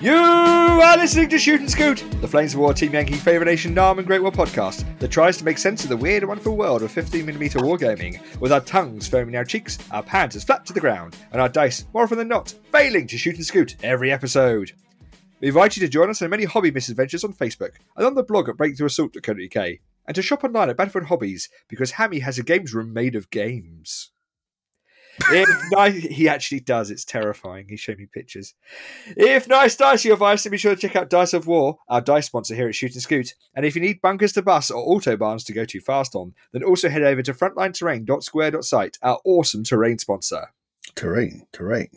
You are listening to Shoot and Scoot, the Flames of War Team Yankee Fate of a Nation Nam and Great War podcast that tries to make sense of the weird and wonderful world of 15mm wargaming, with our tongues foaming our cheeks, our pants as flat to the ground, and our dice, more often than not, failing to shoot and scoot every episode. We invite you to join us on many hobby misadventures on Facebook and on the blog at breakthroughassault.co.uk, and to shop online at Battlefield Hobbies because Hammy has a games room made of games. If nice, he actually does. It's terrifying. He showed me pictures. If nice dice your vice, then be sure to check out Dice of War, our dice sponsor here at Shoot and Scoot. And if you need bunkers to bus or autobahns to go too fast on, then also head over to frontlineterrain.square.site, our awesome terrain sponsor. Terrain, terrain.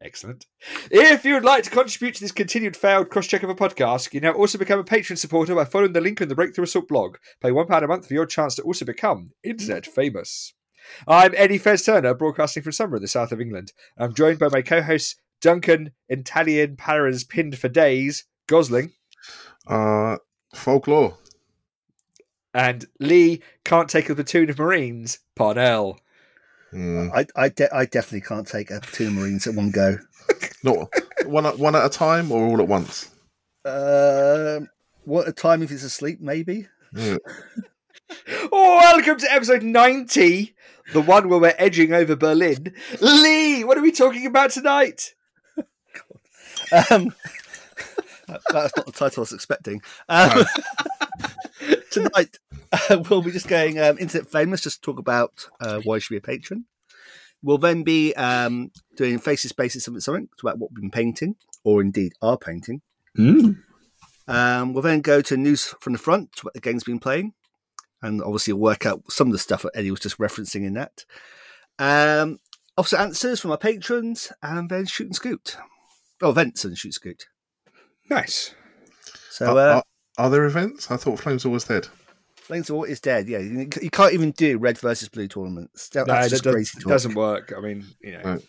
Excellent. If you would like to contribute to this continued failed cross check of a podcast, you now also become a patron supporter by following the link in the Breakthrough Assault blog. Pay £1 a month for your chance to also become internet famous. I'm Eddie Fez Turner, broadcasting from somewhere in the south of England. I'm joined by my co hosts Duncan, Italian Paras pinned for days, Gosling, Uh, folklore. and Lee can't take a platoon of Marines, Parnell. Hmm. I, I, de- I definitely can't take a two Marines at one go. Not one at one at a time or all at once. Um, what a time if he's asleep, maybe. Yeah. Oh, welcome to episode 90, the one where we're edging over Berlin. Lee, what are we talking about tonight? Um, that's not the title I was expecting. Um, tonight, uh, we'll be just going um, internet famous, just talk about uh, why you should be a patron. We'll then be um, doing faces, spaces, something, something talk about what we've been painting, or indeed are painting. Um, we'll then go to news from the front, what the game's been playing, and obviously work out some of the stuff that Eddie was just referencing in that. Um, also answers from our patrons, and then shoot and scoot. Oh, events and shoot scoot. Nice. So, are, uh, are, are there events? I thought Flames always dead. Flames of War is dead. Yeah, you, you can't even do red versus blue tournaments. That- No, That's that just does, crazy talk. doesn't work. I mean, you know, No.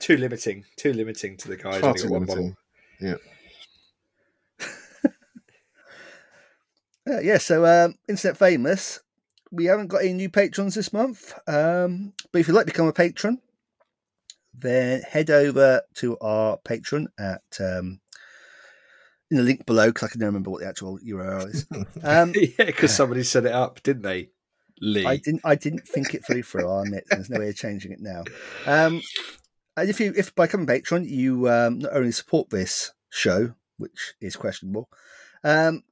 too limiting, too limiting to the guys. Far only too one limiting. model. Uh, yeah, so um, internet famous. We haven't got any new patrons this month, um, but if you'd like to become a patron, then head over to our patron at um, in the link below because I can never remember what the actual URL is. Um, yeah, because somebody set it up, didn't they? Lee. I didn't. I didn't think it through for our net. There's no way of changing it now. Um, and if you, if by becoming a patron, you um, not only support this show, which is questionable, um,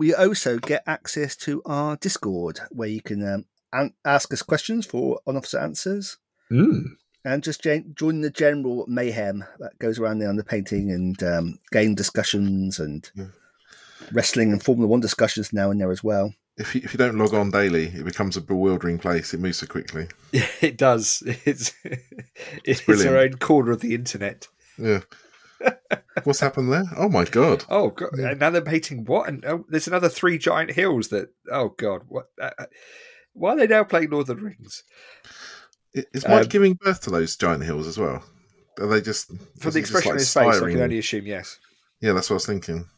we also get access to our Discord, where you can um, an- ask us questions for on-officer answers, Mm. and just gen- join the general mayhem that goes around there on the painting and um, game discussions and Yeah. wrestling and Formula One discussions now and there as well. If you, if you don't log on daily, it becomes a bewildering place. It moves so quickly. It does. It's it's brilliant. our own corner of the internet. Yeah. What's happened there? Oh my god! Oh god! Now they're painting what? And oh, there's another three giant hills that. Oh god! What? Uh, uh, why are they now playing Lord of the Rings? Is Mike Um, giving birth to those giant hills as well? Are they just From is the it just, expression like, on his face, I can only assume yes. Yeah, that's what I was thinking.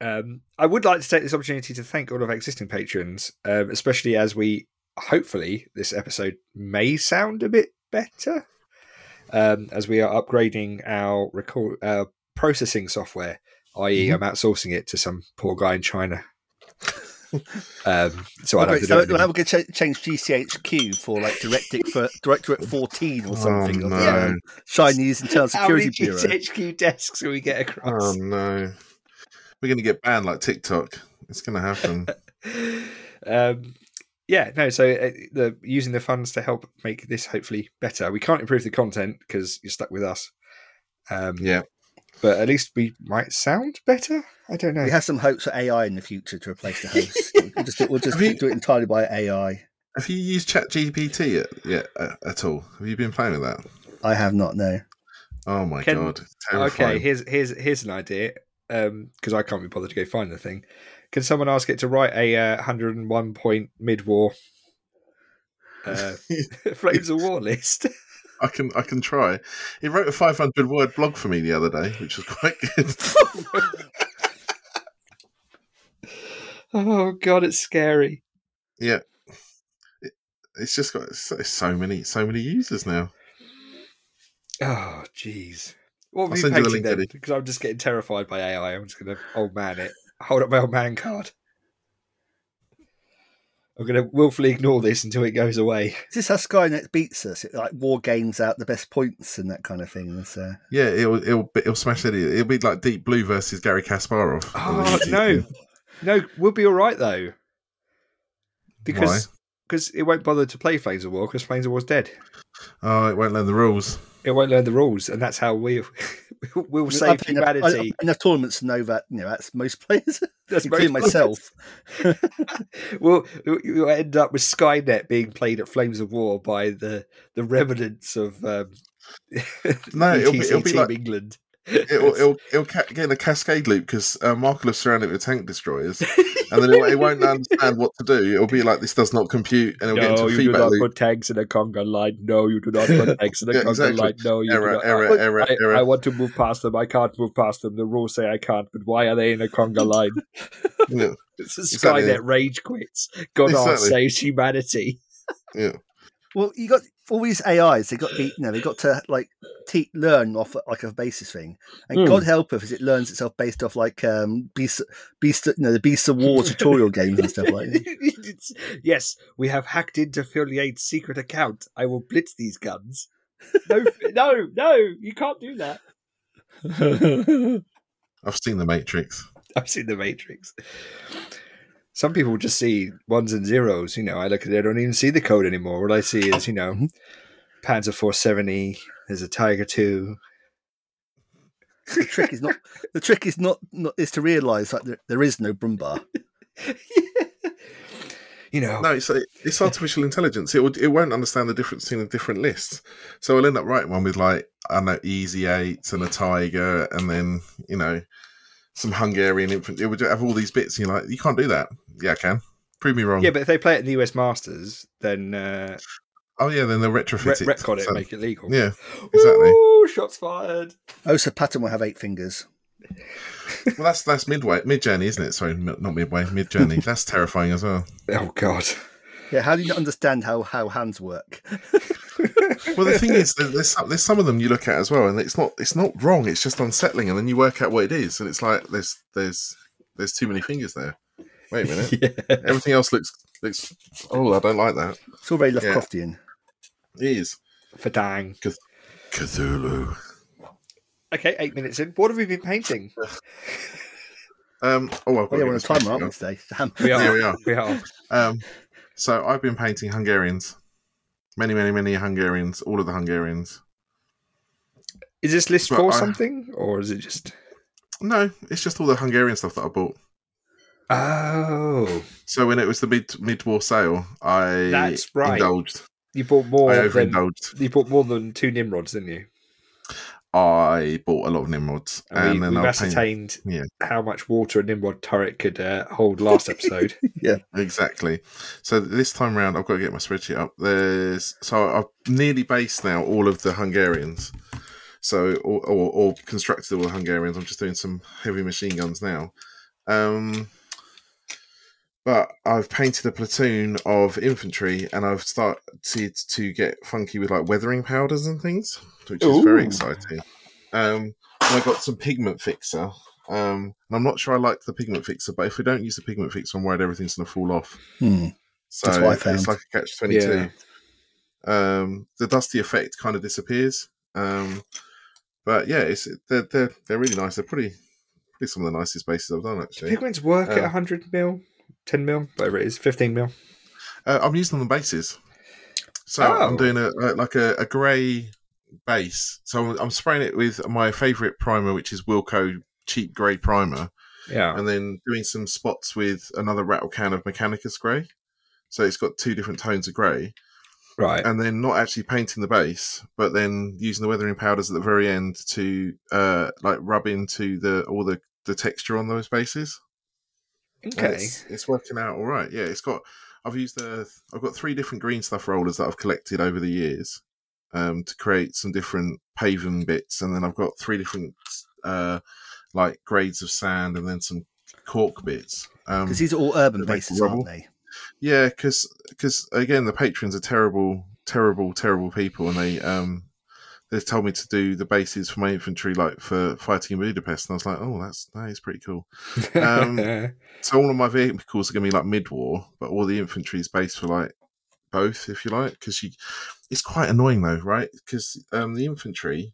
Um, I would like to take this opportunity to thank all of our existing patrons, um, especially as we hopefully this episode may sound a bit better um, as we are upgrading our record uh, processing software, i.e., Mhm. I'm outsourcing it to some poor guy in China. um, so I don't have Okay, to so we're going to change GCHQ for like DirectDict for Directorate 14 or something. Oh, or the, no. Chinese Internal How many Security Bureau. GCHQ desks will we get across? Oh no, we're going to get banned like TikTok. It's going to happen. um, yeah, no. So uh, the using the funds to help make this hopefully better. We can't improve the content because you're stuck with us. Um, yeah, but at least we might sound better. I don't know. We have some hopes for AI in the future to replace the host. we'll just, we'll just you- do it entirely by AI. have you used ChatGPT yet, yet uh, at all? Have you been playing with that? I have not, no. Oh my Can- god, terrifying. okay, here's here's here's an idea. Um, because I can't be bothered to go find the thing. Can someone ask it to write a uh, 101 point mid war uh, Flames of War list? I can I can try. He wrote a 500 word blog for me the other day, which was quite good. oh god, it's scary. yeah, It- it's just got so, so many so many users now. Oh jeez. What I'll you painted then? Because I'm just getting terrified by AI. I'm just going to old man it. Hold up my old man card. I'm going to willfully ignore this until it goes away. Is this how Skynet beats us? It like war games out the best points and that kind of thing. It's, uh, Yeah, it'll it'll be- it'll smash it. It'll be like Deep Blue versus Garry Kasparov. Oh no, no, we'll be all right though, because Why? because it won't bother to play Flames of War because Flames of War's dead. Oh, it won't learn the rules. It won't learn the rules, and that's how we we'll save I- humanity. Been enough tournaments to know that you know that's most players, That's including most myself. We'll you'll end up with Skynet being played at Flames of War by the the remnants of um, No, it'll be- it'll be Team like- England. It'll it'll, it'll ca- get in a cascade loop because uh, Mark will have surrounded it with tank destroyers, and then it, it won't understand what to do. It'll be like this does not compute, and it'll get into no, a you do not loop. put tanks in a conga line. No, you do not put tanks in a Yeah, conga exactly. line. No, you do Error, not. error, I, error, I, error. I want to move past them. I can't move past them. The rules say I can't, but why are they in a conga line? Yeah, It's a Exactly. Skynet rage quits. God Exactly. saves humanity. yeah. Well, you got all these AIs. They got to be, you know they got to like te- learn off like a basis thing, and Hmm. God help if it learns itself based off like um beast beast you know the Beast of War tutorial games and stuff like. that. Yes, we have hacked into Filiate's secret account. I will blitz these guns. No, no, no! You can't do that. I've seen the Matrix. I've seen the Matrix. Some people just see ones and zeros. You know, I look at it, I don't even see the code anymore. What I see is, you know, Panzer 470. There's a Tiger 2. the trick is not the trick is not, not is to realise that there, there is no Brumbar. You know, No, it's it's artificial intelligence. It would it won't understand the difference between the different lists. So I'll end up writing one with like I don't know easy eights and a tiger, and then you know some Hungarian infant. It would have all these bits. And you're like, you can't do that. Yeah, I can. Prove me wrong. yeah, but if they play it in the US Masters, then uh, oh yeah, then they'll retrofit re- it. retcon it So- and make it legal. yeah, exactly. Ooh, shots fired. Oh, so Patton will have eight fingers. Well, that's that's midway, Midjourney, isn't it? Sorry, m- not midway, Midjourney. that's terrifying as well. Oh, God. Yeah, how do you not understand how how hands work? Well, the thing is, there's some, there's some of them you look at as well, and it's not it's not wrong. It's just unsettling, and then you work out what it is, and it's like there's there's there's too many fingers there. Wait a minute, yeah. everything else looks looks. Oh, I don't like that. It's all very Yeah. Lovecraftian. It is For dang. Cthulhu. Okay, eight minutes in. What have we been painting? Um. Oh, I've got Oh, yeah, to we're on a get timer, this aren't we today? Damn. We are. Yeah, we are. We are. Um. So I've been painting Hungarians, many, many, many Hungarians, all of the Hungarians. Is this list But for I- something, or is it just? No, it's just all the Hungarian stuff that I bought. Oh, So when it was the mid mid war sale, I That's right. indulged. you bought more I than overindulged. you bought more than two Nimrods, didn't you? I bought a lot of Nimrods, And, and we, then I ascertained yeah. how much water a Nimrod turret could uh, hold last episode. Yeah, exactly. So this time round, I've got to get my spreadsheet up. There's so I've nearly based now all of the Hungarians. So or, or, or constructed all the Hungarians. I'm just doing some heavy machine guns now. Um, but I've painted a platoon of infantry, and I've started to get funky with like weathering powders and things, which is very exciting. Um, and I got some pigment fixer. Um, and I'm not sure I like the pigment fixer, but if we don't use the pigment fixer, I'm worried everything's going to fall off. Hmm. So That's what I it's like a catch twenty two. Um, the dusty effect kind of disappears. Um, but yeah, it's they're they're they're really nice. They're pretty pretty some of the nicest bases I've done actually. Pigments work at Uh, 100 mil, 10 mil, whatever it is, 15 mil. Uh, I'm using them on bases. So Oh. I'm doing a, a like a, a grey base. So I'm, I'm spraying it with my favourite primer, which is Wilko cheap grey primer, Yeah. and then doing some spots with another rattle can of Mechanicus grey. So it's got two different tones of grey, Right. and then not actually painting the base, but then using the weathering powders at the very end to uh, like rub into the all the the texture on those bases. Okay. It's, it's working out all right. Yeah, it's got. I've used the. I've got three different green stuff rollers that I've collected over the years, um, to create some different paving bits, and then I've got three different, uh, like grades of sand, and then some cork bits. Um, Because these are all urban bases, aren't they? yeah, because again, the patrons are terrible, terrible, terrible people, and they um they told me to do the bases for my infantry, like for fighting in Budapest, and I was like, oh, that's that is pretty cool. Um, So all of my vehicles are going to be like mid-war, but all the infantry is based for like both, if you like, because you. It's quite annoying though, right? Because um, the infantry,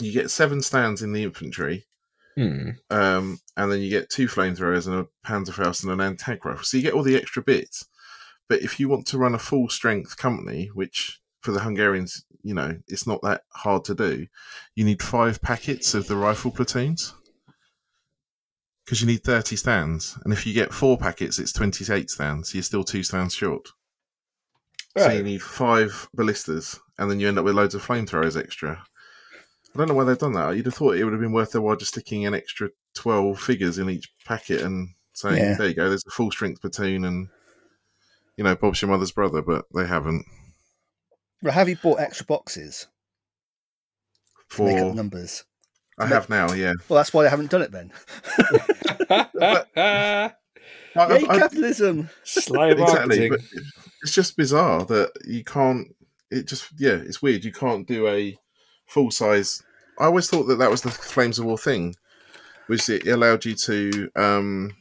you get seven stands in the infantry, Hmm. um, and then you get two flamethrowers and a Panzerfaust and an anti-tank rifle. So you get all the extra bits. But if you want to run a full strength company, which for the Hungarians, you know, it's not that hard to do, you need five packets of the rifle platoons. Because you need 30 stands. And if you get four packets, it's 28 stands. You're still two stands short. So you need five ballistas, and then you end up with loads of flamethrowers extra. I don't know why they've done that. You'd have thought it would have been worth their while just sticking an extra 12 figures in each packet and saying, Yeah. there you go, there's a full strength platoon and, you know, Bob's your mother's brother, but they haven't. Well, have you bought extra boxes to make For up numbers? I have now, yeah. Well, that's why they haven't done it then. I, Yay, I- I- capitalism! Sly exactly, marketing. but it's just bizarre that you can't. It just yeah, it's weird. You can't do a full size. I always thought that that was the Flames of War thing, which it allowed you to, um,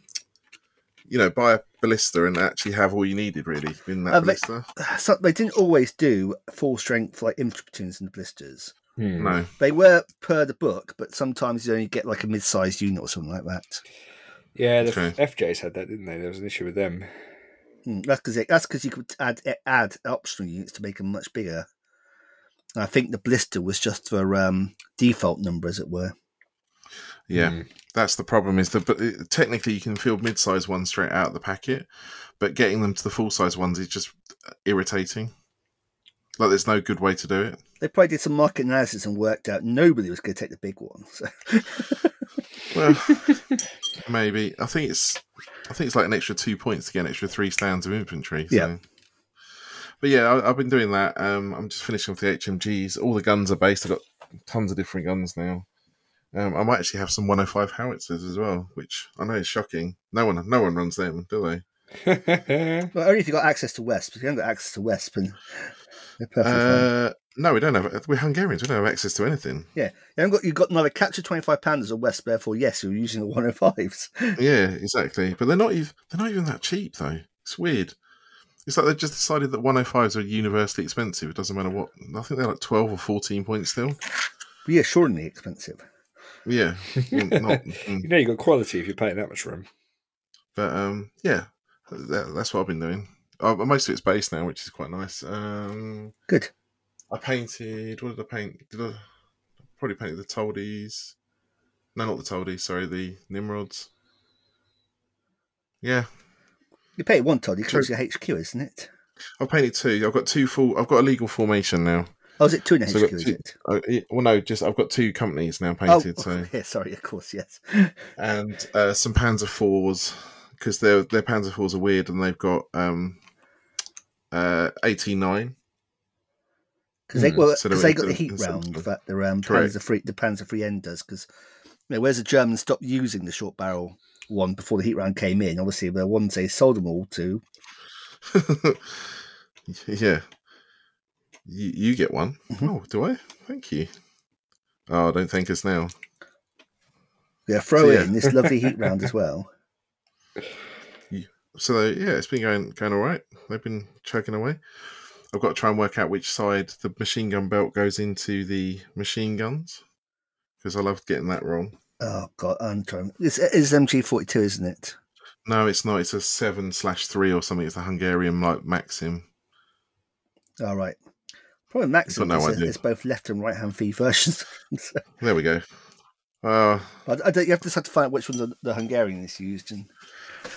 you know, buy a ballista and actually have all you needed really in that Uh, but- ballista. So they didn't always do full strength like infantry platoons and blisters. Hmm. No, They were per the book, but sometimes you only get like a mid-sized unit or something like that. Yeah, the Okay. FJs had that, didn't they? There was an issue with them. Hmm, that's because that's because you could add add optional units to make them much bigger. I think the blister was just for um, default number, as it were. Yeah, Hmm. that's the problem. Is that but technically you can field mid-size ones straight out of the packet, but getting them to the full-size ones is just irritating. Like there's no good way to do it. They probably did some market analysis and worked out nobody was going to take the big one. So. Well, maybe. I think it's. I think it's like an extra two points to get an extra three stands of infantry. So. Yeah. But yeah, I, I've been doing that. Um, I'm just finishing off the HMGs. All the guns are based. I've got tons of different guns now. Um, I might actually have some 105 howitzers as well, which I know is shocking. No one, no one runs them, do they? Well, only if you got access to Wesp. If you haven't got access to Wesp, and they're perfectly fine. Uh, no, we don't have. We're Hungarians. We don't have access to anything. Yeah, you haven't got you've got neither capture twenty five pounders or Wesp. Therefore, yes, you're using the one hundred fives. Yeah, exactly. But they're not even. They're not even that cheap though. It's weird. It's like they've just decided that 105s are universally expensive. It doesn't matter what. I think they're like 12 or 14 points still. Reassuringly expensive. Yeah. not, mm. you know you got quality if you're paying that much for them. but um, yeah, that, that's what I've been doing. Uh, most of it's base now, which is quite nice. Um, Good. I painted. What did I paint? Did I probably painted the Toldis? No, not the Toldis. Sorry, the Nimrods. Yeah, You painted one Todd. You True. close your HQ, isn't it? I've painted two. I've got two full. I've got a legal formation now. Oh, is it two in So HQ? two-? Uh, well, no, just I've got two companies now Oh, painted. so yeah. Sorry, of course, yes. and uh, some Panzer fours because their their Panzer fours are weird and they've got um uh eighty nine. Because they Hmm, well, so they're- got the heat round that the um. Panzer free the Panzer free end does. Because you know, whereas the Germans stopped using the short barrel one before the heat round came in, obviously the ones they sold them all to. yeah, you, you get one. Mhm. Oh, do I? Thank you. Oh, don't thank us now. Yeah, throw So, yeah. in this lovely heat round as well. So yeah, it's been going going all right. They've been chugging away. I've got to try and work out which side the machine gun belt goes into the machine guns because I love getting that wrong. Oh god, I'm trying. It's, it's MG forty two, isn't it? No, it's not. It's a seven slash three or something. It's a Hungarian like Maxim. All right. Probably Maxim no idea. it's both left and right hand feed versions. so, There we go. Uh, I, I don't, you have to have to find out which ones are the Hungarian is used. And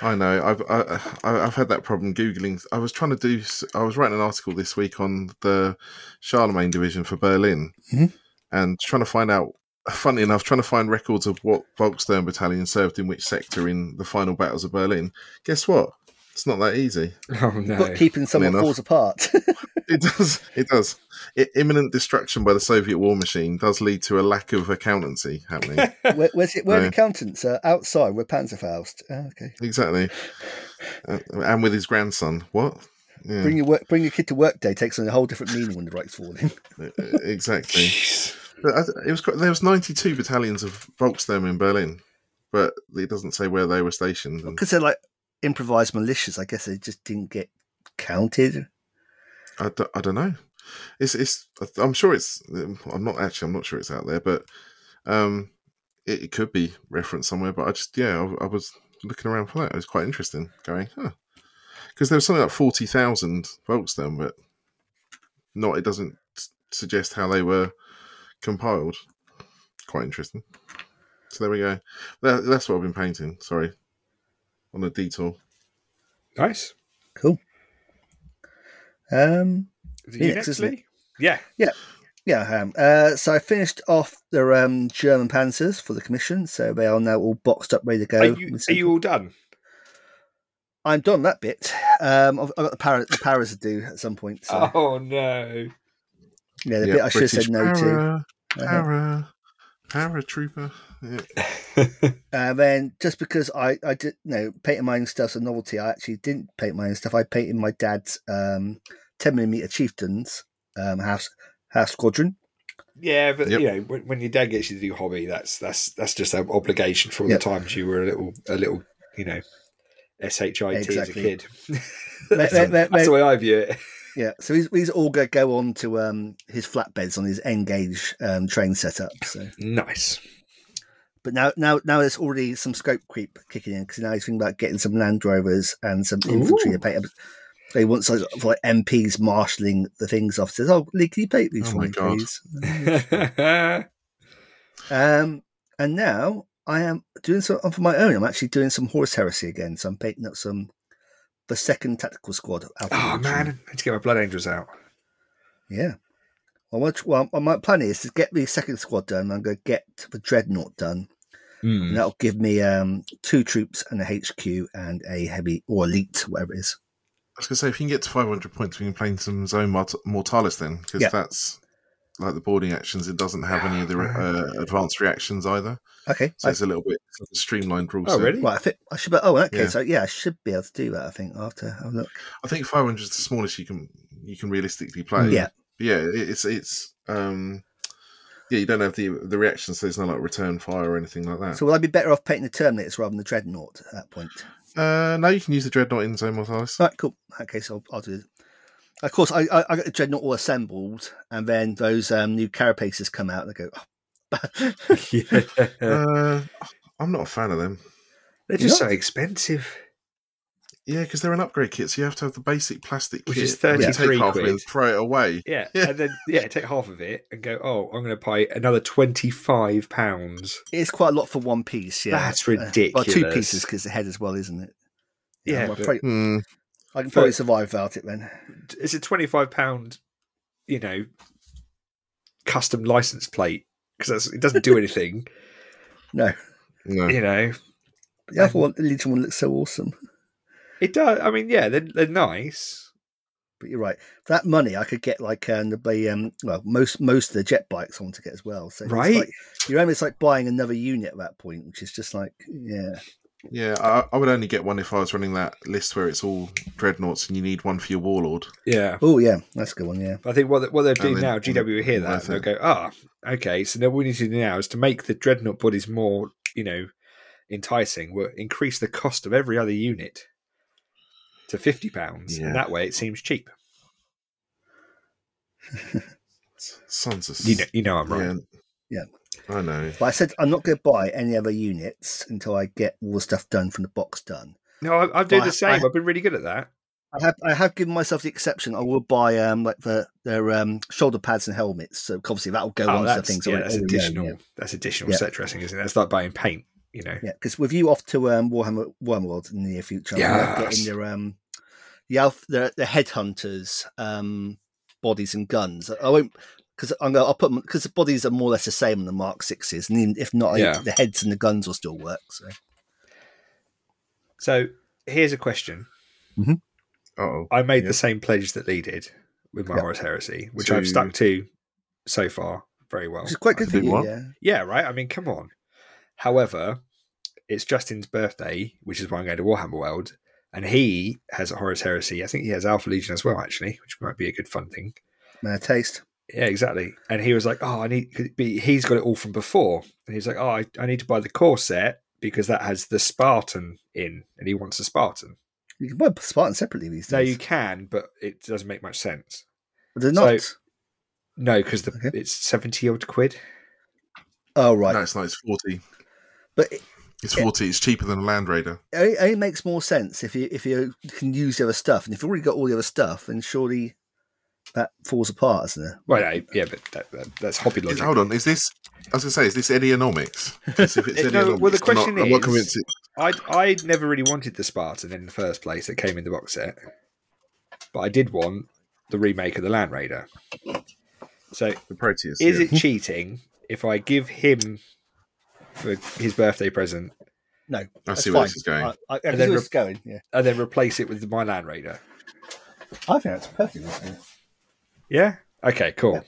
I know. I've I, I've had that problem googling. I was trying to do. I was writing an article this week on the Charlemagne division for Berlin, Mhm. and trying to find out. Funny enough, trying to find records of what Volkssturm battalion served in which sector in the final battles of Berlin. Guess what? It's not that easy. Oh no. bookkeeping somewhat enough. falls apart. It does. It does. I imminent destruction by the Soviet war machine does lead to a lack of accountancy happening. Where, where's it? Where are No. the accountants? Uh, outside, we're Panzerfaust. Oh, okay. exactly. Uh, and with his grandson. What? Yeah, Bring your work, bring your kid to work day takes on a whole different meaning when the Reich's falling. exactly. But I- It was quite- there was ninety two battalions of Volkssturm in Berlin, but it doesn't say where they were stationed. Because they're like improvised militias, I guess they just didn't get counted. I, don't know. It's it's. I'm sure it's. I'm not actually. I'm not sure it's out there, but um, it, it could be referenced somewhere. But I just yeah, I, I was looking around for that. It was quite interesting. Going, huh? Because there was something like forty thousand then but not. It doesn't suggest how they were compiled. Quite interesting. So there we go. That, that's what I've been painting. Sorry, on a detour. Nice. Cool. Um, Is it Phoenix, isn't it? Lee? Yeah. yeah, I am. Uh, so I finished off the um, German Panzers for the commission, so they are now all boxed up, ready to go. Are you, with are you all done? I'm done that bit. Um, I've, I've got the, para, the paras to do at some point. So, Oh no. yeah, the Yeah, bit I should have said no to. para, Uh-huh. Para, paratrooper. Yeah. and then just because I, I did you know painting my own stuff's a novelty, I actually didn't paint my own stuff. I painted my dad's um, 10 millimeter chieftains um, house house squadron. yeah, but Yep. you know, when, when your dad gets you to do hobby, that's that's that's just an obligation from Yep. the times you were a little a little, you know, shit as a kid. They- that's, they- the- they- that's the way I view it. Yeah, so he's, these all to go on to um, his flatbeds on his N-gauge um, train setup. So, Nice. but now now now there's already some scope creep kicking in because now he's thinking about getting some Land Rovers and some infantry to Ooh. paint. So he wants like, like MPs marshalling the things off. Says, "Oh, Lee, can you paint these Oh for me, God. please?" Um, and now I am doing some for my own. I'm actually doing some Horus Heresy again. So I'm painting up some the second tactical squad. Alpha oh Division. man, I need to get my blood angels out. yeah. Well, what, well, my plan is to get the second squad done. I'm going to get the dreadnought done, Hmm. and that'll give me um, two troops and a HQ and a heavy or elite, whatever it is. I was going to say, if you can get to 500 points, we can play some Zone Mort- Mortalis then, because Yeah. that's like the boarding actions. It doesn't have any of the uh, advanced reactions either. Okay. So I, it's a little bit a streamlined rule Oh really? right. I, think I should. Be, oh, in that case, Yeah. so, yeah, I should be able to do that. I think after have a look. I think 500 is the smallest you can you can realistically play. Yeah. But yeah, it's it's um yeah, you don't have the the reactions. So there's no like return fire or anything like that. So will I be better off painting the Terminators rather than the Dreadnought at that point? uh, no, you can use the dreadnought in the Zone Mortalis. All right, cool. Okay, so I'll, I'll do. Of course, I, I I got the dreadnought all assembled, and then those um, new carapaces come out, and I go, oh. yeah. Uh, I'm not a fan of them. They're just Yeah. so expensive. Yeah, because they're an upgrade kit, so you have to have the basic plastic Which kit. is and you 33 take half of it throw it away. Yeah. Yeah. And then yeah, take half of it and go, Oh, I'm gonna pay another twenty five pounds. it's quite a lot for one piece. Yeah, That's Uh, well, two pieces because the head as well, isn't it? Yeah, well, but- probably- Hmm. I can probably survive without it then. It's a twenty five pound, you know, custom license plate because it doesn't do anything. No, No. you know, but the other one, the Legion one looks so awesome. it does. I mean, yeah, they're, they're nice. But you're right. For that money, I could get like um, the um, well, most most of the jet bikes I want to get as well. So it's Right. like, you're almost like buying another unit at that point, which is just like, yeah, Yeah, I, I would only get one if I was running that list where it's all dreadnoughts and you need one for your warlord. Yeah. oh yeah, that's a good one. Yeah, I think what what they're doing then- now, GW will hear that and they'll go, ah, okay. So now what we need to do now is to make the dreadnought bodies more, you know, enticing. We'll increase the cost of every other unit to fifty pounds, Yeah. and that way it seems cheap. Sons of You know, you know I'm right. Yeah. I know. but I said I'm not going to buy any other units until I get all the stuff done from the box done. No, I, I'm doing I- the same. I- have been really good at that. I have I have given myself the exception. I will buy um like the their um shoulder pads and helmets. So obviously that will go Oh, on to things. yeah, that's additional. yeah. That's additional Yeah. set dressing, isn't it? That's like buying paint. You know. Yeah, because with you off to um, Warhammer Wormworld in the near future, Yes. in their um, the alpha, the, the headhunters um, bodies and guns. I won't because I'm gonna I'll put because the bodies are more or less the same on the Mark Sixes, and even if not, I- Yeah. the heads and the guns will still work. So So here's a question. Oh, I made Yeah. the same pledge that Lee did with my Yeah. Horus Heresy, which To- I've stuck to so far very well. which is quite good for you. Yeah, Yeah, right. I mean, come on. However, it's Justin's birthday, which is why I'm going to Warhammer World, and he has a Horus Heresy. I think he has Alpha Legion as well, actually, which might be a good fun thing. Man, taste. Yeah, exactly. And he was like, "Oh, I need." He's got it all from before, and he's like, "Oh, I, I need to buy the core set because that has the Spartan in, and he wants a Spartan." You can buy Spartan separately these days. No, you can, but it doesn't make much sense. But they're So- not. No, because Okay. it's seventy odd quid. oh, right. No, it's not. It's forty. But it, It's forty. It's cheaper than a Land Raider. it only makes more sense if you if you can use the other stuff. And if you've already got all the other stuff, then surely that falls apart, isn't it? Well, no, yeah, but that, that, that's hobby Is- logic. hold on. Is this? As I was gonna say, is this Idionomics? Because if it's It- no, well, the Idionomics, I'm not- question I'm not is- convinced I I never really wanted the Spartan in the first place. It came in the box set, but I did want the remake of the Land Raider. So, the Proteus. is yeah. it cheating if I give him for his birthday present No, I that's see where fine. this is going. I, I, I And then re- going. Yeah, and then replace it with my Land Raider? I think that's perfect. Yeah. Okay. Cool. Yeah.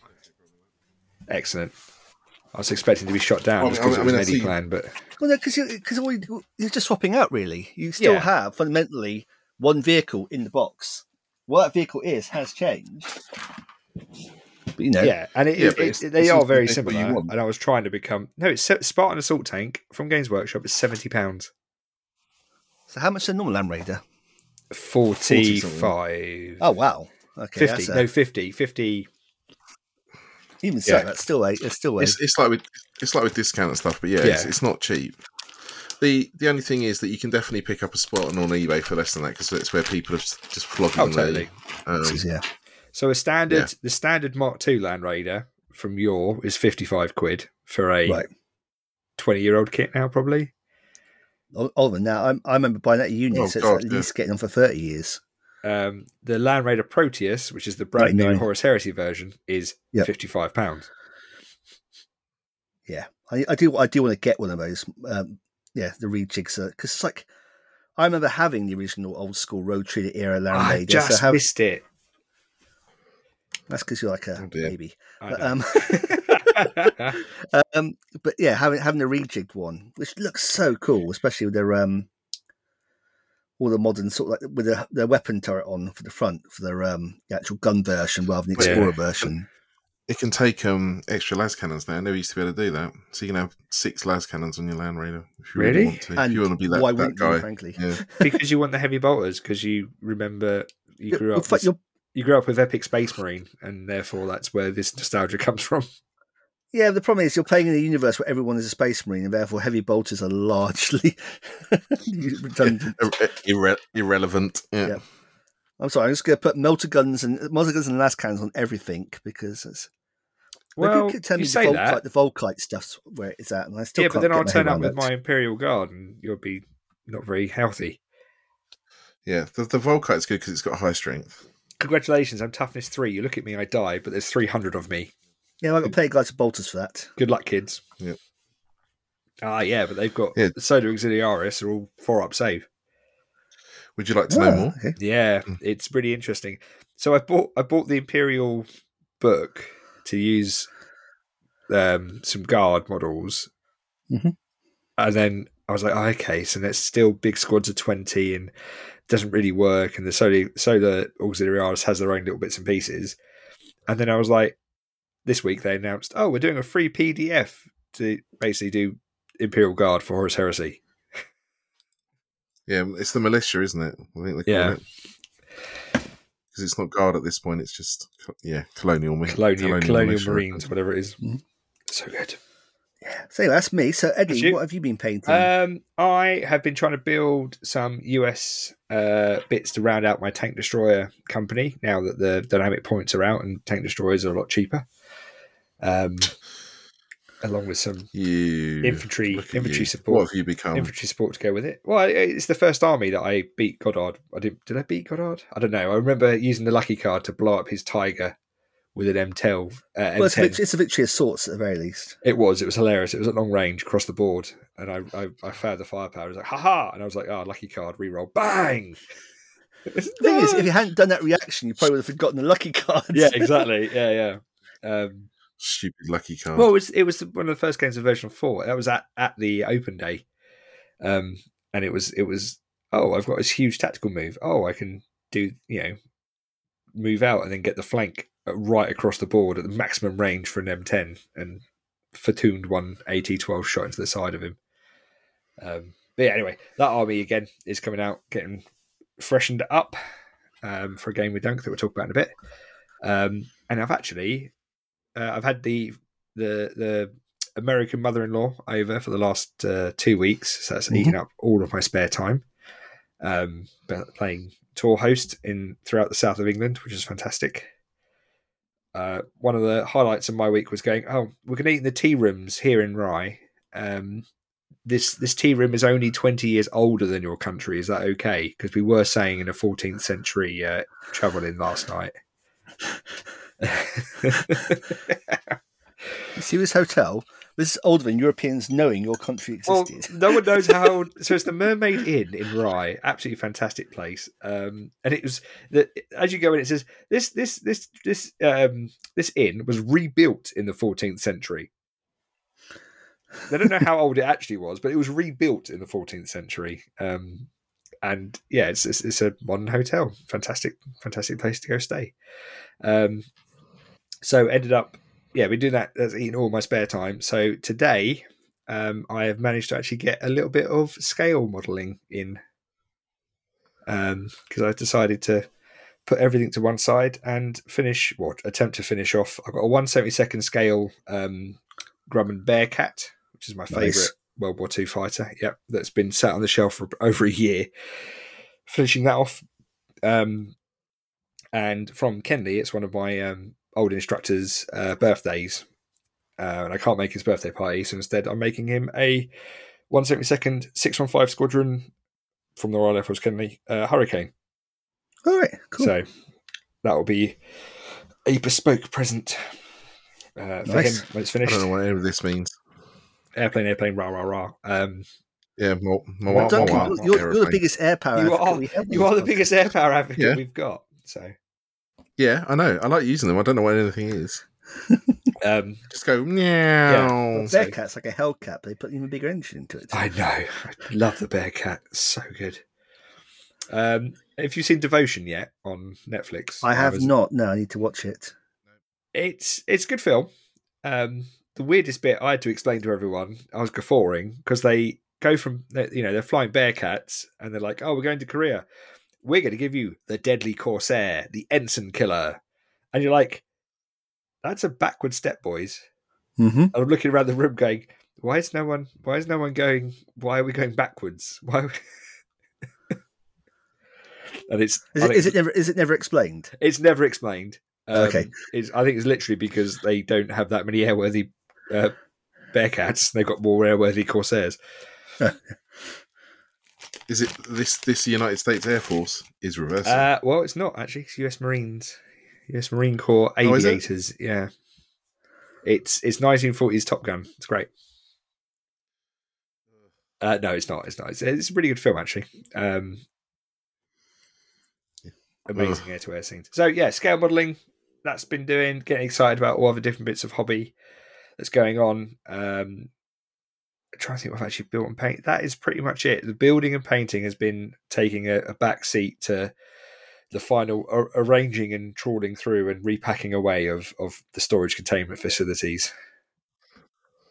Excellent. I was expecting to be shot down Well, just I mean- because it was mean, an I see- plan, but Well, no, because you, because all you, you're just swapping out. Really, you still Yeah. have fundamentally one vehicle in the box. What that vehicle is has changed. But you know, yeah, and it, Yeah, it- it- they it's are very similar. And I was trying to become no, it's Spartan Assault Tank from Games Workshop is seventy pounds, So how much is a normal Land Raider? forty five. Oh wow, okay, 50 a- no 50 50 even so, yeah. that's still a, it's still a. It's, it's like with it's like with discount and stuff, but yeah, It's, Yeah. it's not cheap. The the only thing is that you can definitely pick up a spot on eBay for less than that because it's where people are just just flogging oh the, totally um, yeah, so a standard Yeah. the standard mark ii land raider from your is 55 quid for a right. 20 year old kit now probably O- Oliver, now I, I remember buying that at uni, Oh, so it's God, at yeah. least getting on for thirty years. Um, the land raider proteus which is the brand new horus heresy version is Yep. 55 pounds Yeah, I, I do. I do want to get one of those. Um, yeah, the rejigs because it's like I remember having the original old school Rogue Trader era Land Raider. i Raider. just so how, missed it that's because you're like a Oh, baby. But, um, um, but yeah, having having the rejigged one, which looks so cool, especially with their um, all the modern sort of like with the, their weapon turret on for the front for their um, the actual gun version rather than the Yeah. Explorer version. It can take um extra las cannons now. I never used to be able to do that. So you can have six las cannons on your Land Raider if you really, Really? want to. And if you want to be that, why that wouldn't guy. you, frankly? Yeah. because you want the heavy bolters because you remember you grew up with, you grew up with epic space marine and therefore that's where this nostalgia comes from Yeah, the problem is you're playing in a universe where everyone is a space marine, and therefore heavy bolters are largely redundant. Irre- irrelevant. Yeah. Yeah. I'm sorry, I'm just going to put melter guns and melter guns and las cannons on everything because it's. Maybe well keep telling you me say the that Volkite, the Volkite stuff's where it's at, and I still yeah can't but then i'll turn up with it. my imperial guard and you'll be not very healthy Yeah. The, the Volkite's good because it's got high strength. congratulations i'm toughness three you look at me i die but there's 300 of me Yeah, I've got plague guys and bolters for that. good luck kids Yeah. ah yeah but they've got Yeah. the solar auxiliaris are all four up save Would you like to know Ah, more? Okay. Yeah, Mm. it's pretty interesting. So I bought I bought the Imperial book to use um, some guard models, Mhm. and then I was like, oh, okay, so that's still big squads of twenty and doesn't really work, and the solar solar auxiliaries has their own little bits and pieces, and then I was like, this week they announced, oh, we're doing a free PDF to basically do Imperial Guard for Horus Heresy. Yeah, it's the militia, isn't it? I think they call Yeah. it. Because it's not guard at this point. It's just yeah, colonial, mi- Colonial Colonial militia. Marines, whatever it is. Mhm. So good. Yeah. So that's me. So Eddie, you. what have you been painting? Um, I have been trying to build some US uh, bits to round out my tank destroyer company now that the dynamic points are out and tank destroyers are a lot cheaper. Um, along with some You Infantry- infantry you. support. What have you become? infantry support to go with it. Well, it's the first army that I beat Goddard. I did. Did I beat Goddard? I don't know. I remember using the lucky card to blow up his tiger with an M12. Uh, well, it's a, M10. victory, it's a victory of sorts at the very least. It was. It was hilarious. It was at long range across the board, and I I, I found the firepower. I was like, ha ha, and I was like, oh, lucky card, reroll, bang. The thing is, if you hadn't done that reaction, you probably would have forgotten the lucky cards. yeah, exactly. Yeah, yeah. Um, Stupid lucky card. well, it was it was one of the first games of version four. That was at at the open day, um, and it was it was oh, I've got this huge tactical move. Oh, I can do you know move out and then get the flank right across the board at the maximum range for an M10 and Fortuned one AT12 shot into the side of him. Um, but yeah, anyway, that army again is coming out, getting freshened up um, for a game with Dunk that we'll talk about in a bit. Um, and I've actually, uh, I've had the the the American mother-in-law over for the last uh, two weeks, so that's mm-hmm. eating up all of my spare time. Um, playing tour host in throughout the south of England, which is fantastic uh, one of the highlights of my week was going, oh, we're going to eat in the tea rooms here in Rye. Um, this this tea room is only 20 years older than your country. Is that okay? Because we were saying in a 14th century uh, travel in last night. See this hotel this is older than Europeans knowing your country existed. Well, no one knows how old. So it's the Mermaid Inn in Rye, absolutely fantastic place. Um, and it was that as you go in, it says this this this this um, this inn was rebuilt in the 14th century. They don't know how old it actually was, but it was rebuilt in the 14th century. Um, and yeah, it's, it's, it's a modern hotel. Fantastic, fantastic place to go stay. Um, so ended up yeah, we do that. That's eating all my spare time. So today, um, I have managed to actually get a little bit of scale modelling in, Um, because um, I decided to put everything to one side and finish what attempt to finish off. I've got a 172nd scale um, Grumman Bearcat, which is my nice. favourite World War II fighter. Yep, that's been sat on the shelf for over a year. Finishing that off, um, and from Kenley, it's one of my um, old instructor's uh, birthdays, uh, and I can't make his birthday party, so instead I'm making him a 172nd 615 Squadron from the Royal Air Force Kenley uh, Hurricane. All right, cool. So that will be a bespoke present uh, for nice. him when it's finished. I don't know what any of this means. Airplane, airplane, rah, rah, rah. Um, yeah, more, more, well, more, more, you're, you're, the biggest air power. You are, you are the biggest air power advocate yeah. we've got. So yeah, I know. I like using them. I don't know what anything is. um, Just go meow. Yeah. Bearcat's like a Hellcat. They put even bigger engine into it. I know. I love the Bearcat. So good. Um, have you seen Devotion yet on Netflix? I have not. No, I need to watch it. It's it's a good film. Um, the weirdest bit I had to explain to everyone, I was guffawing because they go from you know they're flying Bearcats and they're like, oh, we're going to Korea we're going to give you the deadly corsair, the ensign killer. And you're like, that's a backward step, boys. Mm-hmm. And I'm looking around the room going, why is no one, why is no one going, why are we going backwards? Why? and it's, is it, is it never, is it never explained? It's never explained. Um, okay. It's, I think it's literally because they don't have that many airworthy uh, Bearcats. They've got more airworthy Corsairs. Is it this this United States Air Force is reversing? Uh, well, it's not actually. It's U.S. Marines, U.S. Marine Corps oh, aviators. Oh, yeah, it's it's 1940s Top Gun. It's great. Uh, no, it's not. It's not. It's, it's, a pretty good film actually. Um, amazing air to air scenes. So yeah, scale modelling. That's been doing. Getting excited about all the different bits of hobby that's going on. Um, trying to think what I've actually built and paint. That is pretty much it. The building and painting has been taking a, a back seat to the final ar- arranging and trawling through and repacking away of of the storage containment facilities.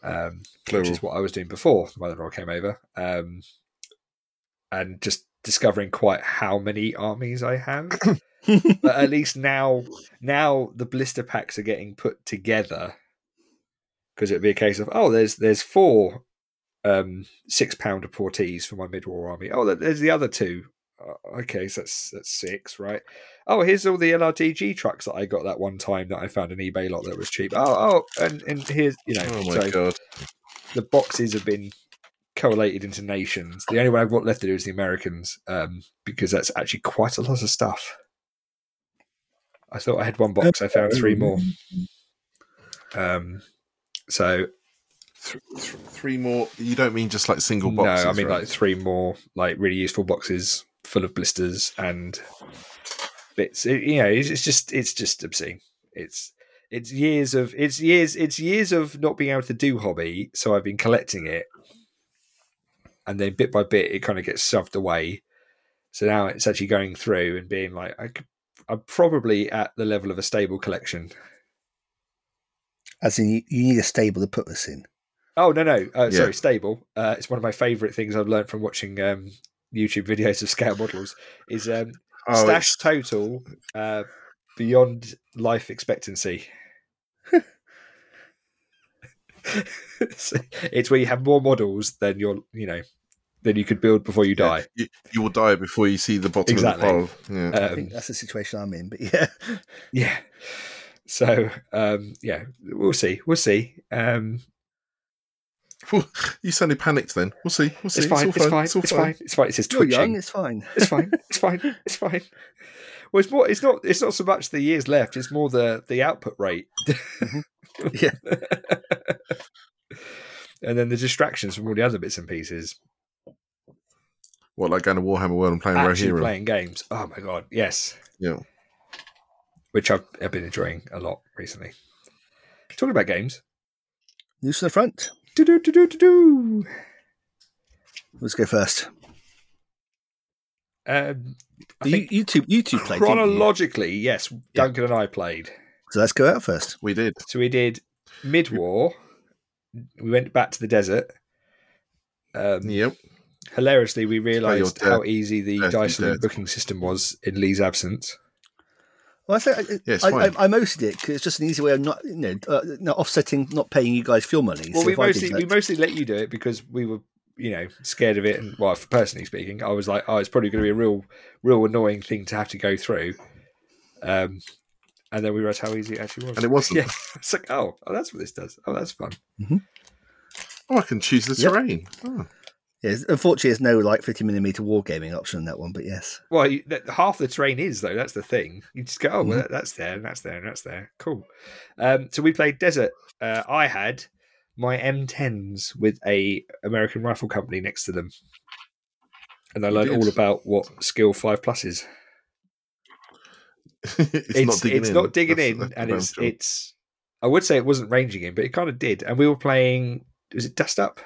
Um, which is what I was doing before the mother-in-law came over, um, and just discovering quite how many armies I have. but at least now, now the blister packs are getting put together because it'd be a case of oh, there's there's four um, six pounder portees for my mid-war army. Oh, there's the other two. Uh, okay, so that's that's six, right? Oh, here's all the LRDG trucks that I got that one time that I found an eBay lot that was cheap. Oh, oh, and and here's you know, oh my so god, the boxes have been collated into nations. The only one I've got left to do is the Americans, um, because that's actually quite a lot of stuff. I thought I had one box. I found three more. Um, so th- th- three more. You don't mean just like single boxes? No, I mean right? like three more, like really useful boxes full of blisters and bits. It, you know, it's, it's just it's just obscene. It's it's years of it's years it's years of not being able to do hobby. So I've been collecting it, and then bit by bit, it kind of gets shoved away. So now it's actually going through and being like, I could, I'm probably at the level of a stable collection. As in, you, you need a stable to put this in. Oh no no, uh, Yeah. sorry, stable. Uh, it's one of my favourite things I've learned from watching um, YouTube videos of scale models. Is um, Oh, stash it's- total uh, beyond life expectancy. It's where you have more models than you're, you know, than you could build before you die. you, you will die before you see the bottom Exactly. of the pile. Yeah. I Um, think that's the situation I'm in. But yeah, yeah. So um, yeah, we'll see. We'll see. Um, you suddenly panicked then. We'll see. We'll see. it's fine. all It's fine. It's all It's fine. It's fine. It says you're young. twitching. It's fine. It's fine. It's fine. It's fine. It's fine. Well, it's more. It's not. It's not so much the years left. It's more the the output rate. Mm-hmm. Yeah. and then the distractions from all the other bits and pieces. What, like going to Warhammer World and playing Actually Rohirrim? playing games. Oh my god, yes. Yeah. Which I've, I've been enjoying a lot recently. Talking about games. News to the front. Do do do do do do. Let's go first. Um, I You, think you two, you two played. didn't you? chronologically, yes, Duncan and I played. So let's go out first. We did. So we did mid war. We went back to the desert. Um, Yep. Hilariously, we realised how easy the Dirty dice Dead. booking system was in Lee's absence. Well, I, say, Yeah, it's I, I. I mosted it because it's just an easy way of not, you know, uh, not offsetting, not paying you guys fuel money. Well, So we if I did mostly we mostly let you do it because we were, you know, scared of it. And well, personally speaking, I was like, oh, it's probably going to be a real, real annoying thing to have to go through. Um, and then we realised how easy it actually was. And it wasn't. Yeah, it's like, oh, oh, that's what this does. Oh, that's fun. Oh, I can choose the Yep. terrain. Oh. Yes, unfortunately, there's no like 50 millimeter wargaming option in that one, but yes. Well, you, that, half the terrain is though. That's the thing. You just go, oh, well, Mhm. that, that's there, and that's there, and that's there. Cool. Um, so we played desert. Uh, I had my M10s with a American rifle company next to them, and I learned all about what skill five plus is. it's, It's, not digging it's in. not digging That's- in, that's and it's it's. I would say it wasn't ranging in, but it kind of did. And we were playing. Was it Dust Up?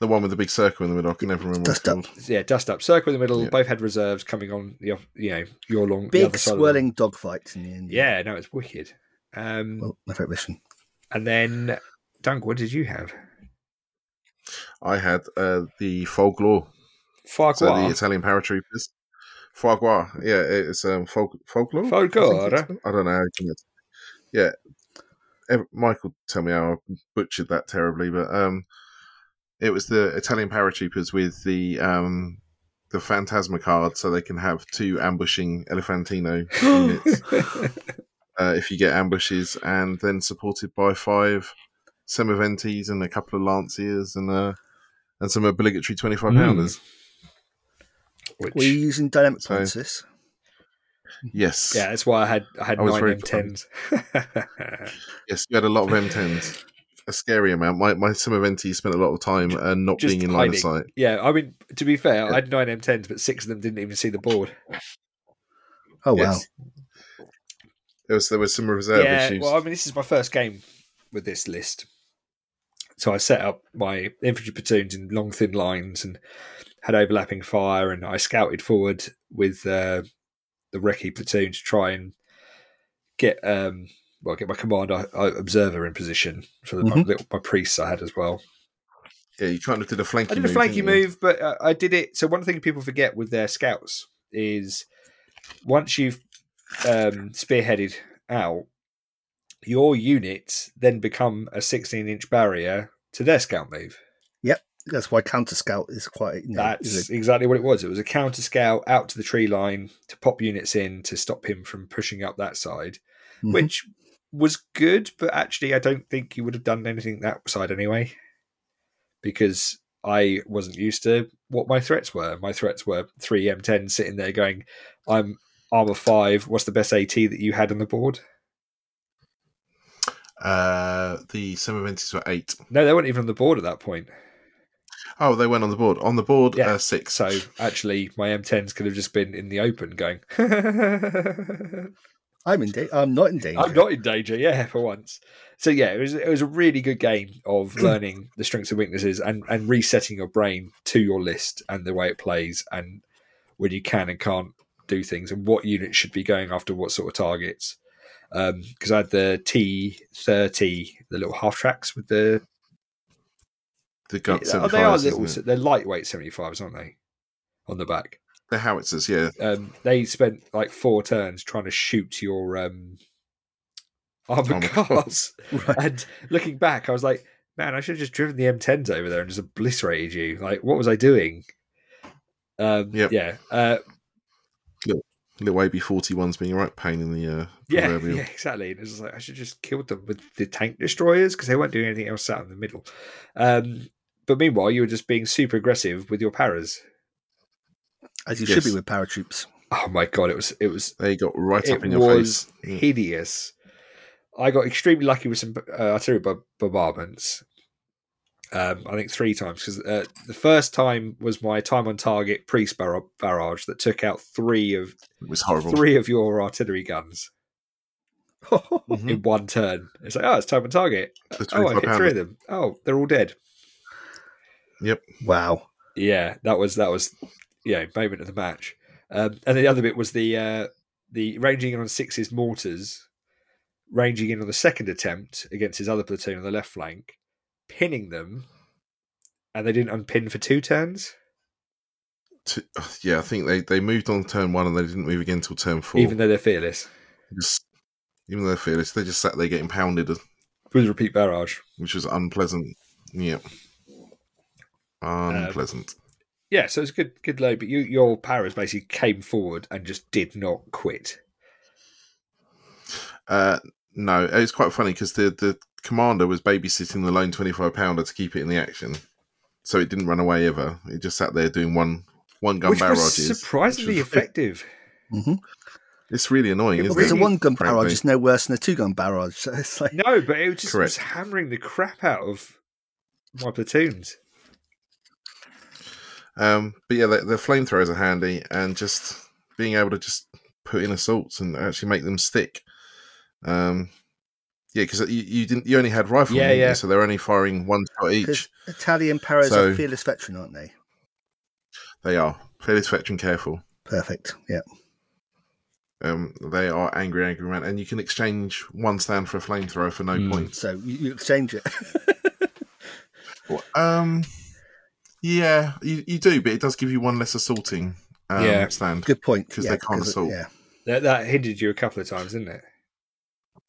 The one with the big circle in the middle. I can never remember. Dust what it's Up. Yeah, Dust Up. Circle in the middle. Yeah. Both had reserves coming on the you know your long the Big other side of the- swirling dogfights in the end. Yeah, no, it's wicked. Um, Well, my favourite mission. And then, Dunk, what did you have? I had uh, the folklore. Farquhar. So the Italian paratroopers. Fogua. Yeah, it's um, folk, folklore. I Folklore. it's- I don't know. how you pronounce it. Yeah. Michael, tell me how I butchered that terribly, but um, it was the Italian paratroopers with the um, the Phantasma card, so they can have two ambushing Elefantino units uh, if you get ambushes, and then supported by five Semoventis and a couple of Lanciers and uh, and some obligatory twenty five pounders. Which, Were you using dynamic So- points? Yes, yeah, that's why I had I had I nine very M10s. yes, you had a lot of M10s. A scary amount. My my Semoventi spent a lot of time uh, not Just being in line of sight. yeah, I mean, to be fair, I had nine M10s, but six of them didn't even see the board. Oh, wow. Yes. There was there was some reserve yeah, issues. well, I mean, this is my first game with this list. So I set up my infantry platoons in long, thin lines and had overlapping fire, and I scouted forward with uh, the recce platoon to try and get um, well get my commander uh, observer in position for the, my, Mhm. little, my priests I had as well. yeah, you kind of did the flanky. I did a move, flanky didn't you? move, but uh, I did it. So one thing people forget with their scouts is once you've um, spearheaded out, your units then become a 16 inch barrier to their scout move. Yep. That's why Counter Scout is quite. You know, That's is exactly what it was. It was a counter scout out to the tree line to pop units in to stop him from pushing up that side, Mhm. which was good, but actually, I don't think you would have done anything that side anyway, because I wasn't used to what my threats were. My threats were three M10 sitting there going, "I'm armor five. What's the best AT that you had on the board?" Uh, the Semoventis were eight. No, they weren't even on the board at that point. Oh, they went on the board. On the board, Yeah, uh, six. So actually, my M10s could have just been in the open going. I'm in danger. I'm not in danger. I'm not in danger, yeah, for once. So yeah, it was it was a really good game of learning the strengths and weaknesses and, and resetting your brain to your list and the way it plays and when you can and can't do things and what units should be going after what sort of targets. Um, because I had the T thirty, the little half tracks with the The gut oh, they are little, they're lightweight seventy fives, aren't they? On the back. The howitzers, yeah. um, they spent like four turns trying to shoot your um, armored cars. Right. And looking back, I was like, man, I should have just driven the M10s over there and just obliterated you. Like, what was I doing? Um, Yep. Yeah. Uh, Little AB 41s being a right pain in the uh, yeah, proverbial. yeah, exactly. And it was like, I should have just killed them with the tank destroyers because they weren't doing anything else out in the middle. Um, but meanwhile, you were just being super aggressive with your paras. As you Yes. should be with paratroops. Oh my god, it was it was They got right up in your was face. Yeah. hideous. I got extremely lucky with some uh, artillery bo- bombardments. Um, I think three times because uh, the first time was my time on target priest bar- barrage that took out three of It was horrible. three of your artillery guns Mhm. in one turn. It's like, oh, it's time on target. Oh, I 25 hit three of them. Oh, they're all dead. Yep. Wow. Yeah, that was that was yeah moment of the match. Um, and the other bit was the uh, the ranging in on sixes mortars, ranging in on the second attempt against his other platoon on the left flank, pinning them, and they didn't unpin for two turns, T- yeah, I think they, they moved on turn one and they didn't move again until turn four. even though they're fearless Just- even though they're fearless, they just sat there getting pounded, with repeat barrage. which was unpleasant. Yeah. Um, Unpleasant. Yeah, so it's good good load, but you your powers basically came forward and just did not quit. Uh, no, it was quite funny because the, the commander was babysitting the lone 25 pounder to keep it in the action. So it didn't run away ever. It just sat there doing one one gun which was barrages. surprisingly which was- effective. hmm It's really annoying, It isn't There's it? a one gun frankly. barrage is no worse than a two gun barrage. So it's like, No, but it was just it was hammering the crap out of my platoons. Um, but yeah, the, the flamethrowers are handy, and just being able to just put in assaults and actually make them stick. Um, yeah, because you, you didn't, you only had riflemen, Yeah, didn't you? yeah. so they're only firing one shot each. Italian paras So- are fearless veteran, aren't they? They are fearless veteran careful. Perfect. Yeah. Um, they are angry, angry man, and you can exchange one stand for a flamethrower for no Hmm. points. So you, you exchange it. Well, Um, yeah, you, you do, but it does give you one less assaulting um, Yeah. stand. Good point. 'Cause yeah, they can't 'cause it- assault. Yeah. That, that hindered you a couple of times, didn't it?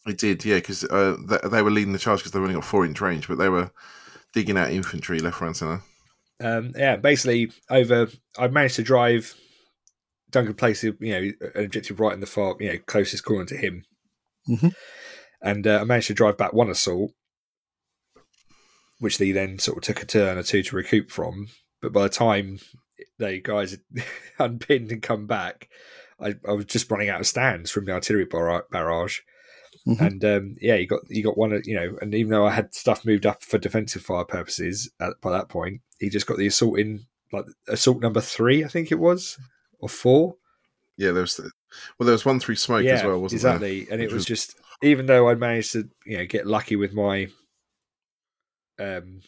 It did, yeah, because uh, they, they were leading the charge because they've only got four inch range, but they were digging out infantry left, right, and centre. Um, yeah, basically over. I managed to drive Duncan place, you know, an objective right in the far, you know, closest corner to him, Mhm. and uh, I managed to drive back one assault, which they then sort of took a turn or two to recoup from. But by the time they guys had unpinned and come back, I, I was just running out of stands from the artillery bar- barrage. Mhm. And um, yeah, you got you got one, you know, and even though I had stuff moved up for defensive fire purposes at, by that point, he just got the assault in like assault number three, I think it was, or four. Yeah, there was well, there was one through smoke as well, wasn't there? exactly. And it was, was- just even though I managed to you know get lucky with my, um,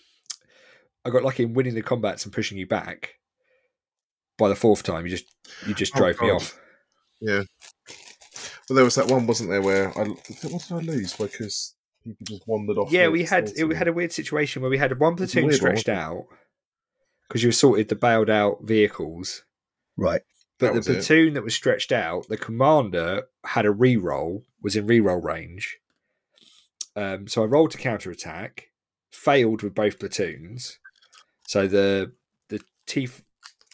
I got lucky in winning the combats and pushing you back. By the fourth time, you just you just Oh, drove me off. Yeah. Well, there was that one, wasn't there, where I what did I lose because people just wandered off. Yeah, we had assault we had a weird situation where we had one platoon weird one, stretched out because you assaulted the bailed out vehicles. Right. But That the was it. platoon that was stretched out, the commander had a re-roll, was in re-roll range. Um, so I rolled to counterattack, failed with both platoons. So the the T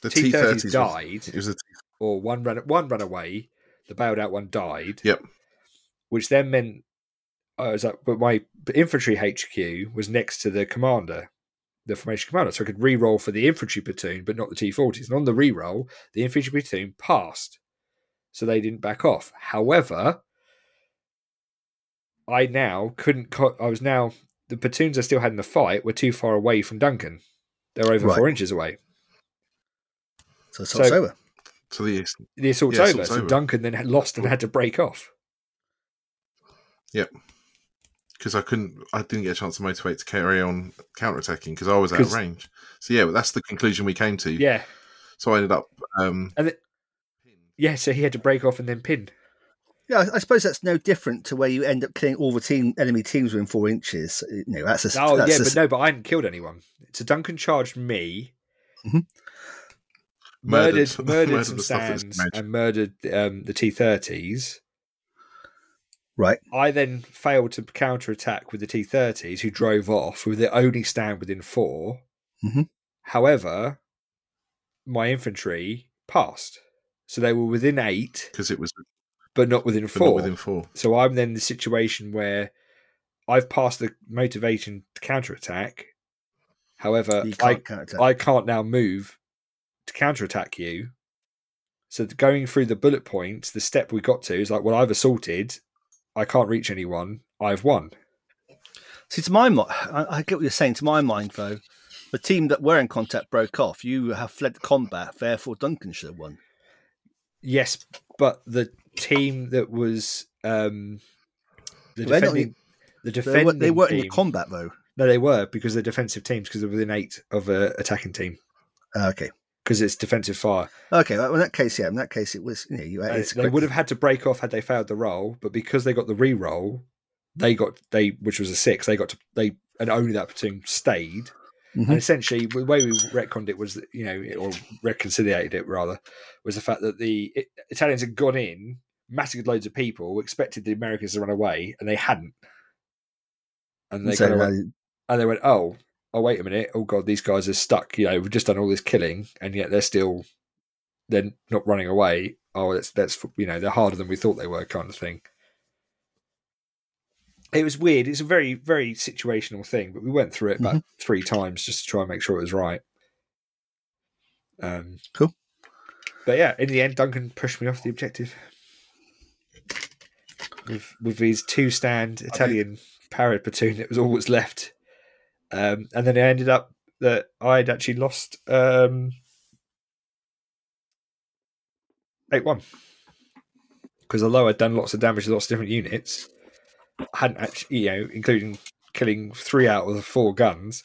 the T T thirties died, It was a or one ran one ran away. The bailed out one died. Yep. Which then meant uh, I was like, but my infantry HQ was next to the commander, the formation commander, so I could re-roll for the infantry platoon, but not the T40s. And on the re-roll, the infantry platoon passed, so they didn't back off. However, I now couldn't. Co- I was now the platoons I still had in the fight were too far away from Duncan. They're over Right. four inches away. So assault's So- over. So the The assault's Yeah, over, assault's so over. Duncan then had lost and had to break off. Yep. Because I couldn't, I didn't get a chance to motivate to carry on counterattacking because I was out of range. So yeah, that's the conclusion we came to. Yeah, So I ended up. Um, and it, yeah. So he had to break off and then pin. Yeah, I- I suppose that's no different to where you end up killing all the team enemy teams within four inches. You know, that's a Oh that's yeah, a- but no, but I hadn't killed anyone. So Duncan charged me, Mhm. murdered Murdered- murdered, murdered some the stands and murdered um, the T thirties. right. I then failed to counter attack with the T thirties, who drove off with the only stand within 4 Mhm. However, my infantry passed, so they were within eight, because it was but not within but four. not within four. So I'm then in the situation where I've passed the motivation to counterattack. However, You I can't counterattack. I can't now move to counterattack you. So going through the bullet points, the step we got to is like, well, I've assaulted. I can't reach anyone. I've won. See, to my mind, I, I get what you're saying. To my mind, though, the team that were in contact broke off. You have fled combat. Therefore, Duncan should have won. Yes, but the team that was um, the They're not defending, the They, defending they weren't in the combat though. No, they were because they're defensive teams because they're within eight of a attacking team Ah, okay. because it's defensive fire. Okay. Well, in that case, yeah. In that case, it was. You know, you, Uh, it's they would have had to break off had they failed the roll, but because they got the re-roll, they got they which was a six. They got to they and only that platoon stayed. Mhm. And essentially, the way we retconned it was that you know, or reconciliated it rather, was the fact that the Italians had gone in, massacred loads of people, expected the Americans to run away, and they hadn't. And they So, went, and they went, oh, oh, wait a minute, oh god, these guys are stuck. You know, we've just done all this killing, and yet they're still, they're not running away. Oh, that's that's you know, they're harder than we thought they were, kind of thing. It was weird. It's a very, very situational thing, but we went through it about three times just to try and make sure it was right. Um, Cool. But yeah, in the end, Duncan pushed me off the objective with with his two stand Italian parrot platoon. It was all that's left, um, and then it ended up that I'd actually lost um, eight one because although I'd done lots of damage to lots of different units, I hadn't actually, you know, including killing three out of the four guns,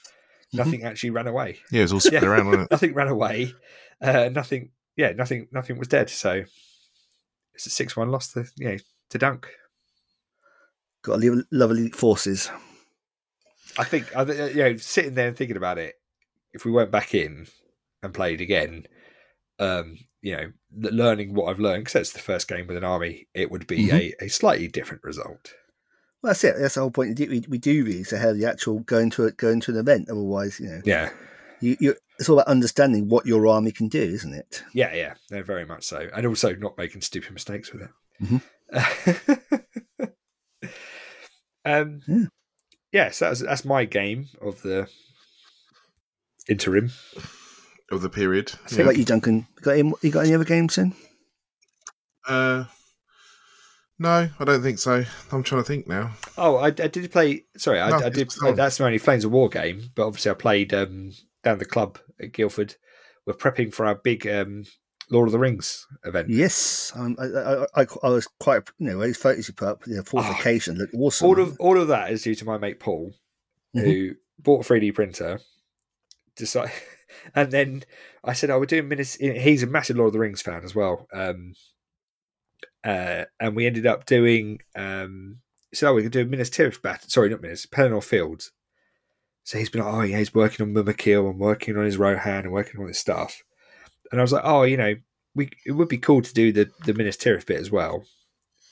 Mhm. nothing actually ran away. Yeah, it was all spread Yeah. around, wasn't it? Nothing ran away. Uh, nothing. Yeah, nothing. Nothing was dead. So it's a six-one loss to you know to Dunk. Got to leave love elite forces. I think. I, you know, sitting there and thinking about it, if we went back in and played again, um, you know, learning what I've learned because that's the first game with an army, it would be a, a slightly different result. Well, that's it. That's the whole point. We, we, do these ahead of the actual going to a, going to an event. Otherwise, you know, Yeah, you, you it's all about understanding what your army can do, isn't it? yeah, yeah. No, very much so, and also not making stupid mistakes with it. Mhm. um, Yeah. yeah, so that's that's my game of the interim. Of the period. So, Yeah. about you, Duncan, you got any, you got any other games in? Uh, no, I don't think so. I'm trying to think now. Oh, I, I did play. Sorry, I, No, I did. it's. That's my only Flames of War game, but obviously I played um, down the club at Guildford. We're prepping for our big um, Lord of the Rings event. Yes, um, I, I, I, I was quite, you know, those photos you put up, the fortification looked awesome. All of all of that is due to my mate Paul, Mhm. who bought a 3D printer. Decide, and then I said, "Oh, we're doing Minas." He's a massive Lord of the Rings fan as well. Um, uh, and we ended up doing. Um, so we could do Minas Tirith battle. Sorry, not Minas. Pelennor Fields. So he's been like, oh yeah, he's working on Mumakil and working on his Rohan and working on all this stuff. And I was like, oh, you know, we it would be cool to do the the Minas Tirith bit as well.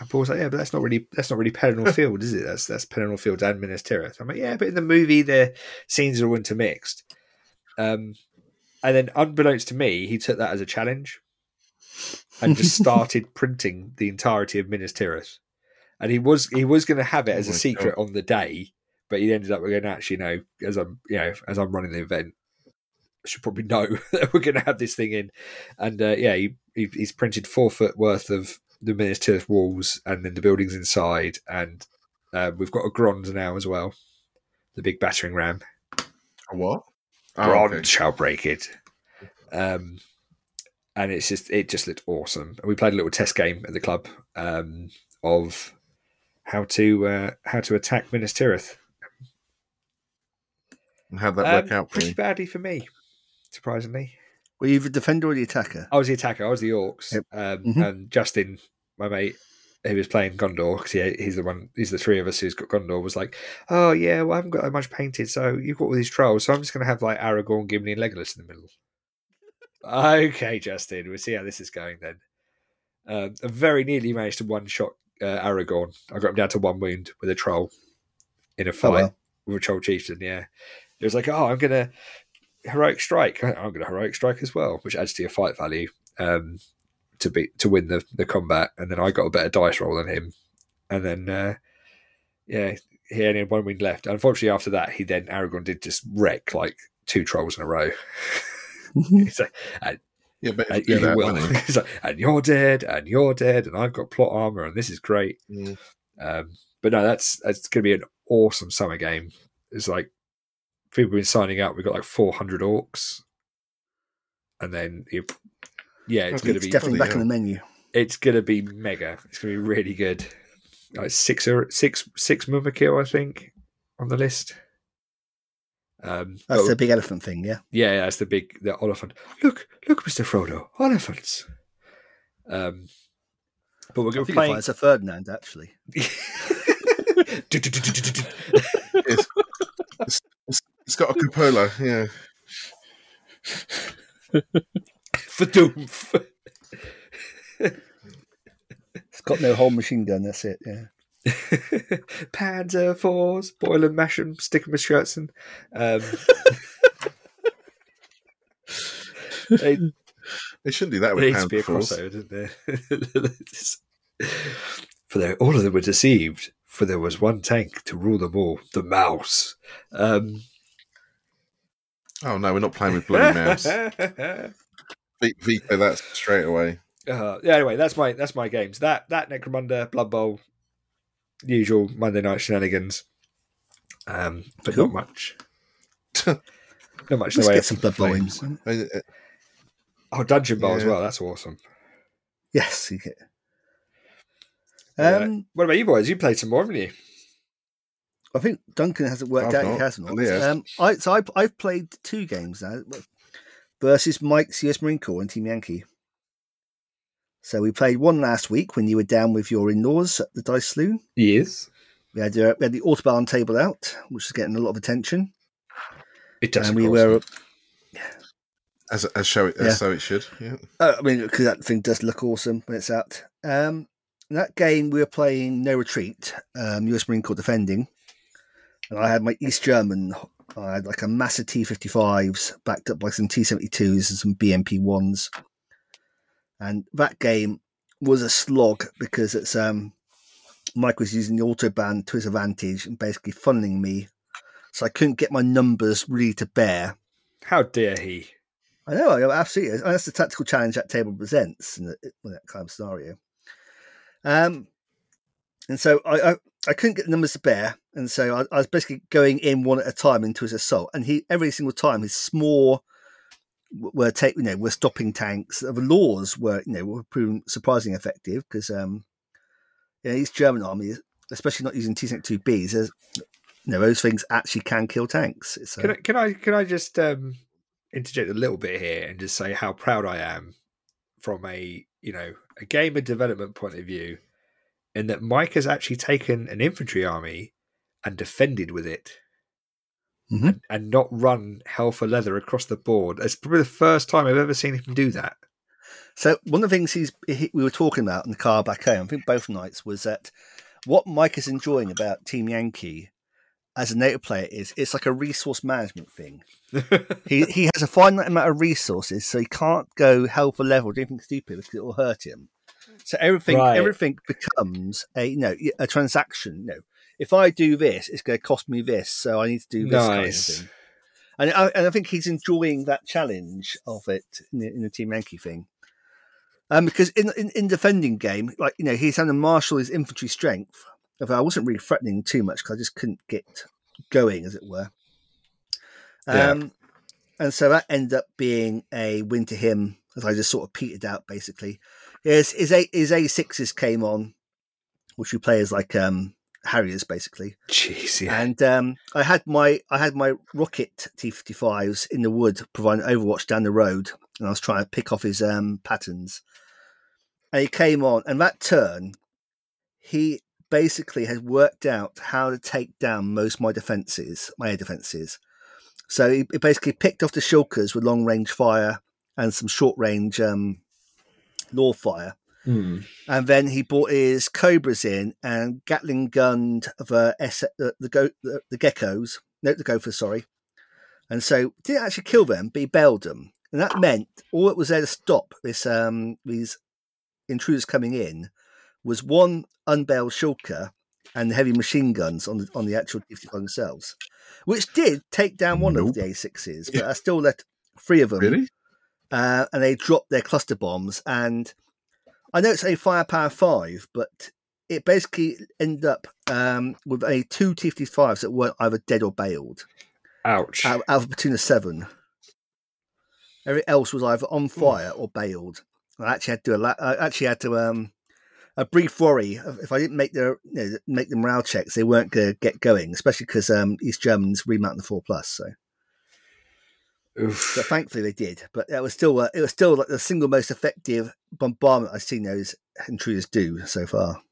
And Paul was like, yeah, but that's not really that's not really Pelennor Field, is it? That's that's Pelennor Field and Minas Tirith. I'm like, yeah, but in the movie the scenes are all intermixed. Um, and then unbeknownst to me, he took that as a challenge and just started printing the entirety of Minas Tirith. And he was he was going to have it Oh as a my secret on the day, but he ended up going actually you know, as I'm you know as I'm running the event, should probably know that we're going to have this thing in. And uh, yeah, he, he he's printed four foot worth of the Minas Tirith walls and then the buildings inside, and uh, we've got a Grond now as well, the big battering ram. A what? Oh, Grond okay. shall break it. Um, and it's just it just looked awesome. And we played a little test game at the club um, of how to uh, how to attack Minas Tirith. And how'd that Um, work out for pretty badly for me, surprisingly. Were you the defender or the attacker? I was the attacker. I was the orcs, Yep. um, Mhm. and Justin, my mate, who was playing Gondor because he, he's the one. He's the three of us who's got Gondor. Was like, oh yeah, well I haven't got that much painted, so you've got all these trolls, so I'm just going to have like Aragorn, Gimli, and Legolas in the middle. okay, Justin, we'll see how this is going then. Um, I very nearly managed to one shot uh, Aragorn. I got him down to one wound with a troll in a fight well. with a troll chieftain. Yeah, it was like, oh, I'm gonna heroic strike. I'm gonna heroic strike as well, which adds to your fight value um, to be to win the the combat. And then I got a better dice roll than him, and then uh, yeah, he only had one wound left. Unfortunately, after that, he then Aragorn did just wreck like two trolls in a row. He's like, Yeah, but and do you that, will. wouldn't he? He's like, and you're dead, and you're dead, and I've got plot armor, and this is great. Mm. Um, but no, that's that's going to be an awesome summer game. It's like people have been signing up. We've got like 400 orcs, and then yeah, it's going to be definitely back in the menu. it's going to be mega. It's going to be really good. Like six or six six Mumakil, I think, on the list. Um, That's but- the big elephant thing, yeah. yeah, yeah, that's the big the elephant. Look, look, Mister Frodo, elephants. Um, but we're going to play. it's a Ferdinand, actually. It's got a cupola, yeah. Fadoof. It's got no whole machine gun, that's it, yeah. Panzer fours, boil and mash 'em, stick 'em with shirts and um, it, They shouldn't do that there with needs to be a hand force. crossover, doesn't there? for they, all of them were deceived, for there was one tank to rule them all, the Maus. Um, Oh no, we're not playing with bloody Maus. Ve- Veto that straight away. Uh, yeah, anyway, that's my that's my games. That that Necromunda, Blood Bowl, usual Monday night shenanigans. Um, but Cool. not much. not much in Let's the way get of some Blood Bowl in. flames. Oh, Dungeon Bowl as well. That's awesome. Yes, you get. Yeah. Um, What about you boys? You played some more, haven't you? I think Duncan hasn't worked I've out. not. He hasn't. Well, he. Um, I so I, I've played two games now versus Mike US Marine Corps and Team Yankee. So we played one last week when you were down with your in-laws at the Dice Saloon. Yes. We had, uh, we had the Autobahn table out, which is getting a lot of attention. It does. and we were, as as show it, Yeah. as so it should. Yeah. uh, I mean, because that thing does look awesome when it's out. Um, that game, we were playing No Retreat, um, US Marine Corps defending, and I had my East German. I had like a massive T55s backed up by some T72s and some BMP ones, and that game was a slog because it's um, Mike was using the autobahn to his advantage and basically funneling me, so I couldn't get my numbers really to bear. How dare he? I know, absolutely. And That's the tactical challenge that table presents in, the, in that kind of scenario. Um, and so I, I, I couldn't get the numbers to bear, and so I, I was basically going in one at a time into his assault. And he every single time his SMAW were take you know were stopping tanks. The laws were you know were proven surprisingly effective because um, you know, these German army, especially not using T two Bs, you know those things actually can kill tanks. So, Can I, can I can I just um, interject a little bit here and just say how proud I am from a you know a gamer development point of view, in that Mike has actually taken an infantry army and defended with it, Mhm. and, and not run hell for leather across the board. It's probably the first time I've ever seen him do that. So one of the things he's he, we were talking about in the car back home, I think both nights, was that what Mike is enjoying about Team Yankee as a native player is it's like a resource management thing. He he has a finite amount of resources, so he can't go hell for level or do anything stupid because it will hurt him. So everything Right. everything becomes a you know a transaction. You know, if I do this, it's going to cost me this, so I need to do this kind of thing. And I, and I think he's enjoying that challenge of it in the, in the Team Yankee thing. Um, because in, in in defending game, like you know, he's having to marshal his infantry strength. Although I wasn't really threatening too much because I just couldn't get going, as it were. Yeah. Um, and so that ended up being a win to him as I just sort of petered out basically. His his A his A sixes came on, which we play as like um Harriers basically. Jeez, yeah. And um, I had my I had my rocket T55s in the wood providing Overwatch down the road, and I was trying to pick off his um, Pattons. And he came on, and that turn, he basically had worked out how to take down most of my defenses, my air defenses. So he, he basically picked off the Shilkas with long range fire and some short range um, law fire. Hmm. And then he brought his cobras in and Gatling gunned the S- the the, go- the the geckos, no, the gophers, sorry. And so didn't actually kill them, but he bailed them, and that meant all that was there to stop this um these intruders coming in was one unbailed Shilka and heavy machine guns on the on the actual T55 themselves, which did take down one Nope. of the A6s, but I still left three of them Really? Uh, and they dropped their cluster bombs. And I know it's a firepower five, but it basically ended up um, with a two T55s that weren't either dead or bailed Ouch. out, out of a platoon of seven. Everything else was either on fire or bailed. I actually had to. allow- I actually had to. Um, a brief worry if I didn't make their you know, make the morale checks, they weren't going to get going, especially because um, East Germans remounting the four plus. So. Oof. But thankfully they did. But it was still uh, it was still like the single most effective bombardment I've seen those intruders do so far.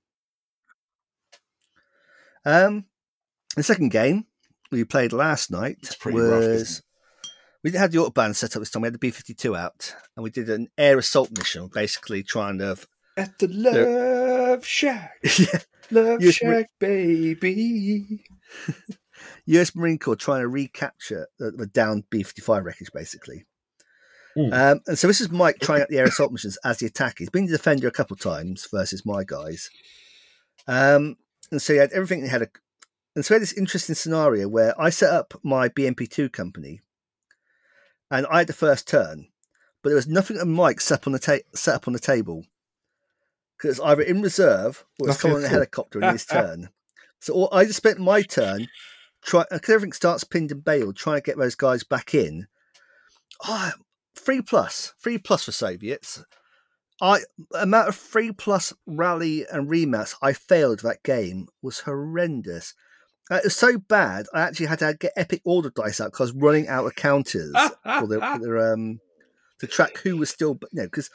Um, the second game we played last night pretty rough, was we didn't have the autobahn set up this time. We had the B fifty two out, and we did an air assault mission, basically trying to. At the Love Shack. yeah, Love Shack, baby. U.S. Marine Corps trying to recapture the, the down B-55 wreckage, basically. Mm. Um, and so this is Mike trying out the air assault missions as the attacker. He's been the defender a couple of times versus my guys. Um, and so he had everything. He had a, and so we had this interesting scenario where I set up my BMP2 company, and I had the first turn, but there was nothing that Mike set up on the ta- set up on the table because it's either in reserve or it's someone in a helicopter in his turn. So all, I just spent my turn try everything starts pinned and bailed, trying to get those guys back in. Oh, three plus, three plus for Soviets. I amount of three plus rally and remounts I failed that game was horrendous. Uh, it was so bad I actually had to get epic order dice out because I was running out of counters for the, for um to track who was still you know because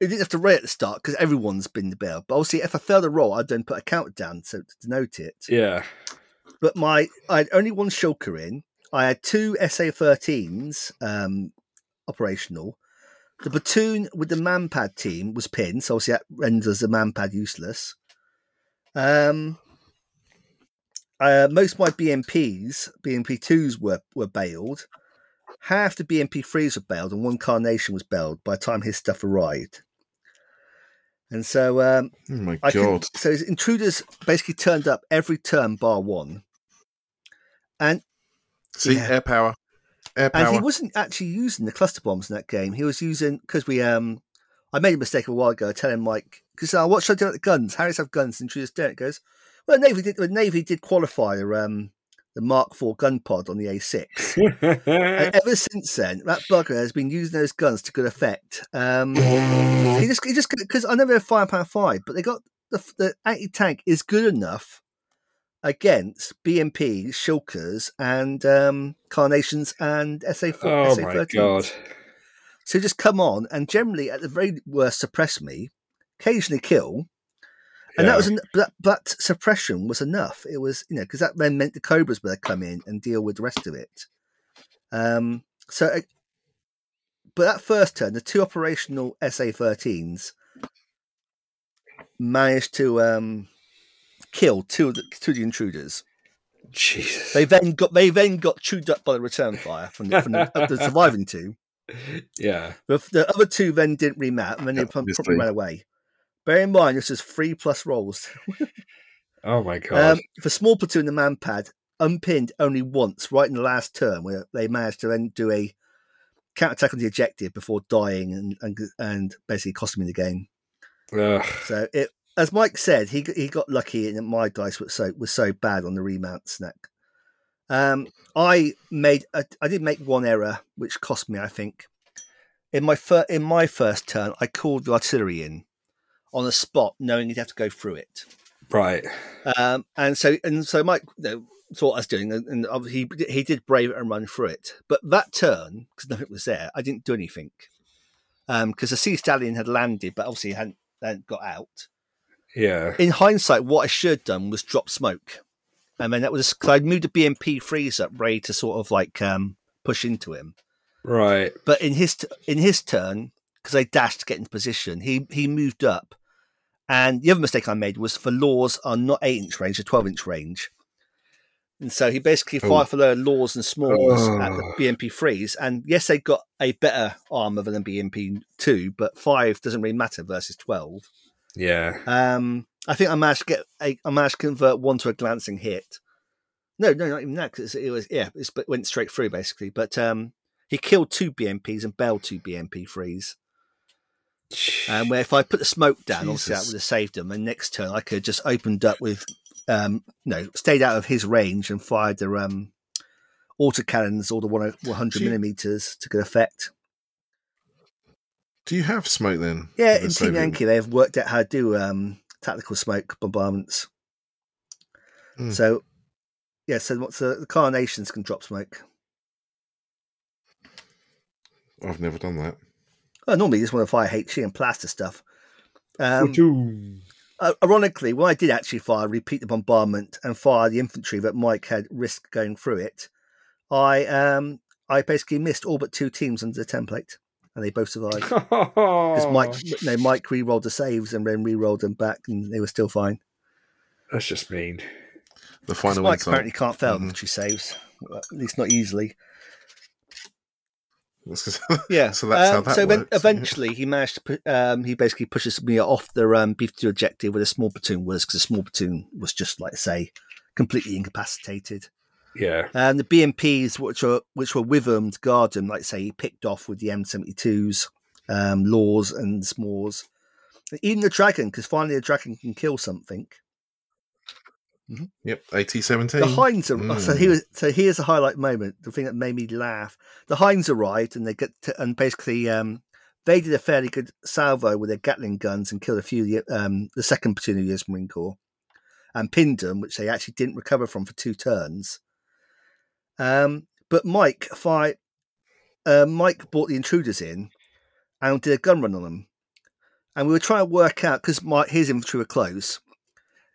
it didn't have to rate at the start because everyone's been the bail. But obviously, if I failed a roll, I'd then put a counter down so to denote it Yeah. But my I had only one Shilka in. I had two SA-13s um, operational. The platoon with the manpad team was pinned, so obviously that renders the manpad useless. Um, uh, most of my BMPs, BMP2s were were bailed. Half the BMP3s were bailed, and one carnation was bailed by the time his stuff arrived. And so um, Oh my I could, god! so his intruders basically turned up every turn bar one, and See, yeah. air power, air power. and he wasn't actually using the cluster bombs in that game. He was using because we um, I made a mistake a while ago telling Mike because uh, what should I do with the guns? Harriers have guns, and intruders don't. It goes well. Navy did. Well, Navy did qualify the um the Mark IV gun pod on the A6. and ever since then, that bugger has been using those guns to good effect. Um, he just, he just because I know they're firepower five, but they got the the anti tank is good enough against BMPs, Shilkas, and um, Carnations and SA. oh SA my 13s. god. So just come on and generally, at the very worst, suppress me, occasionally kill. And that was en- that, that suppression was enough. It was you know because that then meant the cobras would come in and deal with the rest of it. Um. So, uh, but that first turn, the two operational SA-13s managed to um kill two of the two of the intruders. Jesus. They then got they then got chewed up by the return fire from the, from the, of the surviving two. yeah. The, the other two then didn't remap and then Yeah, obviously. probably ran away. Bear in mind, this is three plus rolls. Oh my god. Um, for small platoon, the man pad unpinned only once, right in the last turn, where they managed to then do a counter attack on the objective before dying and and, and basically costing me the game. Ugh. So it, as Mike said, he he got lucky and my dice was so was so bad on the remount snack. Um, I made a, I did make one error which cost me. I think in my fir- in my first turn, I called the artillery in on the spot, knowing he'd have to go through it. Right. Um, and so and so Mike you know, saw what I was doing, and, he he did brave it and run through it. But that turn, because nothing was there, I didn't do anything. Because the sea stallion had landed, but obviously hadn't, hadn't got out. Yeah. In hindsight, what I should have done was drop smoke, and then that was because I'd moved the BMP freeze up ready to sort of like um, push into him. Right. But in his in his turn, because I dashed to get into position, he he moved up. And the other mistake I made was for laws are not eight inch range, they're twelve inch range. And so he basically Oh. fired for the laws and SMAWs at the Oh. BMP freeze. And yes, they got a better armor than BMP two, but five doesn't really matter versus twelve. Yeah. Um, I think I managed to get a, I managed to convert one to a glancing hit. No, no, not even that because it was yeah, it went straight through basically. But um, he killed two BMPs and bailed two BMP frees. Um, where if I put the smoke down, obviously that would have saved him. And next turn, I could have just opened up with, um, no, stayed out of his range and fired the um, autocannons or the 100 100 Do you- millimeters to good effect. Do you have smoke then? Yeah, in the Team Yankee, they've worked out how to do um, tactical smoke bombardments. Hmm. So, yeah, so what's the, the carnations can drop smoke. I've never done that. Oh, normally you just want to fire HE and plaster stuff. Um, uh, ironically, when I did actually fire, repeat the bombardment and fire the infantry that Mike had risked going through it, I um I basically missed all but two teams under the template, and they both survived because Because Mike no Mike re-rolled the saves and then re-rolled them back, and they were still fine. That's just mean. The final one. Mike insight. apparently can't fail Mhm. she saves, well, at least not easily. Yeah. So that's how um, that so then works. eventually he managed to put, um, he basically pushes me off the um, beef to objective where the small platoon was because the small platoon was just like say completely incapacitated. Yeah. And the BMPs, which are which were with him to guard him, like say he picked off with the M72s, um, Laws and SMAWs. Even the dragon, because finally the dragon can kill something. Yep, AT seventeen. The Hinds, ar- so Mm. he was, so here's a highlight moment. The thing that made me laugh: the Hinds arrived, and they get to, and basically um, they did a fairly good salvo with their Gatling guns and killed a few of the, um, the second platoon of the US Marine Corps, and pinned them, which they actually didn't recover from for two turns. Um, but Mike fight, uh, Mike brought the intruders in and did a gun run on them, and we were trying to work out because his infantry were close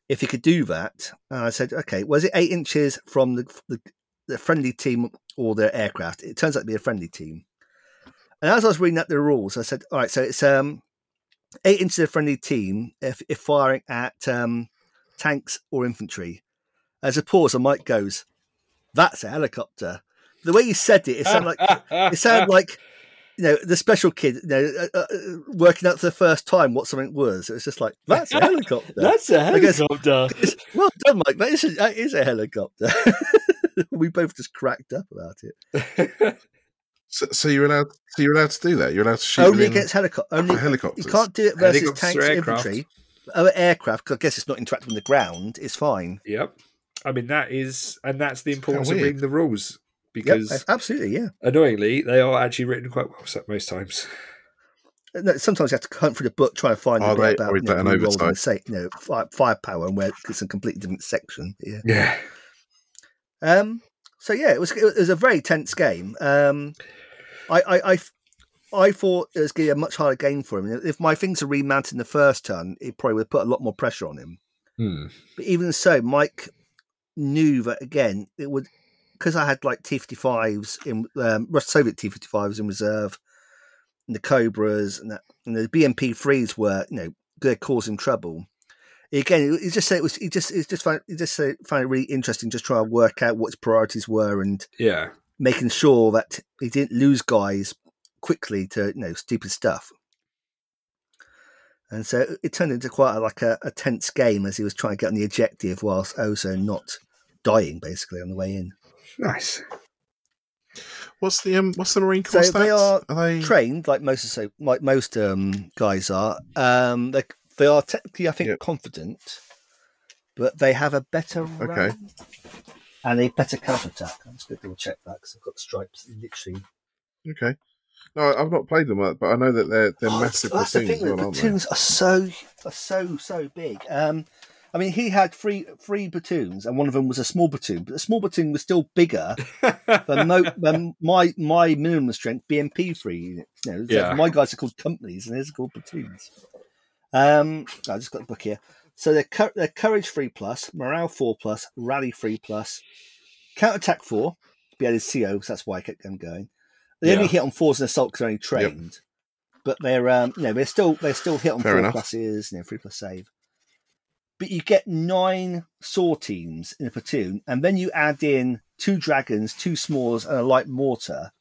if he could do that. And I said, okay, was it eight inches from the, the, the friendly team or their aircraft? It turns out to be a friendly team. And as I was reading out the rules, I said, all right, so it's um, eight inches of friendly team if, if firing at um, tanks or infantry. As a pause, and Mike goes, that's a helicopter. The way you said it, it sounded like it sounded like you know the special kid, you know, uh, uh, working out for the first time what something was. It was just like that's a helicopter. That's a I guess- helicopter. well done, Mike. That is a, that is a helicopter. we both just cracked up about it. So, so you're allowed. So you're allowed to do that. You're allowed to shoot Only against helicopter. Only helicopters. you can't do it versus tanks, or or aircraft. infantry. Other aircraft, 'cause I guess it's not interacting with the ground. It's fine. yep. I mean that is, and that's the importance of weird. reading the rules Yep, because absolutely, yeah. annoyingly they are actually written quite well so- most times. Sometimes you have to hunt through the book, try to find Are a bit they- about you know, that an re-rolls and oversight? say, you know, fire, firepower and where it's a completely different section. Yeah. Yeah. Um. So yeah, it was it was a very tense game. Um, I I I, I thought it was going to be a much harder game for him. If my things are remounted in the first turn, it probably would have put a lot more pressure on him. Hmm. But even so, Mike knew that again it would because I had like T fifty fives in um, Soviet T fifty fives in reserve, and the Cobras and, that, and the BMP threes were you know cause him trouble. Again, he just said it was. He just, he just found, he just said, found it really interesting, just trying to work out what his priorities were and Yeah. making sure that he didn't lose guys quickly to you know stupid stuff. And so it turned into quite a, like a, a tense game as he was trying to get on the objective whilst also not dying basically on the way in. Nice. What's the um? What's the Marine Corps So they stats? are they Trained like most so like most um, guys are. Um, they they are technically I think Yep. confident, but they have a better Okay. run and a better counter attack. I'm just going to double check that because I've got the stripes literally okay? No, I've not played them, uh, but I know that they're they're Oh, massive that's the platoons, thing. well, The aren't they? platoons are so are so so big. Um, I mean, he had three three platoons, and one of them was a small platoon. But the small platoon was still bigger than, mo- than my my minimum strength BMP three units. You know, so Yeah. my guys are called companies, and theirs are called platoons. Um, I just got the book here. So they're, cou- they're courage three plus, morale four plus, rally three plus, counterattack four. Be added CO, so that's why I kept them going. They only hit on fours and assault because they're only trained, but they're um, you know they're still they're still hit on Fair four enough. pluses, you know three plus save. But you get nine saw teams in a platoon, and then you add in two dragons, two SMAWs, and a light mortar.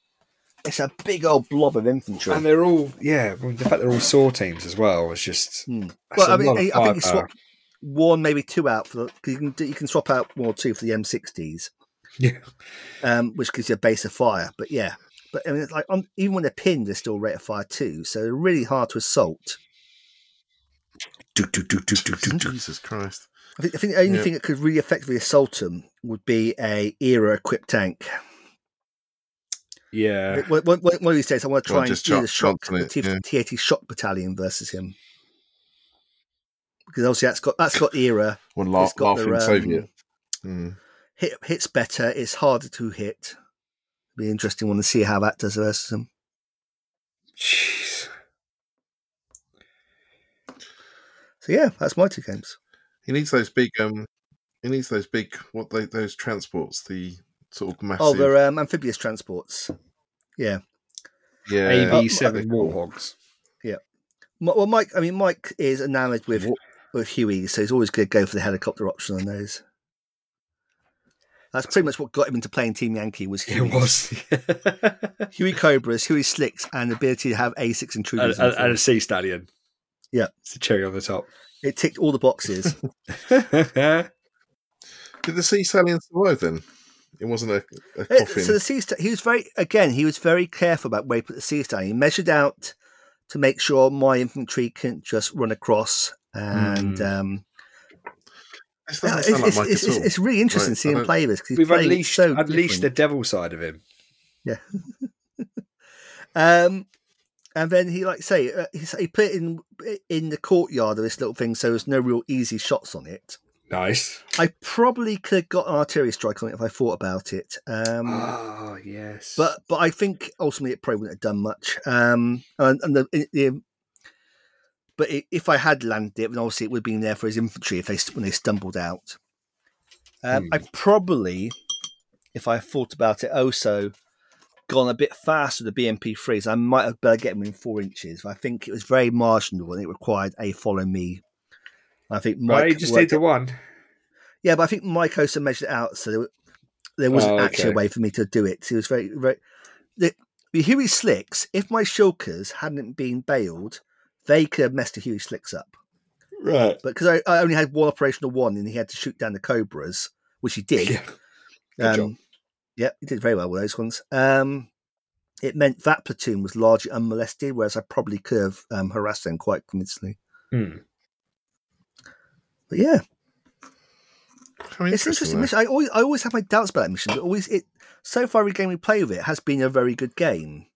It's a big old blob of infantry. and they're all yeah. The fact they're all saw teams as well is just. Hmm. Well, I mean, I, think you swap one, maybe two out for because you can you can swap out one or two for the M60s, Yeah. um, which gives you a base of fire. But yeah, but I mean, it's like on, even when they're pinned, they're still rate of fire too, so they're really hard to assault. Do, do, do, do, do, do. Jesus Christ. I think, I think the only Yeah. thing that could really effectively assault them would be a era equipped tank. Yeah. One, one- one of these days, I want to Well, try and just do the shock, the T- yeah. T80 shock battalion versus him, because obviously that's got that's got era. One la- got laughing the, um, Soviet. Mm. hit hits better. It's harder to hit. Be interesting one to see how that does versus him. So yeah, that's my two games. He needs those big. Um, he needs those big. What they those transports? The sort of massive. Oh, they're um, amphibious transports. Yeah. yeah. AV uh, seven cool. warthogs. Mi- Well, Mike. I mean, Mike is enamored with Wa- with Huey, so he's always going to go for the helicopter option on those. That's pretty much what got him into playing Team Yankee was It was. Huey Cobras, Huey Slicks, and the ability to have A6 and, intruders. and, in and a sea stallion. Yeah. It's the cherry on the top. It ticked all the boxes. Did the sea stallion survive then? It wasn't a, a Uh, coffin. So the sea sta- he was very again he was very careful about where he put the sea stallion. He measured out to make sure my infantry couldn't just run across. And Hmm. um, this yeah, it's, like it's, it's, at it's, all. it's really interesting Right, to see him play this because We've unleashed so unleashed the devil side of him. Yeah. um, and then he like say uh, he, he put it in in the courtyard of this little thing, so there's no real easy shots on it. Nice. I probably could have got an artillery strike on it if I thought about it. Um, Oh yes. but but I think ultimately it probably wouldn't have done much. Um, and, and the, the but i if I had landed it, then obviously it would have been there for his infantry if they when they stumbled out. Um, Hmm. I probably, if I thought about it, also gone a bit faster the BMP threes. I might have better get them in four inches. I think it was very marginal and it required a follow me. I think Mike you just need the one. yeah, but I think Mike also measured it out, so there, there wasn't Oh, actually a way for me to do it. It was very, very. The, the Huey Slicks, if my Shilkas hadn't been bailed, they could have messed the Huey Slicks up. Right. But because I, I only had one operational one and he had to shoot down the Cobras, which he did. Yeah. Um, yeah, he did very well with those ones. Um, it meant that platoon was largely unmolested, whereas I probably could have um, harassed them quite convincingly. Hmm. But yeah, How it's interesting. interesting though. mission. I always, I always have my doubts about that mission, but always it. So far, every game we play with it has been a very good game,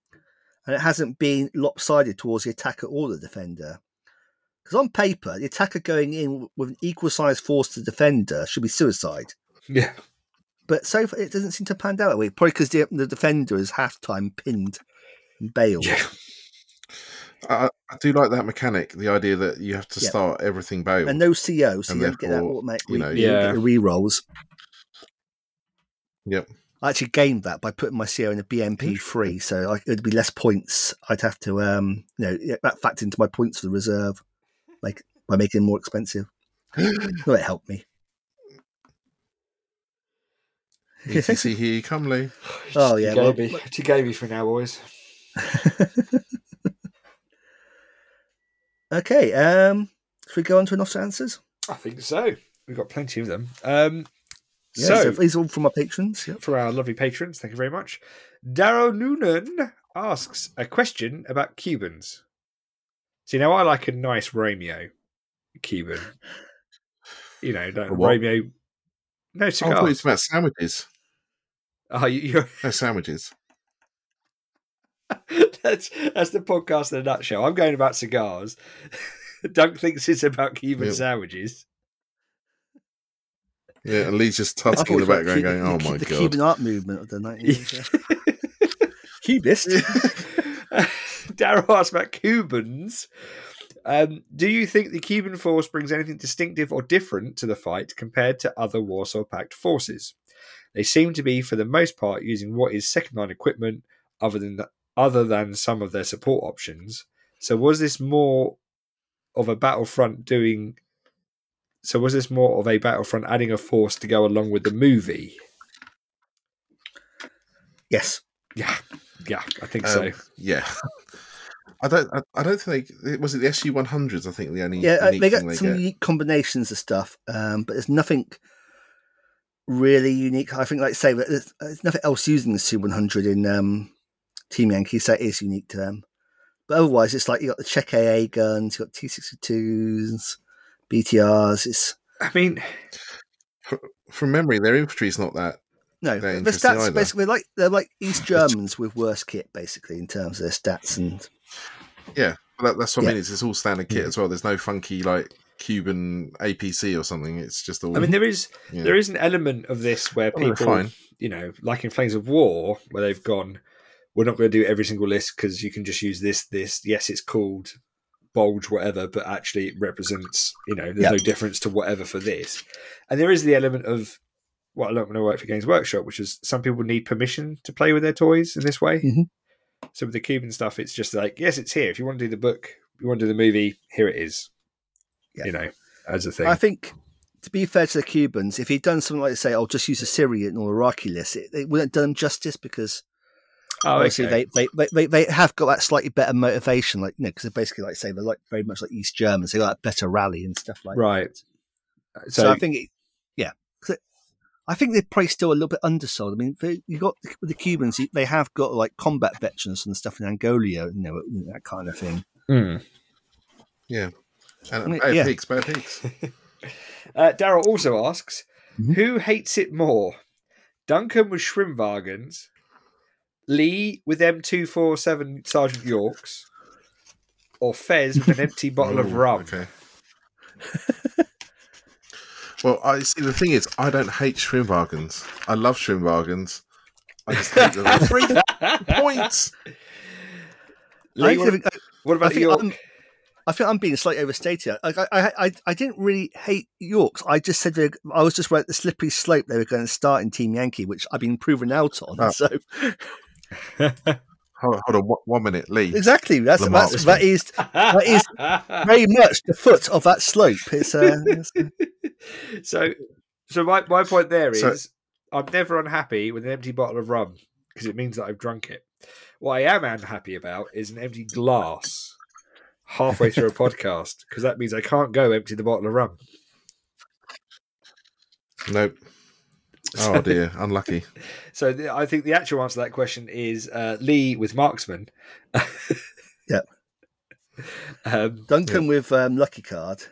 and it hasn't been lopsided towards the attacker or the defender. Because on paper, the attacker going in with an equal sized force to the defender should be suicide. Yeah. But so far, it doesn't seem to pan out that way. Probably because the, the defender is half time pinned and bailed. Yeah. I, I do like that mechanic. The idea that you have to Yeah. start everything bailed. And no CO, so And you don't get that therefore, automatic you know, you Yeah. get the re-rolls. Yep. I actually gained that by putting my CO in a BMP free, so I, it'd be less points. I'd have to, um, you know, yeah, that factored into my points for the reserve, like by making it more expensive. well, it helped me. ETC here you come, Lee. Oh, yeah, well- She gave me for now, boys. okay, um, should we go on to enough answers? I think so. We've got plenty of them. Um, Yeah, so, these are all from our patrons. Yep. for our lovely patrons, thank you very much. Daryl Noonan asks a question about Cubans. See, now I like a nice Romeo Cuban. You know, don't, Romeo. No Oh, I thought it about sandwiches. Oh, you, No sandwiches. that's that's the podcast in a nutshell. I'm going about cigars. Dunk thinks it's about Cuban Yeah. sandwiches. Yeah, and Lee's just oh, I tusking in the thought it was background, going, "Oh the, my the god!" The Cuban art movement of the 1980s. Cubist. Daryl asked about Cubans. Um, do you think the Cuban force brings anything distinctive or different to the fight compared to other Warsaw Pact forces? They seem to be, for the most part, using what is second line equipment, other than other than some of their support options. So, was this more of a battlefront doing? So, was this more of a battlefront adding a force to go along with the movie? Yes. Yeah, yeah, I think Um, so. Yeah. I don't. I, I don't think they, was it the SU one hundreds. I think the only Yeah, uh, unique they thing got they some get. unique combinations of stuff, um, but there's nothing really unique. I think, like say, there's, there's nothing else using the SU one hundred in um, Team Yankee, so it is unique to them. But otherwise, it's like you got the Czech AA guns, you got T62s, BTRs. It's I mean, From memory, their infantry is not that. no, They're the stats either. basically like they're like East Germans with worse kit, basically in terms of their stats and Yeah, that, that's what I mean. It's, it's all standard kit Mm. as well. There's no funky like Cuban APC or something. It's just all. I mean, there is yeah. there is an element of this where Oh, people, fine. you know, like in Flames of War, where they've gone, we're not going to do every single list because you can just use this, this. Yes, it's called bulge, whatever, but actually it represents, you know, there's Yeah. no difference to whatever for this. And there is the element of what I don't want to work for Games Workshop, which is some people need permission to play with their toys in this way. Mhm. So with the Cuban stuff, it's just like, yes, it's here. If you want to do the book, you want to do the movie, here it is. Yeah. You know, as a thing. I think, to be fair to the Cubans, if he'd done something like say, "I'll just use a Syrian or Iraqi list," it, it wouldn't have done them justice because oh, obviously okay. they, they, they, they have got that slightly better motivation, like you know, because they're basically like say they're like very much like East Germans. They got that better rally and stuff like right. that. So, So, I think, it, yeah, I think they're probably still a little bit undersold. I mean, they, you got with the Cubans, they have got like combat veterans and stuff in Angola, you know, that kind of thing. Hmm. yeah, and I mean, bad yeah. pigs, bad pigs. Uh, Daryl also asks, Mhm. who hates it more? Duncan with Schwimmwagens, Lee with M247 Sergeant Yorks, or Fez with an empty bottle of rum? Okay. well, I see. The thing is, I don't hate Schwimmwagens. I love Schwimmwagens. I just hate them. Three points. Lee, I what, think- what about I York? I'm, I think I'm being slightly overstated. Like, I, I, I, I didn't really hate Yorks. I just said they- I was just right at the slippery slope they were going to start in Team Yankee, which I've been proven out on. Oh. So Hold, hold on, one, one minute, Lee. exactly, that's, The that's that is that is very much the foot of that slope. It's, uh, it's so, so my, my point there is, So- I'm never unhappy with an empty bottle of rum because it means that I've drunk it. What I am unhappy about is an empty glass halfway through a podcast because that means I can't go empty the bottle of rum. Nope. Oh dear, unlucky. So the, I think the actual answer to that question is uh, Lee with marksman. Yep. Um, Duncan with um, lucky card.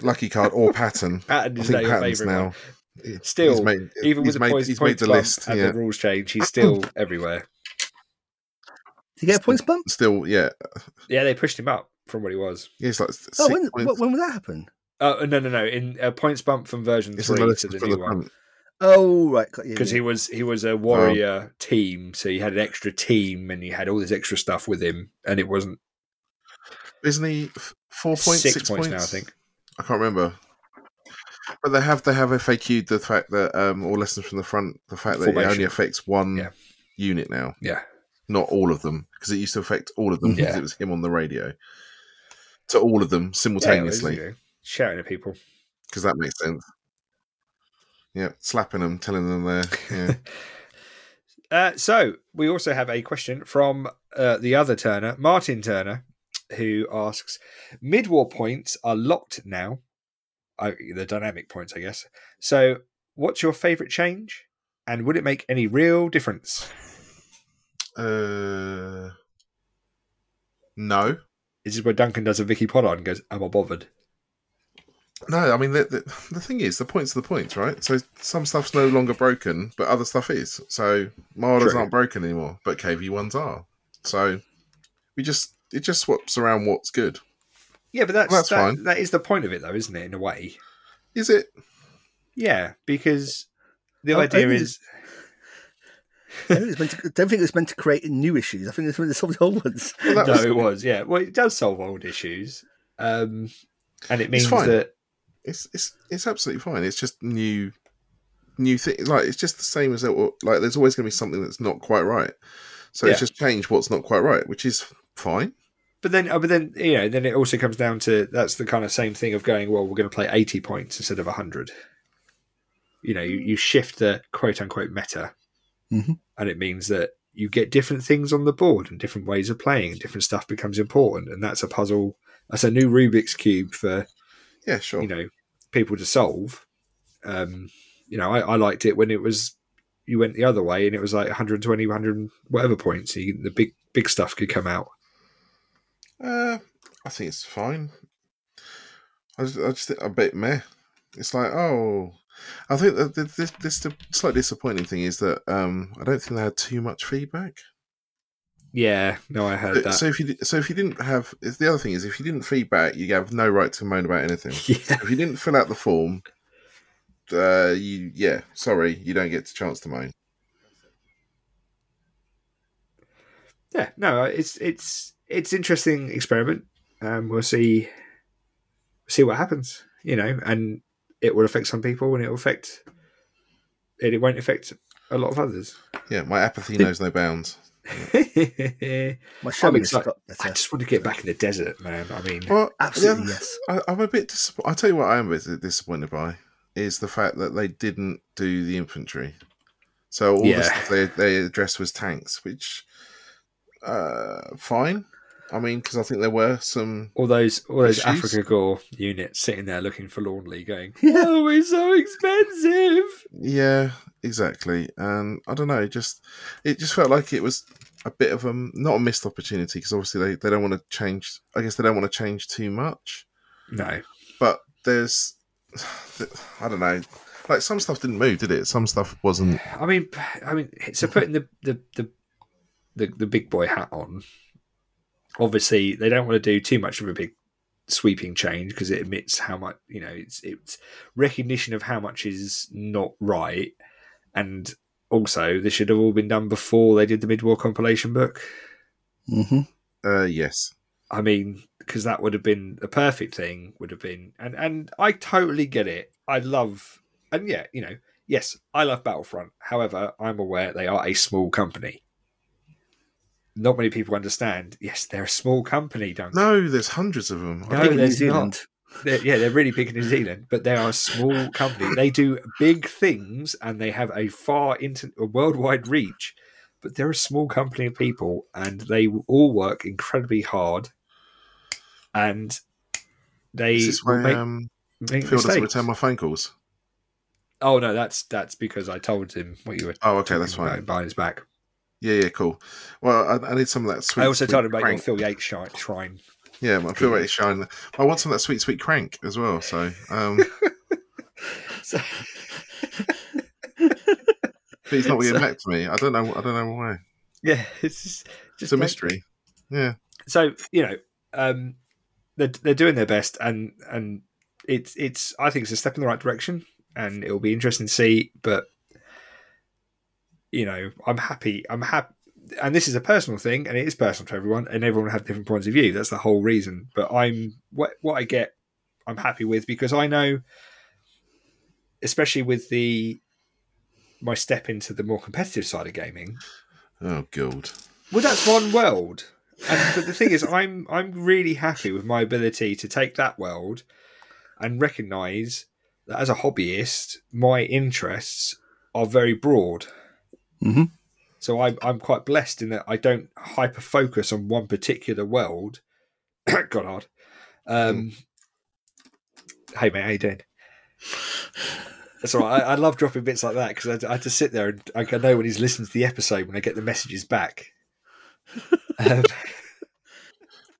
Lucky card or pattern. Patton I is now think Patton's now. one. Still, made, Even with made, the points, he's points made the list. and Yeah, the rules change, he's still everywhere. Did you get a points bump? still, yeah. Yeah, they pushed him up from what he was. Yeah, it's like Oh, when, points. when will that happen? Oh no, no, no! In uh, points bump from version It's three to the new one front. Oh, right. because yeah. he was he was a warrior team, so he had an extra team and he had all this extra stuff with him, and it wasn't Isn't he four points? six, Six, points, now. I think. I can't remember. But they have they have FAQ'd the fact that um, all lessons from the front, the fact that it only affects one Yeah. unit now, Yeah, not all of them, because it used to affect all of them because Yeah. it was him on the radio to all of them Yeah, simultaneously. Shouting at people. Because that makes sense. Yeah, slapping them, telling them they're yeah. Uh, so we also have a question from uh, the other Turner, Martin Turner, who asks: Mid-war points are locked now. Uh, the dynamic points, I guess. So, what's your favourite change, and would it make any real difference? uh, no, This is where Duncan does a Vicky Pollard and goes, "Am I bothered?" No. I mean, the, the, the thing is, the points are the points, right? So some stuff's no longer broken, but other stuff is. So Marder's True. aren't broken anymore, but KV ones are. So we just it just swaps around what's good. Yeah, but that's, That's that, fine. that is the point of it, though, isn't it? In a way, Is it? Yeah, because the I idea is I don't think, it's meant to, don't think it was meant to create new issues. I think it's meant to solve the old ones. Well, no, was- it was yeah. Well, it does solve old issues, um, and it means fine. that It's it's it's absolutely fine. It's just new new thing. Like it's just the same as it. Like there's always going to be something that's not quite right. So it's just change what's not quite right, which is fine. But then, uh, but then, you know, then it also comes down to that's the kind of same thing of going. Well, we're going to play eighty points instead of hundred. You know, you, you shift the quote unquote meta, Mhm. and it means that you get different things on the board and different ways of playing, and different stuff becomes important, and that's a puzzle. That's a new Rubik's cube for Yeah, sure. you know people to solve. Um, you know, I, I liked it when it was you went the other way and it was like 120, 100 whatever points. You, the big big stuff could come out. Uh, I think it's fine. I just, I just think a bit meh. It's like, oh, I think that this, this the slight disappointing thing is that um, I don't think they had too much feedback. Yeah, no, I heard that. So if you so if you didn't have, the other thing is if you didn't feedback, you have no right to moan about anything. yeah, if you didn't fill out the form, uh, you yeah, sorry, you don't get the chance to moan. yeah, no, it's it's it's interesting experiment. Um, we'll see see what happens. You know, and it will affect some people, and it will affect it. It won't affect a lot of others. Yeah, my apathy knows no bounds. I My showing has excited. got better. just want to get back in the desert, man. I mean, Well, Absolutely, the yes. I, I'm a bit. Dis- I tell you what, I am a bit disappointed by is the fact that they didn't do the infantry. So all Yeah. the stuff they they addressed was tanks, which uh fine. I mean, because I think there were some. all those all those Issues? Afrika Korps units sitting there looking forlornly, going, Yeah. "Oh, it's so expensive." Yeah, exactly. And I don't know, just it just felt like it was a bit of a not a missed opportunity because obviously they, they don't want to change. I guess they don't want to change too much. No, But there's, I don't know, like some stuff didn't move, did it? Some stuff wasn't. I mean, I mean, so putting the the the the, the big boy hat on, obviously they don't want to do too much of a big sweeping change because it admits how much you know it's it's recognition of how much is not right and also this should have all been done before they did the mid-war compilation book mm-hmm. Uh, yes. I mean, because that would have been the perfect thing. Would have been, and and I totally get it. I love, and yeah, you know, yes, I love Battlefront. However, I'm aware they are a small company. Not many people understand. Yes, they're a small company. Don't No, there's hundreds of them. No, in New. Zealand. they're, yeah, they're really big in New Zealand, but they are a small company. They do big things and they have a far inter- a worldwide reach. But they're a small company of people, and they all work incredibly hard. And they Is this make, um, make Phil doesn't return my phone calls? Oh no, that's that's because I told him what you were. Oh, okay, that's fine. Behind his back. Yeah, yeah, cool. Well, I, I need some of that sweet. I also sweet told him about your crank. Phil Yates shrine. Yeah, my Phil Yates shrine. I want some of that sweet, sweet crank as well. So, um, So, but he's not getting So- back to me. I don't know. I don't know why. yeah, it's just, just It's a mystery. Yeah. so you know um they're, they're doing their best and and it's it's i think it's a step in the right direction and it'll be interesting to see but you know i'm happy i'm happy and this is a personal thing and it is personal to everyone and everyone have different points of view that's the whole reason but i'm what what i get i'm happy with because i know especially with the my step into the more competitive side of gaming Oh god. well, that's one world. And, but the thing is, I'm I'm really happy with my ability to take that world and recognise that as a hobbyist, my interests are very broad. Mhm. So I'm I'm quite blessed in that I don't hyper focus on one particular world. God hard. Um, Hey mate, how you doing? That's all right. I, I love dropping bits like that because I, I just sit there and I know when he's listened to the episode when I get the messages back. Um,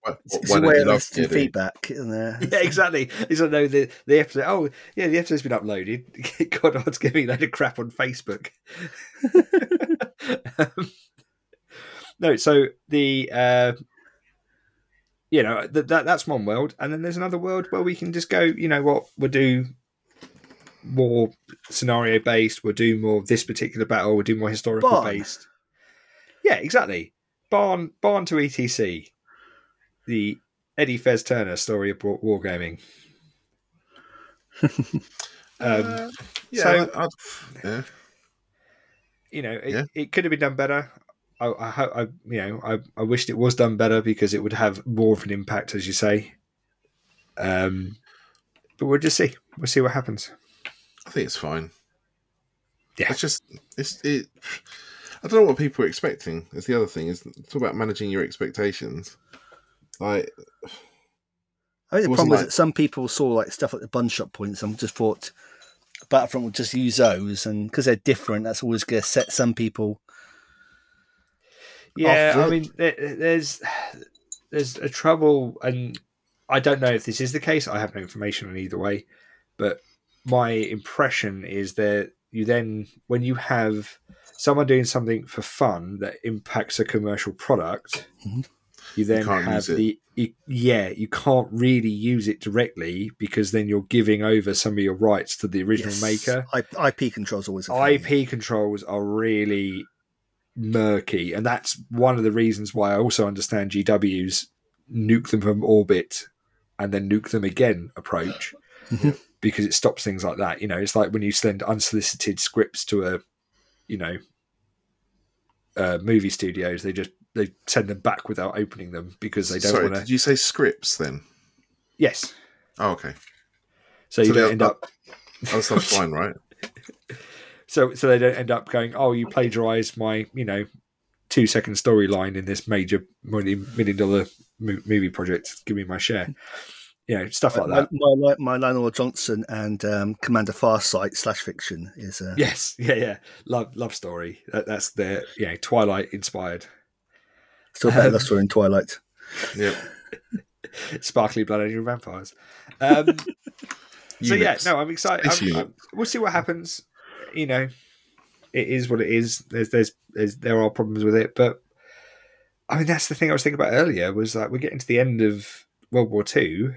Why, It's a way of Giddy? feedback. And, uh, yeah, exactly. He's like, no, the, the episode. Oh, yeah, the episode's been uploaded. God, Godard's giving me a load of crap on Facebook. um, no, so the uh, you know th- that that's one world, and then there's another world where we can just go. You know what? We'll do more scenario based. We'll do more of this particular battle. We'll do more historical Barn. based. Yeah, exactly. Barn, Barn to ETC, the Eddie Fez Turner story of war- wargaming. um, Uh, yeah, so- I, yeah. you know, it, Yeah. it could have been done better. I, I, I you know, I, I wished it was done better because it would have more of an impact, as you say. Um, but we'll just see. We'll see what happens. I think it's fine. Yeah. It's just it's it. I don't know what people are expecting. Is the other thing is talk about managing your expectations. Like I think the problem was like- that some people saw like stuff like the bun shot points and just thought Battlefront would just use those, and because they're different, that's always going to set some people. Yeah, Off I the- mean, there's there's a trouble, and I don't know if this is the case. I have no information on either way, but my impression is that you then, when you have someone doing something for fun that impacts a commercial product, Mhm. You then can't have the you, yeah, you can't really use it directly because then you're giving over some of your rights to the original Yes. maker. I, IP controls always. thing. IP controls are really murky, and that's one of the reasons why I also understand GW's nuke them from orbit and then nuke them again approach because it stops things like that. You know, it's like when you send unsolicited scripts to a, you know, uh, movie studios, they just they send them back without opening them because they don't sorry, want did to. you say scripts then? Yes, Oh, okay. so you don't end up. Other stuff's fine, right? So so they don't end up going, oh, you plagiarized my, you know, two second storyline in this major million dollar movie project. Give me my share. You know, stuff like that. my, my, my Lion El'Jonson and um, Commander Farsight slash fiction is uh, Yes, yeah, yeah. Love love story. That, that's their you know Twilight inspired. Still better Um, love story in Twilight. Yep. Sparkly blood angel vampires. Um, so yeah, no, I'm excited. I'm- I'm- we'll see what happens. You know, it is what it is. There's, there's, there's, there are problems with it, but I mean, that's the thing I was thinking about earlier. Was that we're getting to the end of World War Two.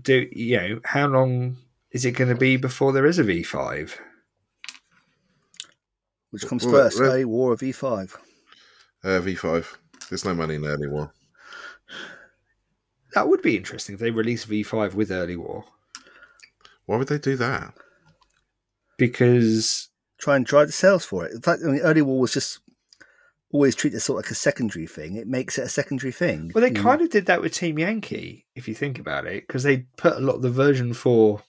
Do you know how long is it going to be before there is a V five? Which comes first, well- A War of E5? Uh, V5. There's no money in early war. That would be interesting if they release V five with early war Why would they do that? because Try and drive the sales for it. In fact, I mean, early war was just always treated as sort of like a secondary thing. It makes it a secondary thing. Well, they You know, kind of did that with Team Yankee, if you think about it, because they put a lot of the version four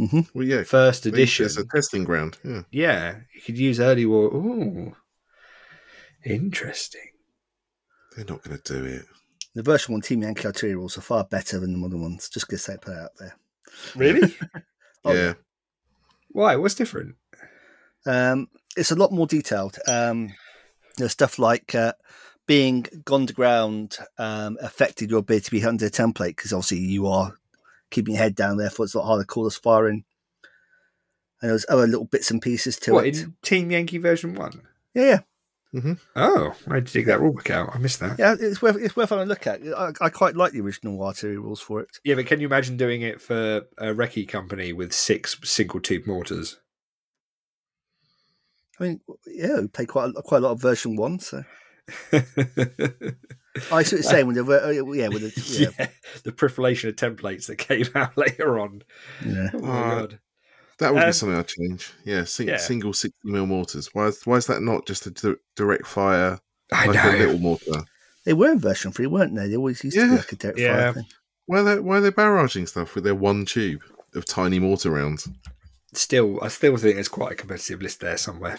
mhm. Well, yeah. first they use it edition. as a testing ground. Yeah. Yeah, you could use early war. Ooh, interesting. They're not going to do it. The version one Team Yankee artillery rules are far better than the modern ones. Just gonna say put it out there. Really? Oh, yeah. Why? What's different? Um, it's a lot more detailed. Um, there's stuff like uh, being gone to ground um, affected your ability to be under a template because obviously you are keeping your head down, therefore it's a lot harder to call us firing. And there's other little bits and pieces to what it. in Team Yankee version one? Yeah, yeah, Oh, I had to dig that rulebook out. I missed that. yeah. It's worth it's worth having a look at. I, I quite like the original artillery rules for it. Yeah, but can you imagine doing it for a recce company with six single tube mortars? I mean, yeah, we played quite a, quite a lot of version one. So I see what you're saying with the uh, yeah with the yeah. yeah, the proliferation of templates that came out later on. yeah. Oh my god! That would Um, be something I'd change. Yeah, sing, yeah. single 60 mil mortars. Why is, why is that not just a di- direct fire, I like know. a little mortar? They were in version three, weren't they? They always used to be Yeah. like a direct Yeah. fire thing. Why are they, why are they barraging stuff with their one tube of tiny mortar rounds? Still, I still think there's quite a competitive list there somewhere.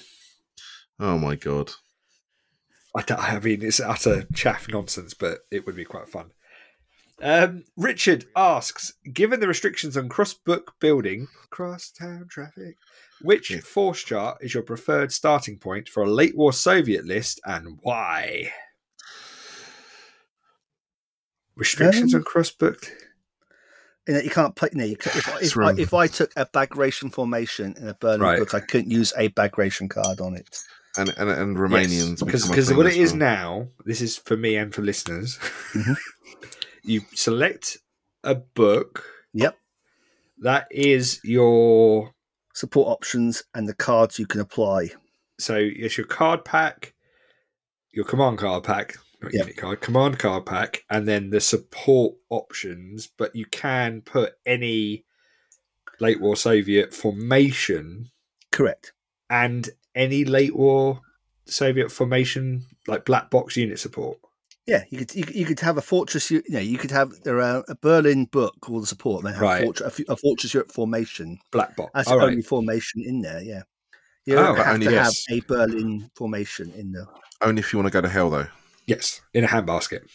Oh my god. I, don't- I mean, it's utter chaff nonsense, but it would be quite fun. Um, Richard asks, given the restrictions on cross-book building, cross-town traffic, which Yeah. force chart is your preferred starting point for a late war Soviet list, and why? Restrictions Um, on cross-book. You, know, you can't play. You know, you, ca- if, I- if, I, if I took a bagration formation in a Berlin Right. book, I couldn't use a bagration card on it. And and, and Romanians. because because what it is now, this is for me and for listeners. Mhm. you select a book, Yep. That is your Support options and the cards you can apply. so it's your card pack, your command card pack, not Yep. unit card, command card pack, and then the support options. But you can put any late war Soviet formation Correct. and any late war Soviet formation like black box unit support. Yeah, you could you, could- you could have a fortress. You know, you could have there are a Berlin book called the support, and then have Right. a, fortress, a, f- a fortress Europe formation. Black box. That's All the right. only formation in there. Yeah, you Oh, don't but have only to yes. have a Berlin formation in there. Only if you want to go to hell, though. Yes, in a handbasket.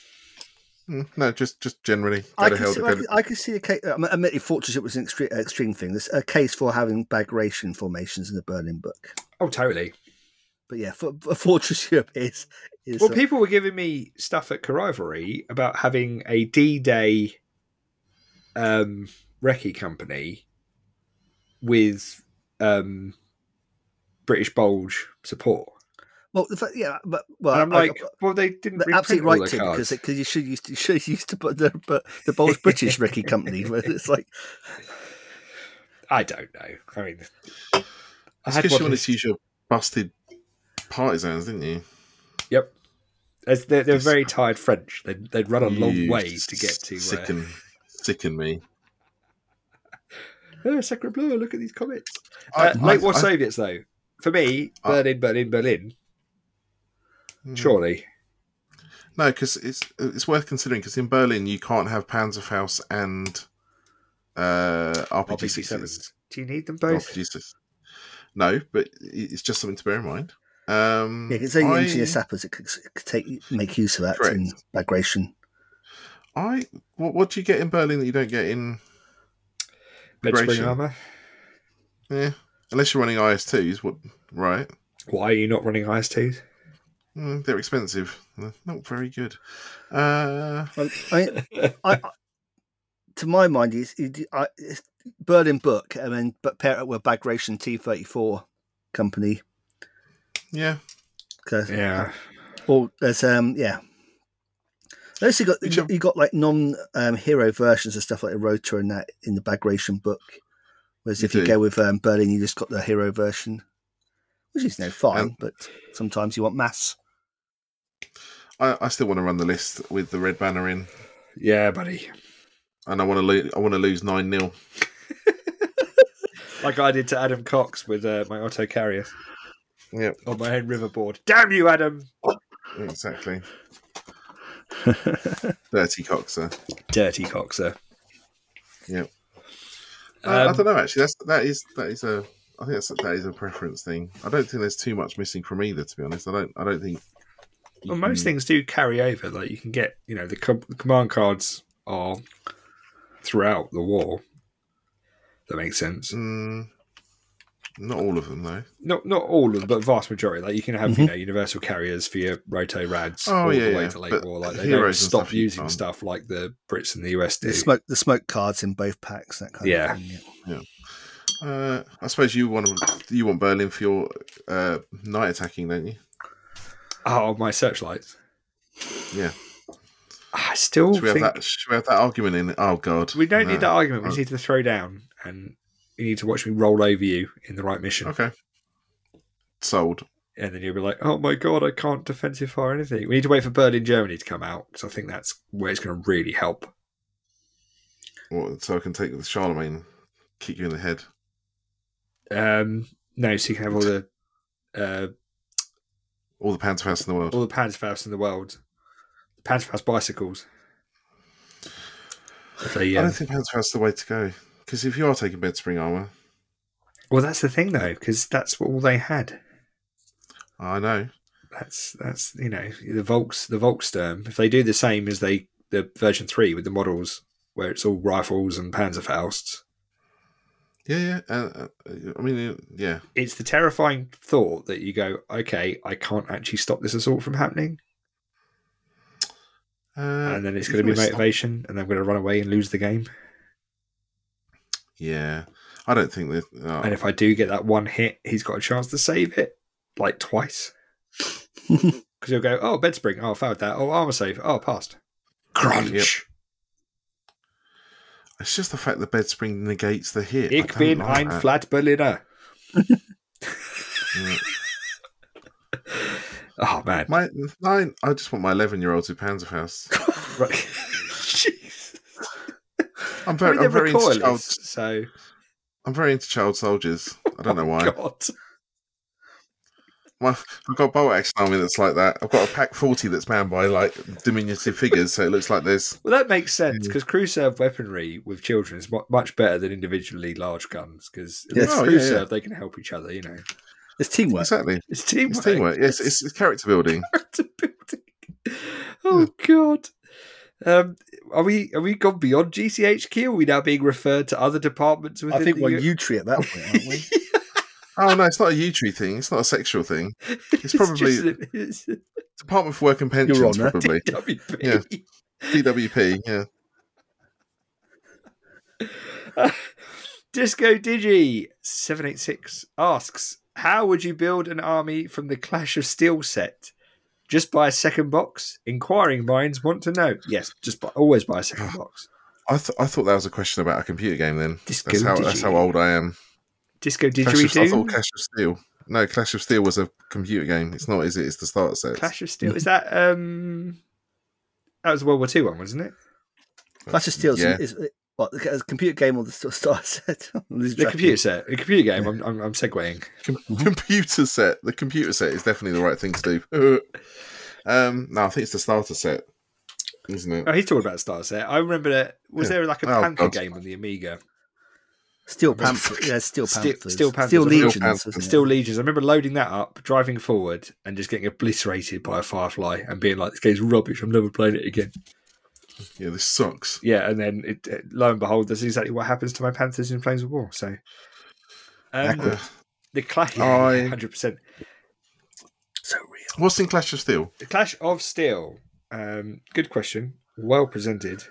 Mm, No, just just generally go I to can, hell. see, I, can, I can see a case. I mean, admittedly, fortress Europe was an extreme, extreme thing. There's a case for having Bagration formations in the Berlin book. Oh, totally. But yeah, for, for Fortress Europe is is Well, uh, people were giving me stuff at Rivalry about having a D-Day um, recce company with um, British Bulge support. well, the fact, yeah, but well, and I'm I- like, well, they didn't They're reprint absolutely all right the to because because you should used to, you should used to put the but the Bulge British recce Company where it's like I don't know. I mean, I It's had because one you wanted who's- to use your busted partisans, didn't you? Yep. As they're, they're very tired French. They'd, they'd run a long way to get to. Uh, sicken, sicken me. oh, Sacre Bleu, look at these comments. I- Uh, I- late war I- Soviets, though. For me, I- Berlin, Berlin, Berlin. Mm. Surely. No, because it's it's worth considering. Because in Berlin, you can't have Panzerfaust and uh, RPG sevens. Do you need them both? RPG sixes. No, but it's just something to bear in mind. Um, yeah, it's only I- engineer sappers that could, could take make use of that in Correct. Bagration. I what, what do you get in Berlin that you don't get in? Bed spring Bagration. armor. Yeah, unless you're running IS2s. What? Right? Why are you not running IS2s? Mm, they're expensive. They're not very good. Uh, Well, I I, I, to my mind, is it's Berlin book and then but pair it with Bagration T thirty four company. Yeah, 'cause- Yeah. Or there's um yeah. Unless you got Which of- you got like non um, hero versions of stuff like the Rota and that in the Bagration book. Whereas You if you go with um, Berlin, you just got the hero version, which is no fine. Um, but sometimes you want mass. I, I still want to run the list with the red banner in, Yeah, buddy. and I want to lo- I want to lose nine 0 Like I did to Adam Cox with uh, my Otto Carrier Yep, on my own riverboard. Damn you, Adam! exactly. Dirty coxer. Dirty Coxer. Yep. Uh, I Um, don't know. Actually, that's that is that is a. I think that's that is a preference thing. I don't think there's too much missing from either. To be honest, I don't. I don't think. Well, most can- things do carry over. Like you can get, you know, the, com- the command cards are throughout the war. That makes sense. Mm, not all of them though. Not not all of them, but vast majority. Like you can have, Mhm. you know, universal carriers for your roto rads Oh, all yeah, the way yeah. to late But war. Like they heroes don't stop stuff using can't. stuff like the Brits and the US do. The smoke the smoke cards in both packs. That kind Yeah. of thing. Yeah. Uh, I suppose you want to, you want Berlin for your uh, night attacking, don't you? Oh, my searchlights. Yeah. I still Should we have that? Should we have that argument in? Oh God, we don't No. need that argument. We just need to throw down, and you need to watch me roll over you in the right mission. Okay. Sold. and then you'll be like, "Oh my god, I can't defensive fire anything." We need to wait for Berlin, Germany to come out because I think that's where it's going to really help. Well, so I can take the Charlemagne, kick you in the head. Um, no, so you can have all the uh, All the Panzerfaust in the world. all the Panzerfaust in the world, the Panzerfaust bicycles. They, I um, don't think Panzerfaust's the way to go. Because if you are taking bed spring armor, well, that's the thing though, because that's what all they had. I know. That's that's you know the Volks the Volkssturm. If they do the same as they the version three with the models where it's all rifles and Panzerfausts, Yeah, yeah. Uh, uh, I mean, uh, yeah. it's the terrifying thought that you go, okay, I can't actually stop this assault from happening, Uh, and then it's going to be always stop- motivation, and I'm going to run away and lose the game. Yeah, I don't think that. Oh, uh, And if I do get that one hit, he's got a chance to save it like twice because he'll go, oh, bed spring, oh, I failed that, oh, armor save, oh, passed, crunch. Yep. It's just the fact that bed spring negates the hit. I Ich don't bin like ein that. Flat Berliner. Yeah. Oh man, My nine. I just want my eleven-year-old to Panzerfaust. right. Jeez. I'm I very, mean, I'm very into child. so I'm very into child soldiers. I don't know oh, why. God. My, I've got a bolt action army that's like that. I've got a Pak forty that's manned by like diminutive figures, so it looks like this. Well, that makes sense because crew serve weaponry with children is much better than individually large guns because Yes. Oh, crew yeah, yeah. serve they can help each other. You know, It's teamwork. exactly it's teamwork. it's teamwork. Yes, it's, it's character building. character building. Oh God. Um, are we are we gone beyond GCHQ? Are we now being referred to other departments within I think the we're U- U-tree at that point, aren't we? Oh no, it's not a U-tree thing. It's not a sexual thing. It's probably- just- it's Department for Work and Pensions, Honour. probably. DWP. Yeah. DWP. Yeah. Disco Digi seven eight six asks, "How would you build an army from the Clash of Steel set? Just buy a second box. Inquiring minds want to know. Yes, just buy, always buy a second box. I, th- I thought that was a question about a computer game. Then Disco that's how Digi. that's how old I am. Disco Clash of, I thought Clash of Steel. No, Clash of Steel was a computer game. It's not, is it? It's the starter set. Clash of Steel. Is that um? That was World War Two one, wasn't it? Clash of Steel Yeah. is what the a computer game or the st- star set. The track. computer set. The computer game. I'm I'm, I'm segueing. computer set. The computer set is definitely the right thing to do. um, no, I think it's the starter set, isn't it? Oh, he's talking about Star Set. I remember that. Was Yeah. there like a Oh, Panther God. game on the Amiga? Steel Panther. Yeah, Steel Steel- Panthers. Steel Panthers. Steel Steel Legions. Panthers. wasn't? Still Legions. I remember loading that up, driving forward, and just getting obliterated by a Firefly and being like, "This game's rubbish. I'm never playing it again." Yeah, this sucks. Yeah, and then it, uh, lo and behold, that's exactly what happens to my Panthers in Flames of War. So, um, the Clash, hundred percent. So real. What's in Clash of Steel? The Clash of Steel. Um, good question. Well presented.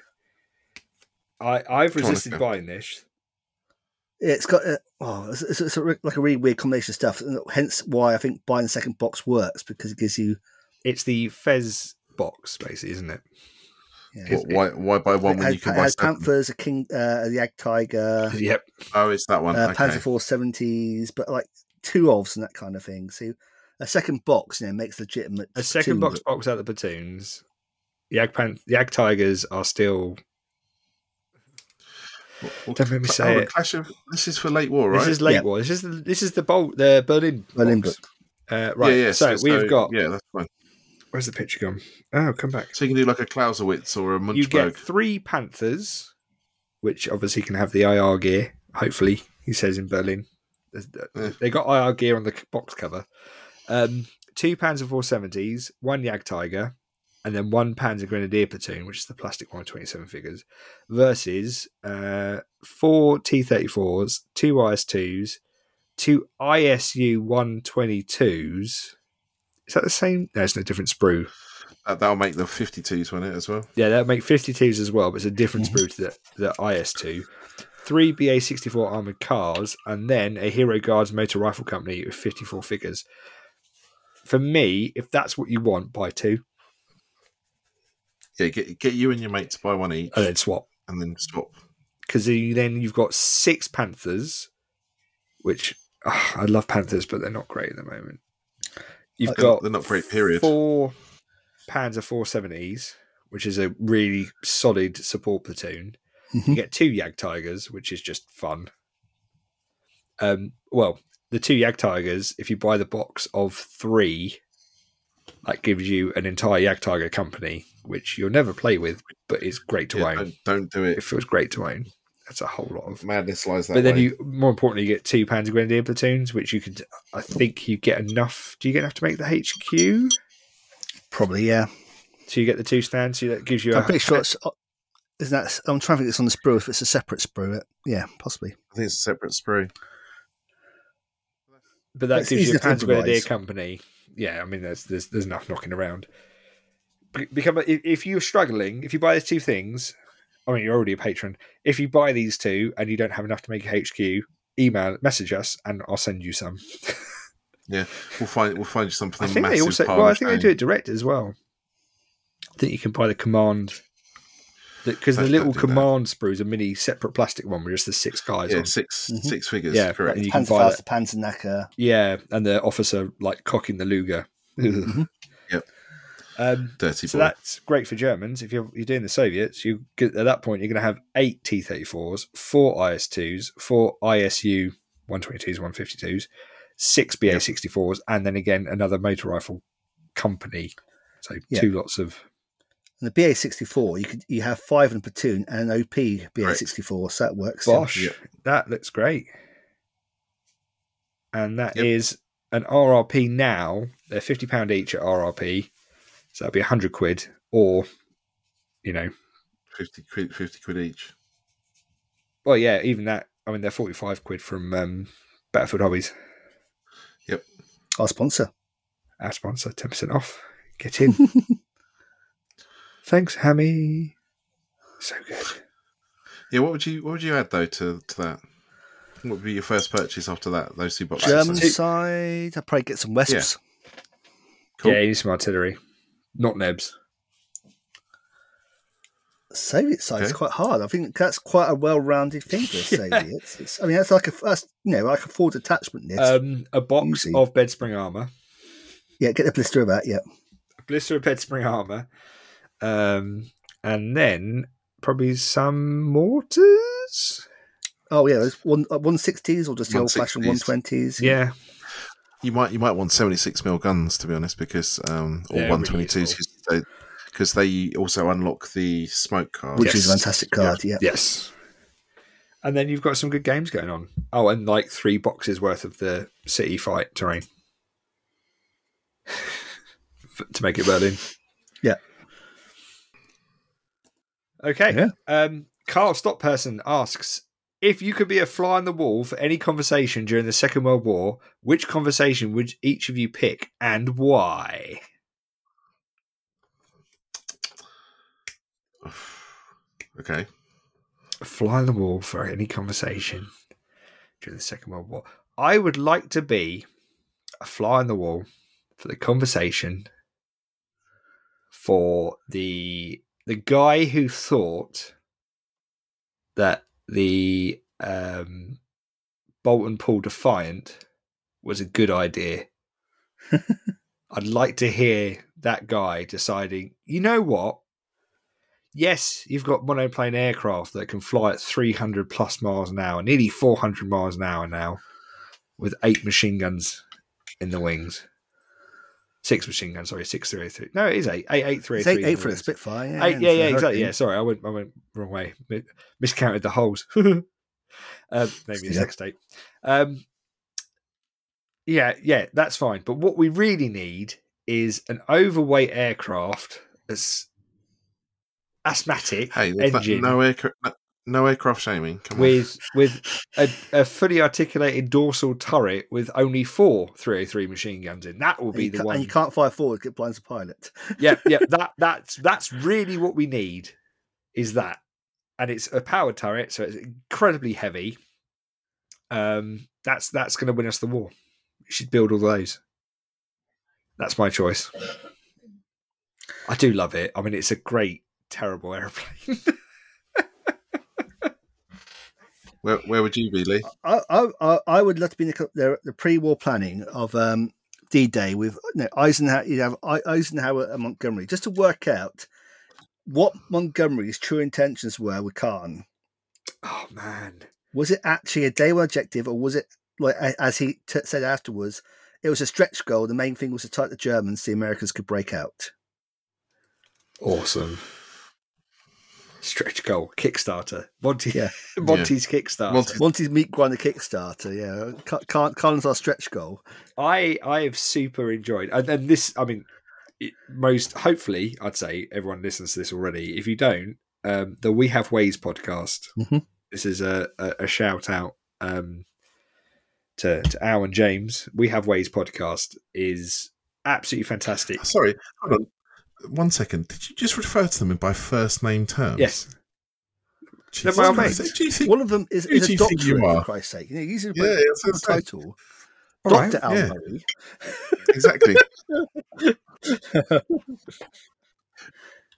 I I've Come on, resisted buying this. Yeah, it's got a, oh, it's, it's, it's a, re- like a really weird combination of stuff. and Hence why I think buying the second box works because it gives you It's the Fez box, basically, isn't it? Yeah, What, why, why buy one it when has, you can it buy has seven? Panthers, a king, uh, a Jagdtiger, Yep. Oh, it's that one. uh, okay. Panzer Four Seventies, but like two ofs and that kind of thing. So a second box, you know, makes legitimate. A second team box box out the platoons. Yag Pan- Jagdtigers are still. Well, well, Don't make me say hold on, it. Clash of this is for late war, right? This is late Yeah. war. This is the, this is the Bol- the Berlin Berlin box. Uh, right. Yeah, yeah. so, we've got. yeah, that's fine. Where's the picture gone? Oh, come back. So you can do like a Clausewitz or a Müncheberg. You get three Panthers, which obviously can have the IR gear. Hopefully, he says in Berlin. Yeah. They got IR gear on the box cover. Um, two Panzer 470s, one Jagdtiger, and then one Panzer Grenadier platoon, which is the plastic one, twenty seven figures, versus uh, four T34s, two IS2s, two ISU 122s. Is that the same? No, it's no different sprue. Uh, that'll make the 52s, won't it, as well? Yeah, that'll make 52s as well, but it's a different Mhm. sprue to the, the IS2. Three BA 64 armoured cars, and then a Hero Guards motor rifle company with 54 figures. For me, if that's what you want, buy two Yeah, get get you and your mate to buy one each, and then swap. and then swap. Because then you've got six Panthers, which ah, I love Panthers, but they're not great at the moment. You've They're got not- they're not great, period. Four Panzer 470s, which is a really solid support platoon. Mhm. You get two Jagdtigers, which is just fun. Um, well, the two Jagdtigers, if you buy the box of three, that gives you an entire Jagdtiger company, which you'll never play with, but it's great to Yeah, own. don't, don't do It it. feels great to own. That's a whole lot of. Madness lies that But then way. you, more importantly, you get two Panzer Grenadier platoons, which you could. I think you get enough. Do you get enough to make the HQ? Probably, yeah. So you get the two stands. So that gives you. I'm a, pretty sure it's. uh, Isn't that? I'm trying to think it's on the sprue. If it's a separate sprue, it, yeah, possibly. I think it's a separate sprue. But that It's gives you a Panzer Grenadier company. Yeah, I mean, there's there's there's enough knocking around. Become a- if if you're struggling, if you buy these two things, I mean, you're already a patron. If you buy these two and you don't have enough to make a HQ, email message us and I'll send you some. Yeah, we'll find we'll find you something. I think they also well, I of think they do it direct as well. I think you can buy the command, because the little don't that. command sprue is a mini separate plastic one with just the six guys Yeah, on. 6 Mhm. six figures. Yeah, correct. and you can buy that. Panzer Panzerknacker. Yeah, and the officer like cocking the Luger. Yep. Um, Dirty so boy. that's great for Germans. If you're, you're doing the Soviets, you get, at that point you're going to have eight T-34s, four IS-2s, four ISU 122s, 152s, six BA-64s, and then again another motor rifle company. So Yeah. two lots of And the BA sixty four, you could you have five in a platoon and an OP BA sixty four, so that works. Bosch. Yep. That looks great. And that Yep. is an RRP now. They're fifty pound each at RRP, so that'd be hundred quid, or you know, 50 quid, 50 quid each. well, yeah, even that. I mean, they're forty five quid from um, Battlefield Hobbies, Yep. Our sponsor. our sponsor, ten percent off. Get in. Thanks, Hammy. So good. Yeah, what would you what would you add though to, to that? What would be your first purchase after that? Those two boxes. German side, I'd probably get some Wesps. Cool. Yeah, you need some artillery, not nebs. Soviet side is Okay. quite hard. I think that's quite a well-rounded thing for the Yeah. Soviets. It's, I mean, that's like a that's, you know like a forward attachment. This, Um, a box Easy. of bed spring armor. yeah, get the blister of that. Yeah, a blister of bed spring armor, um, and then probably some mortars. oh yeah, there's one one sixties or just the old-fashioned one twenties. 160s. Yeah, You might you might want seventy six mil guns to be honest, because um or Yeah, one twenty twos because they also unlock the smoke card. which is a fantastic card. Yeah, yes. And then you've got some good games going on. Oh, and like three boxes worth of the city fight terrain to make it Berlin. Yeah. Okay. Yeah. Um, Carl Stopperson asks if you could be a fly on the wall for any conversation during the Second World War, which conversation would each of you pick and why? Okay. A fly on the wall for any conversation during the Second World War. I would like to be a fly on the wall for the conversation for the the guy who thought that the um, Boulton Paul Defiant was a good idea. I'd like to hear that guy deciding, you know what? Yes, you've got monoplane aircraft that can fly at 300 plus miles an hour, nearly 400 miles an hour now, with eight machine guns in the wings. Six machine guns, sorry, six three oh three. No, it is eight. Eight eight three oh it's eight, eight for the Spitfire. Yeah, Eight, yeah, it's yeah, exactly. Yeah, sorry, I went, I went wrong way. Miscounted the holes. um, maybe a Yeah. sex tape. Um, yeah, yeah, that's fine. But what we really need is an overweight aircraft that's asthmatic Hey, there's that- engine no aircraft no, no aircraft shaming. Come with with a, a fully articulated dorsal turret with only four 303 machine guns in. That will be the one. and you can't fire forward; get blind as a pilot. yeah, yeah. That that's that's really what we need. Is that, and it's a powered turret, so it's incredibly heavy. Um, that's that's going to win us the war. We should build all those. That's my choice. I do love it. I mean, it's a great, terrible airplane. on. Where where would you be, Lee? I, I, I- I would love to be in the, the, the pre-war planning of um, D-Day with you know, Eisenhower. You have Eisenhower and Montgomery just to work out what Montgomery's true intentions were with Caen. oh man, Was it actually a day one objective, or was it like as he t- said afterwards? It was a stretch goal. The main thing was to type the Germans, the Americans could break out. awesome! Stretch goal, Kickstarter, Monty, Yeah. Monty's Kickstarter. Monty- Monty's meat grinder Kickstarter. Yeah, Ca- Caen, Caen's our stretch goal. I I have super enjoyed, and, and this. I mean, it, most hopefully, I'd say everyone listens to this already. If you don't, um, the We Have Ways podcast. Mhm. This is a, a, a shout out um, to to Al and James. We Have Ways podcast is absolutely fantastic. Sorry, hold on. One second. Did you just refer to them in by first name terms? Yes, Jesus They're my Christ, mates. Do you think? One of them is, Who is do a you think you doctorate, for are? Christ's sake. You know, he's a Yeah, yeah, that's what I'm saying. title. All right, Doctor Al yeah. Murray. Exactly.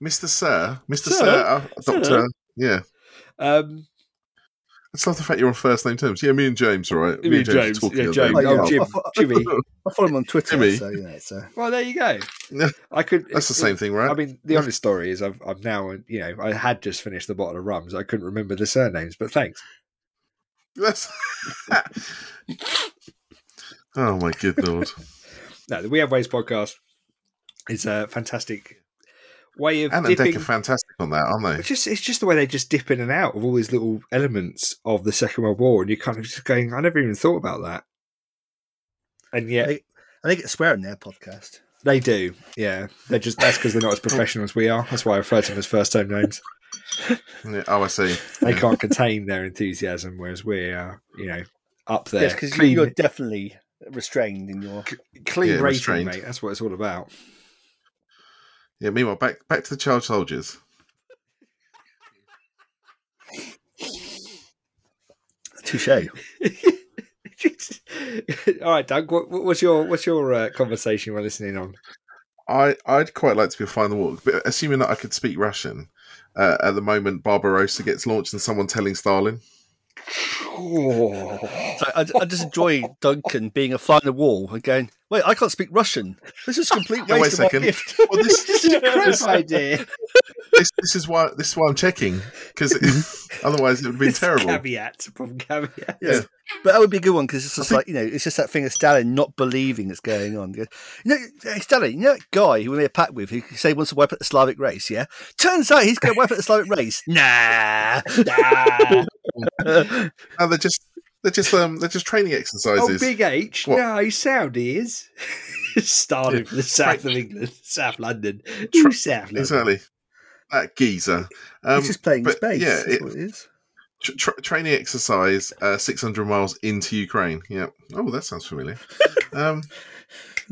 Mr. Sir, Mr. Sir? Sir, uh, Sir? Doctor. Yeah, Um, I just love the fact you're on first name terms. Yeah, me and James, all right. Me and James, are talking yeah, James. Oh, Oh. Jim, I Jimmy. I follow him on Twitter, Jimmy. so you know, it's uh, Well, there you go. Yeah. I could. That's the same thing, right? I mean, the honest story is, I've, I'm now, you know, I had just finished the bottle of rums. I couldn't remember the surnames, but thanks. That's... oh my good lord! No, the We Have Ways podcast is a fantastic way of And and dipping. Deck are fantastic on that, aren't they? It's just, it's just the way they just dip in and out of all these little elements of the Second World War, and you're kind of just going, I never even thought about that. And yet They- and they get swear in their podcast. they do, yeah. They're just that's because they're not as professional as we are. That's why I refer to them as first time names. Yeah, oh, I see. They can't contain their enthusiasm, whereas we are, you know, up there. Yes, because you're definitely restrained in your. clean Yeah, rating, restrained. mate. That's what it's all about. Yeah. Meanwhile, back back to the child soldiers. Touche. all right, Doug. What, what- what's your what's your uh, conversation we're listening on? I I'd quite like to be a fly in the wall, but assuming that I could speak Russian. Uh, at the moment, Barbarossa gets launched and someone telling Stalin. Oh, So I, I just enjoy Duncan being a fly on the wall again. "Wait, I can't speak Russian. This is a complete Yeah, wait waste a of my second. gift." Well, this, this is a crap idea. this this is why this is why I'm checking because otherwise it would be It's terrible. Caveat from caveat. Yeah. But that would be a good one because it's just I like you know, it's just that thing of Stalin not believing it's going on. He You know, hey, Stalin, you know that guy who we made a pact with who say he wants to wipe out the Slavic race, yeah? Turns out he's going to wipe out the Slavic race. Nah, nah. No, they're just they're just um they're just training Oh, exercises. Big H. What? No, he's sound. Is. Starting from the south of England, South London. Tra- True South London. exactly. That geezer. Um, he's just playing but space. yeah, it- what it is. tra- training exercise uh, 600 miles into Ukraine. Yeah. Oh, that sounds familiar. um,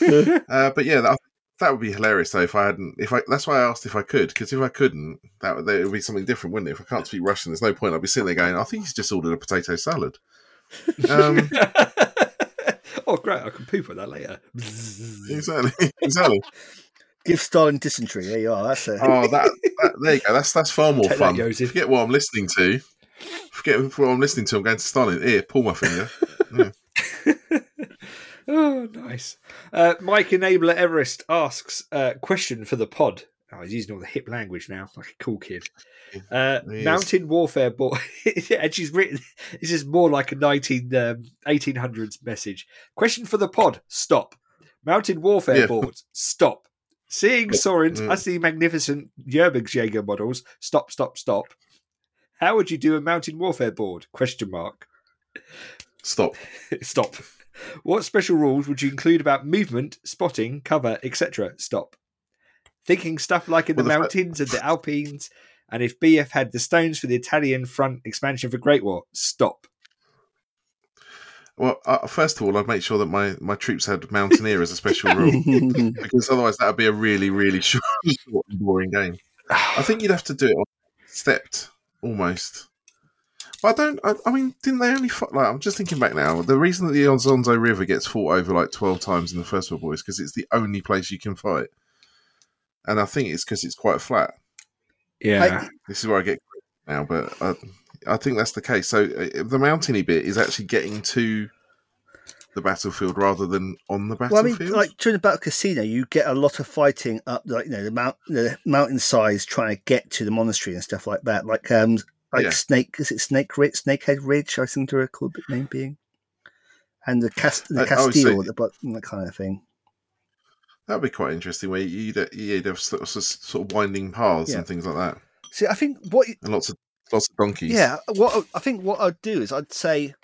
uh, but yeah, that, that would be hilarious though if I hadn't. If I that's why I asked if I could because if I couldn't, that would, that would be something different, wouldn't it? If I can't speak Russian, there's no point. I'd be sitting there going, I think he's just ordered a potato salad. Um, oh, great. I can poop on that later. exactly. Exactly. Give Stalin dysentery. There you are. That's it. Oh, that, that there you go. That's that's far more Take that, fun. Joseph. Forget what I'm listening to. Forget what I'm listening to. I'm going to Stalin. Here, pull my finger. Oh, nice. Uh, Mike Enabler Everest asks uh, question for the pod. Oh, he's using all the hip language now, like a cool kid. Uh, mountain warfare board. and she's written, this is more like a 19, um, 1800s message. Question for the pod. Stop. Mountain warfare Yeah. boards. Stop. Seeing Soren's Mm. utterly magnificent Jäger models. Stop, stop, stop. How would you do a mountain warfare board? Question mark. Stop. Stop. What special rules would you include about movement, spotting, cover, etc.? Stop. Thinking stuff like in Well, the the fa- mountains and the Alpines, and if BF had the stones for the Italian front expansion for Great War. Stop. Well, uh, first of all, I'd make sure that my, my troops had Mountaineer as a special rule, because otherwise that would be a really, really short, short and boring game. I think you'd have to do it on stepped almost. But I don't. I, I mean, didn't they only fight? Like, I'm just thinking back now. The reason that the Isonzo River gets fought over like 12 times in the First World War is because it's the only place you can fight, and I think it's because it's quite flat. Yeah. This is where I get now, but I, I think that's the case. So uh, the mountainy bit is actually getting to the battlefield rather than on the Well, I battlefield. mean, like during the Battle Cassino, you get a lot of fighting up, like you know, the mount, the mountain sides trying to get to the monastery and stuff like that. Like, um, like Yeah. Snake, is it Snake Ridge, Snakehead Ridge? I seem to recall the name being, and the cast, the Castile at the bottom, that kind of thing. That'd be quite interesting. Where you'd, you'd have sort of, sort of winding paths Yeah. and things like that, See, I think what, you- and lots of lots of donkeys. yeah, what I think what I'd do is I'd say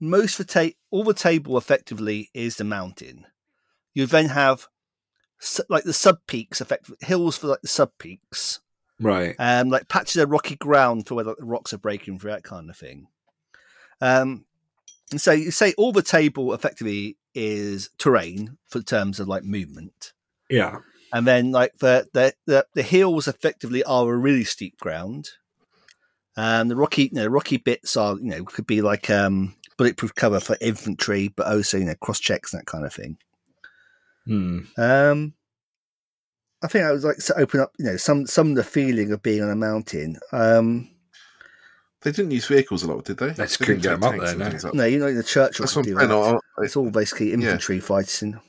most the ta- all the table effectively is the mountain. You then have like the sub peaks, effect hills for like the sub peaks. Right. um, like patches of rocky ground for where the rocks are breaking through that kind of thing. Um, and so you say all the table effectively is terrain for terms of like movement, Yeah. and then like the the the, the hills effectively are a really steep ground. Um, the rocky, you know, the rocky bits are you know could be like um, bulletproof cover for infantry, but also you know cross checks and that kind of thing. Hmm. Um, I think I was like to open up, you know, some some of the feeling of being on a mountain. Um, They didn't use vehicles a lot, did they? They just couldn't didn't get 'em take up there, and no. things up. no, you know, the Churchill That's could what do I'm that. I- I- It's all basically infantry fighting.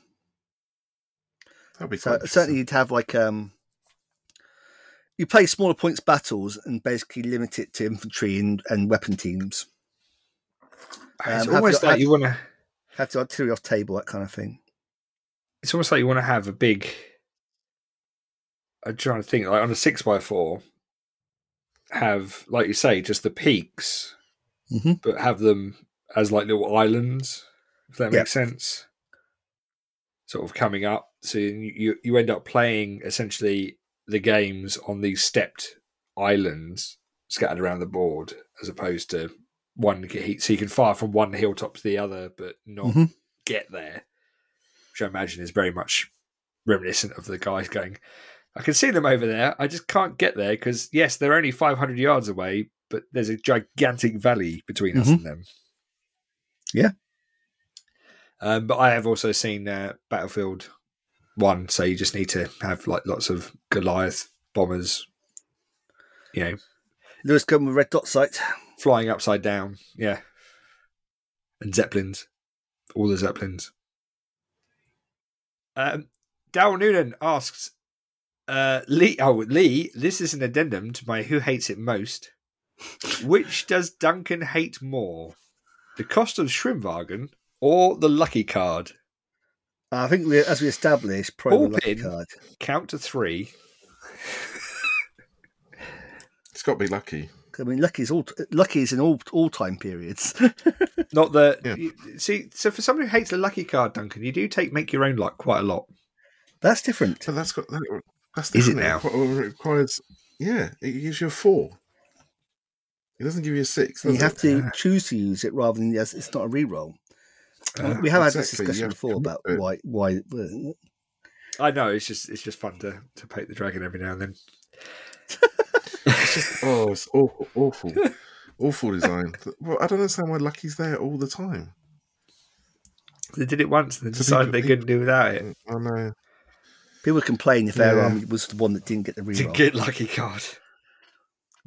That'd be So certainly you'd have like um, you play smaller points battles and basically limit it to infantry and, and weapon teams. it's Um, have almost you- like you want to. Have the artillery off table, that kind of thing. It's almost like you want to have a big. I'm trying to think, like on a six by four, have like you say, just the peaks, Mhm. but have them as like little islands. If that makes sense. Sort of coming up, so you you- end up playing essentially the games on these stepped islands scattered around the board, as opposed to one heat. So you can fire from one hilltop to the other, but not Mhm. get there. Which I imagine is very much reminiscent of the guys going, I can see them over there. I just can't get there because, yes, they're only 500 yards away, but there's a gigantic valley between us Mhm. and them. Yeah. Um, but I have also seen uh, Battlefield 1, so you just need to have like lots of Goliath bombers, you know, Lewis going with red dot sight. flying upside down. Yeah. And Zeppelins. All the Zeppelins. Um, Daryl Noonan asks, uh, Lee, oh, Lee, this is an addendum to my Who Hates It Most. Which does Duncan hate more? The cost of Schwimmwagen or the lucky card? I think we, as we established, probably the lucky Hoping. card. Count to three. It's got to be lucky. I mean, lucky's all lucky's in all all time periods. Not the. Yeah. you- see, so for someone who hates the lucky card, Duncan, you do take make your own luck quite a lot. That's different. But that's got that, that's Is it now? It requires, yeah, it gives you a four. It doesn't give you a six. You does have it? to choose to use it rather than yes, it's not a re-roll. Uh, we have had this discussion before about why why. I know it's just it's just fun to to paint the dragon every now and then. It's just oh, it's awful, awful, awful design. Well, I don't understand why Lucky's there all the time. They did it once and then decided they couldn't do without it. I know. People complain if Air Yeah. Army was the one that didn't get the re-roll. Didn't get lucky card.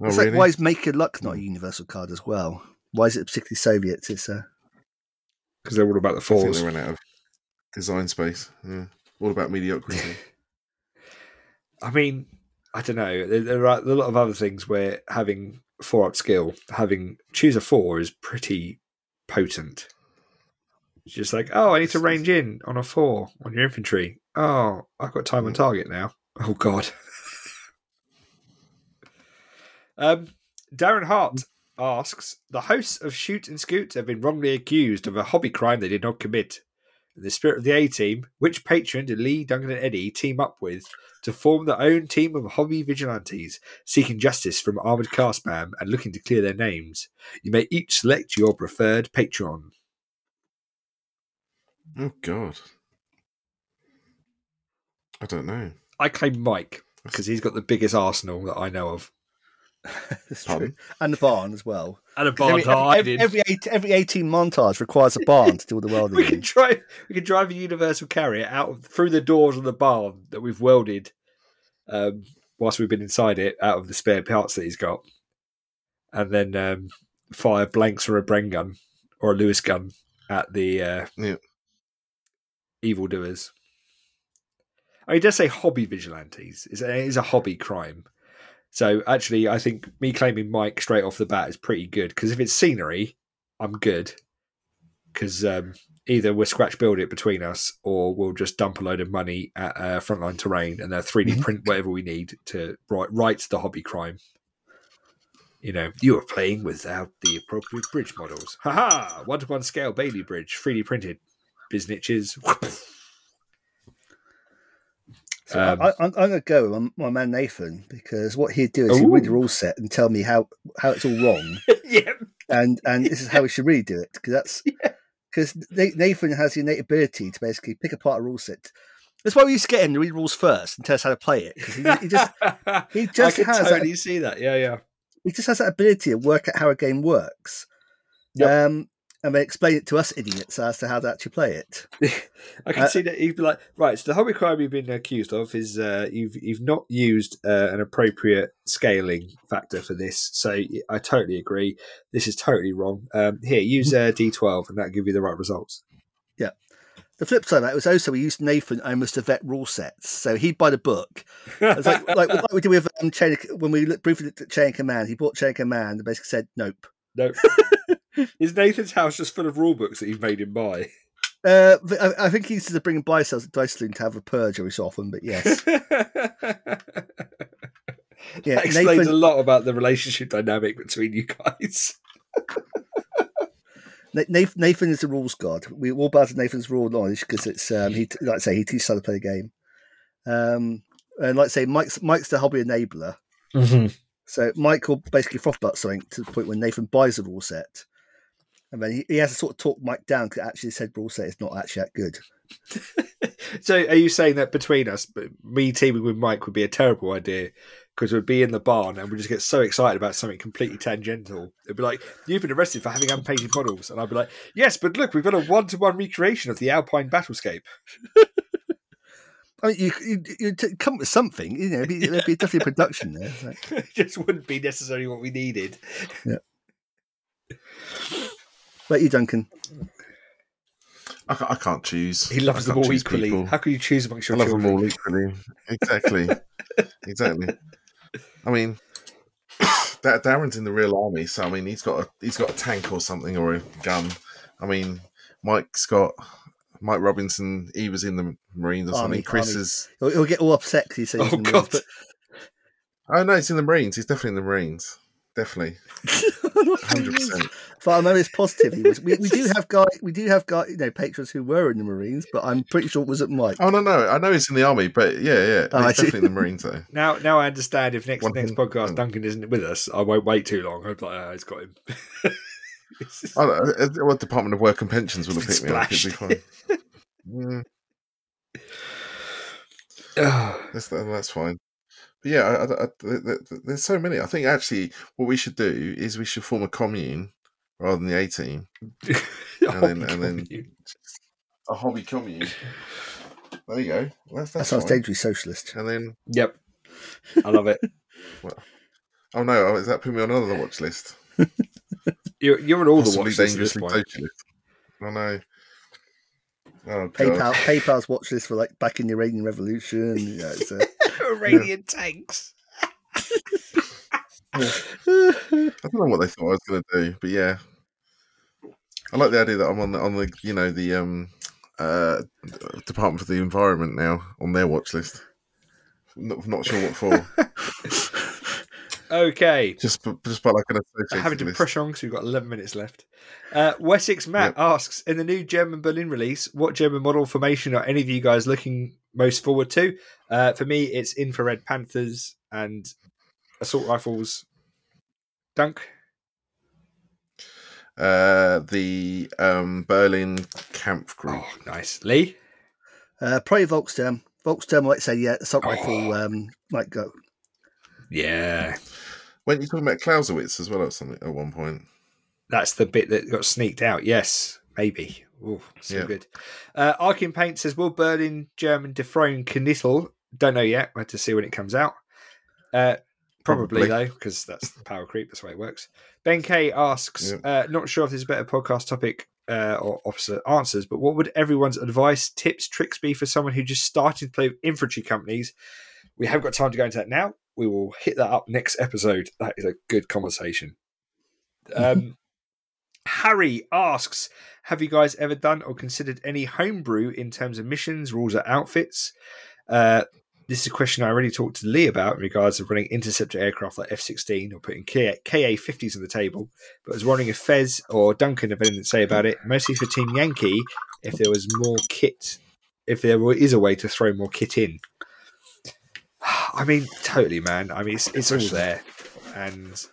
Oh, it's really? like why is Make Good Luck not a universal card as well? Why is it particularly Soviets? It's uh, Because they're all about the I think fours. they ran out of design space. Yeah. All about mediocrity. I mean, I don't know. There, there are a lot of other things where having four up skill, having choose a four is pretty potent. It's just like, oh, I need to range in on a four on your infantry. Oh, I've got time on target now. Oh God. um, Darren Hart asks: The hosts of Shoot and Scoot have been wrongly accused of a hobby crime they did not commit. In the spirit of the A team, which patron did Lee, Duncan, and Eddie team up with to form their own team of hobby vigilantes, seeking justice from armored car spam and looking to clear their names? You may each select your preferred patron. oh God. I don't know. I claim Mike because he's got the biggest arsenal that I know of. it's true. And the barn as well. And a Every, every, every, eight, every 18 montage requires a barn to do all the welding. we can in. drive. We can drive a universal carrier out of, through the doors of the barn that we've welded, um, whilst we've been inside it, out of the spare parts that he's got, and then um, fire blanks from a Bren gun or a Lewis gun at the uh, Yeah. evildoers. I mean, he does say hobby vigilantes. It's a, it is a hobby crime. So actually, I think me claiming Mike straight off the bat is pretty good because if it's scenery, I'm good. Because um, either we'll scratch build it between us, or we'll just dump a load of money at uh, frontline terrain and they'll 3D Mhm. print whatever we need to write, write the hobby crime. You know, you are playing without the appropriate bridge models. Haha! One to one scale Bailey Bridge, 3D printed. Biznitches. So Um, I, I'm, I'm going to go with my, man Nathan because what he'd do is he'd read the rule set and tell me how, how it's all wrong, yeah. and and this is how we should really do it because that's because Nathan has the innate ability to basically pick apart a rule set. That's why we used to get him to read rules first and tell us how to play it. he, he just he just I can has totally that, see that. Yeah, yeah. he just has that ability to work out how a game works. Yep. Um, and they explain it to us idiots as to how to actually play it. I can Uh, see that he'd be like, right. So the whole crime you've been accused of is uh, you've you've not used uh, an appropriate scaling factor for this. So I totally agree. This is totally wrong. Um, here, use uh, D12, and that'll give you the right results. Yeah. The flip side of that was also we used Nathan almost to vet rule sets, so he'd buy the book. It's like, like like we did with um, Chain of, when we looked, briefly looked at Chain Command. He bought Chain Command and basically said nope. No, is Nathan's house just full of rule books that you've made him buy? Uh, I, I think he's just bringing buy cells Dice Saloon to have a purge every so often. But yes, yeah, that yeah, explains Nathan, a lot about the relationship dynamic between you guys. Nathan, Nathan is the rules god. We all bow to Nathan's rule knowledge because it's um, he like I say he teaches how to play the game. Um, and like I say, Mike's Mike's the hobby enabler. So Mike will basically frothbutt something to the point when Nathan buys a rule set, and then he, he has to sort of talk Mike down because actually said rule set is not actually that good. So, are you saying that between us, me teaming with Mike would be a terrible idea because we'd be in the barn and we'd just get so excited about something completely tangential? It'd be like, "You've been arrested for having unpainted models," and I'd be like, "Yes, but look, we've got a one-to-one recreation of the Alpine battlescape." I mean, you you, you t- come up with something, you know, it'd be, there'd be definitely a production there. Like- it just wouldn't be necessarily what we needed. But you, Duncan, I, I can't choose. He loves them all equally. people. How can you choose amongst your I your love them all equally. Exactly. exactly. I mean, that Darren's in the real army, so I mean, he's got a he's got a tank or something or a gun. I mean, Mike's got Mike Robinson. He was in the Marines or Army, something. Chris army. is. he'll, he'll get all upset because he says, Oh God! Oh no, he's in the Marines. He's definitely in the Marines. Definitely, hundred percent. But I know it's positive. He was. We, we do have guy. We do have guy. You know, patrons who were in the Marines, but I'm pretty sure it wasn't Mike. Oh no, no, I know he's in the army, but yeah, yeah, Oh, I he's see. definitely in the Marines though. Now, now I understand. If next One next thing- podcast oh. Duncan isn't with us, I won't wait too long. I'll be like, "Ah, he's got him." It's just- I don't know, well, Department of Work and Pensions will have picked me up. It'd be fine. Mm, Ah. that's that's fine. But yeah, I, I, I, th- th- th- there's so many. I think actually, what we should do is we should form a commune rather than the A team, Oh, then- and then- a hobby commune. There you go. Well, that's, That that's sounds fine. dangerously socialist. And then, Yep, I love it. oh no, oh, is that putting me on another watch list? You're, you're on all the Possibly watch lists dangerously socialist. I know. Oh god. PayPal, PayPal's watch list for like back in the Iranian Revolution. You know, it's, uh, Iranian tanks. I don't know what they thought I was going to do, but yeah, I like the idea that I'm on the on the you know the um uh Department for the Environment now on their watch list. Not, not sure what for. Okay, just just by like an associated having to list. push on because we've got 11 minutes left. Uh, Wessex Matt asks In the new German Berlin release, what German model formation are any of you guys looking most forward to? Uh, for me, it's infrared Panthers and assault rifles. Dunk. Uh, the um Berlin Kampfgruppe. Oh, nice. Lee. uh, probably Volkssturm. Volkssturm might say, yeah, assault Oh. rifle um, might go. Yeah. Weren't you talking about Clausewitz as well or something at one point? That's the bit that got sneaked out. Yes, maybe. Oh, so Yeah. good. Uh, Arkin Paint says, Will Berlin German dethrone Knittel? Don't know yet. We'll have to see when it comes out. Uh, probably, Probably. though, because that's the power creep. That's the way it works. Ben K asks, uh, not sure if there's a better podcast topic uh, or opposite answers, but what would everyone's advice, tips, tricks be for someone who just started to play with infantry companies? We haven't got time to go into that now. We will hit that up next episode. That is a good conversation. Um, Harry asks, have you guys ever done or considered any homebrew in terms of missions, rules, or outfits? Uh, this is a question I already talked to Lee about in regards to running interceptor aircraft like F 16 or putting KA 50s on the table. But I was wondering if Fez or Duncan have anything to say about it, mostly for Team Yankee, if there was more kit, if there is a way to throw more kit in. I mean, totally, man. I mean, it's, it's all there. And It's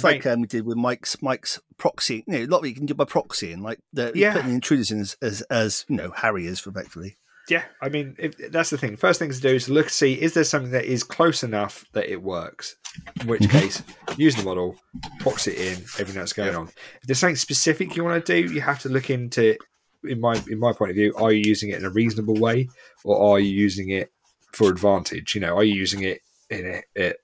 It like um, we did with Mike's Mike's proxy. You know, a lot of you can do by proxy, and like the, Yeah. putting intruders in as, as as you know Harry is effectively. yeah, I mean, if, that's the thing. First thing to do is look see is there something that is close enough that it works. In which case, use the model, box it in, everything that's going on. If there's something specific you want to do, you have to look into. In my in my point of view, are you using it in a reasonable way, or are you using it for advantage? You know, are you using it in a, a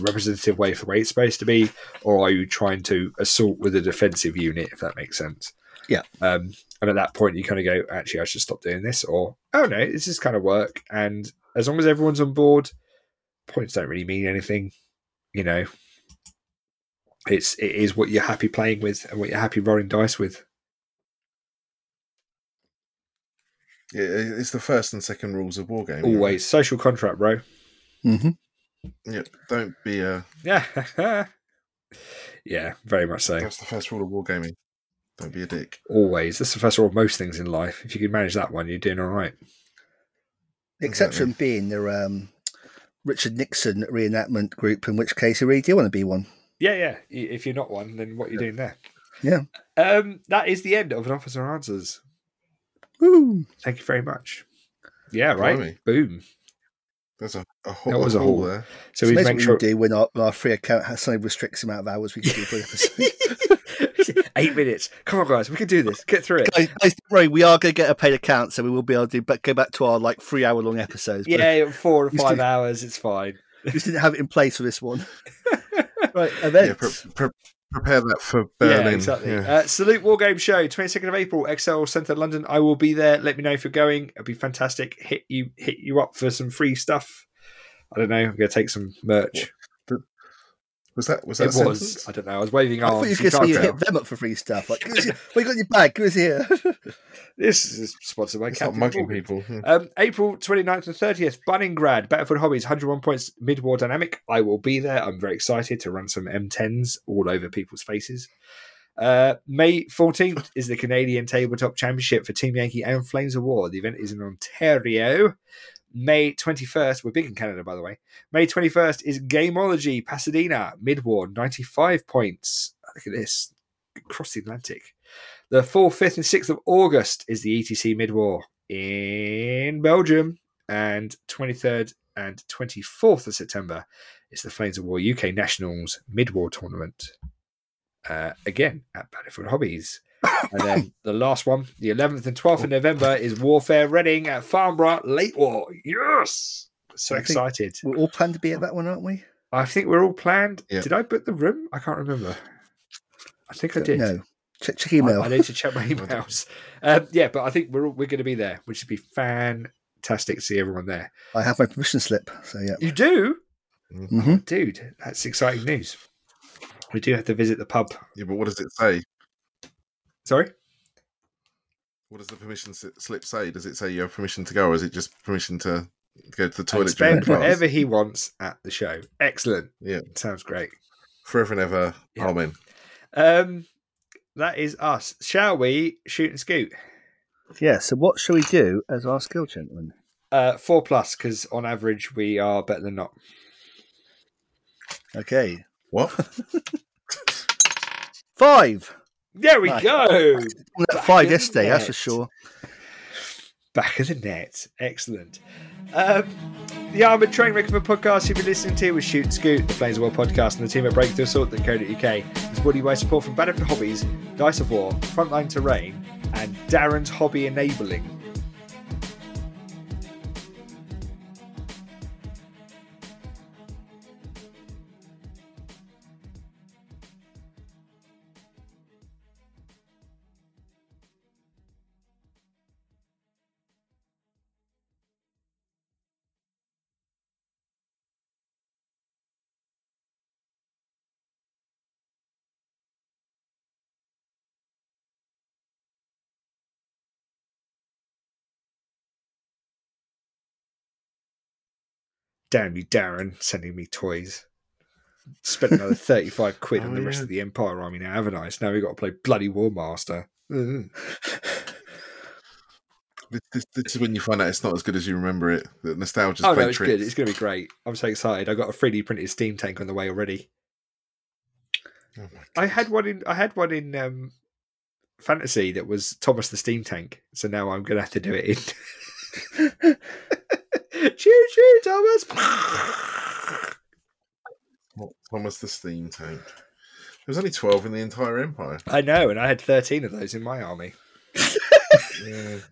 representative way for the way it's supposed to be, or are you trying to assault with a defensive unit, if that makes sense? Yeah. Um, and at that point, you kind of go, actually, I should stop doing this, or oh no, this is kind of work. And as long as everyone's on board, points don't really mean anything. You know, it's it is what you're happy playing with and what you're happy rolling dice with. Yeah, it's the first and second rules of wargaming. right? Always social contract, bro. Mm-hmm. Yeah, don't be a. Yeah, yeah, very much so. That's the first rule of wargaming. Don't be a dick. Always. That's the first rule of most things in life. If you can manage that one, you're doing all right. The exception being the um, Richard Nixon reenactment group, in which case you really do want to be one. Yeah, yeah. If you're not one, then what are you doing there? Yeah. Um, that is the end of an officer answers. Woo! Thank you very much. Yeah, right. Blimey. Boom. There's a, a, whole, That was a haul haul. there. So So we we make sure we do when our, when our free account has suddenly restricts the amount of hours we can do per episode. eight minutes. Come on, guys, we can do this. Get through it. guys, guys, don't worry, we are going to get a paid account, so we will be able to do, but go back to our like three hour long episodes. Yeah, four or five hours. It's fine. we just didn't have it in place for this one. right, Yeah, events. pre- pre- prepare that for Berlin. Yeah, exactly. Yeah. Uh, Salute War Game Show, 22nd of April, Excel Centre London. I will be there. Let me know if you're going. It'll be fantastic. Hit you hit you up for some free stuff. I don't know. I'm going to take some merch. was that was that It was. I don't know. I was waving I thought arms. you You were going to hit them up for free stuff. Like, you got your bag, give us here. This is sponsored by Captain mugging people. Yeah. Um, April 29th and 30th, Bunninggrad, Battlefield Hobbies, 101 points mid war dynamic. I will be there. I'm very excited to run some M10s all over people's faces. Uh, May 14th is the Canadian Tabletop Championship for Team Yankee and Flames of War. The event is in Ontario. May 21st, we're big in Canada, by the way. May 21st is Gameology Pasadena, mid war, 95 points. Look at this, across the Atlantic. The 4th, 5th, and 6th of August is the ETC mid war in Belgium. And 23rd and 24th of September is the Flames of War UK Nationals mid war tournament. Uh, again at Battlefield Hobbies. And then the last one, the 11th and 12th of November, is Warfare Reading at Farnborough Late War. Yes! So I excited. We're all planned to be at that one, aren't we? I think we're all planned. Yeah. Did I book the room? I can't remember. I think I Don't did. know. Check, check email. I need to check my emails. Um, yeah, but I think we're all, we're going to be there, which would be fantastic to see everyone there. I have my permission slip, so yeah. You do, hmm dude. That's exciting news. We do have to visit the pub. Yeah, but what does it say? Sorry. What does the permission slip say? Does it say you have permission to go, or is it just permission to go to the toilet during spend class? whatever he wants at the show. Excellent. Yeah. Sounds great. Forever and ever. Yeah. Amen. Um, that is us. Shall we shoot and scoot? Yeah, so what shall we do as our skill gentlemen? Uh, four plus, because on average we are better than not. Okay. What? Five! There we Nice. go. We were at Back five yesterday, that's for sure. Back of the net. Excellent. Um, the Armoured Train Recommend podcast you've been listening to was Shoot Scoot, the Flames of War podcast, and the team at Breakthrough Assault.co.uk. It's brought to you by support from Battlefield Hobbies, Dice of War, Frontline Terrain, and Darren's Hobby Enabling. Damn you, Darren, sending me toys. Spent another 35 quid on Oh, the rest of the Empire Army now, haven't I? So now we've got to play bloody Warmaster. Mm. This, this, this is when you find out it's not as good as you remember it. The nostalgia's Oh, no, it's tricks. good. It's going to be great. I'm so excited. I got a 3D printed Steam tank on the way already. Oh I had one in. I had one in um, Fantasy that was Thomas the Steam Tank. So now I'm going to have to do it in choo choo, Thomas. Thomas the steam tank. There was only twelve in the entire empire. I know, and I had thirteen of those in my army. Yeah.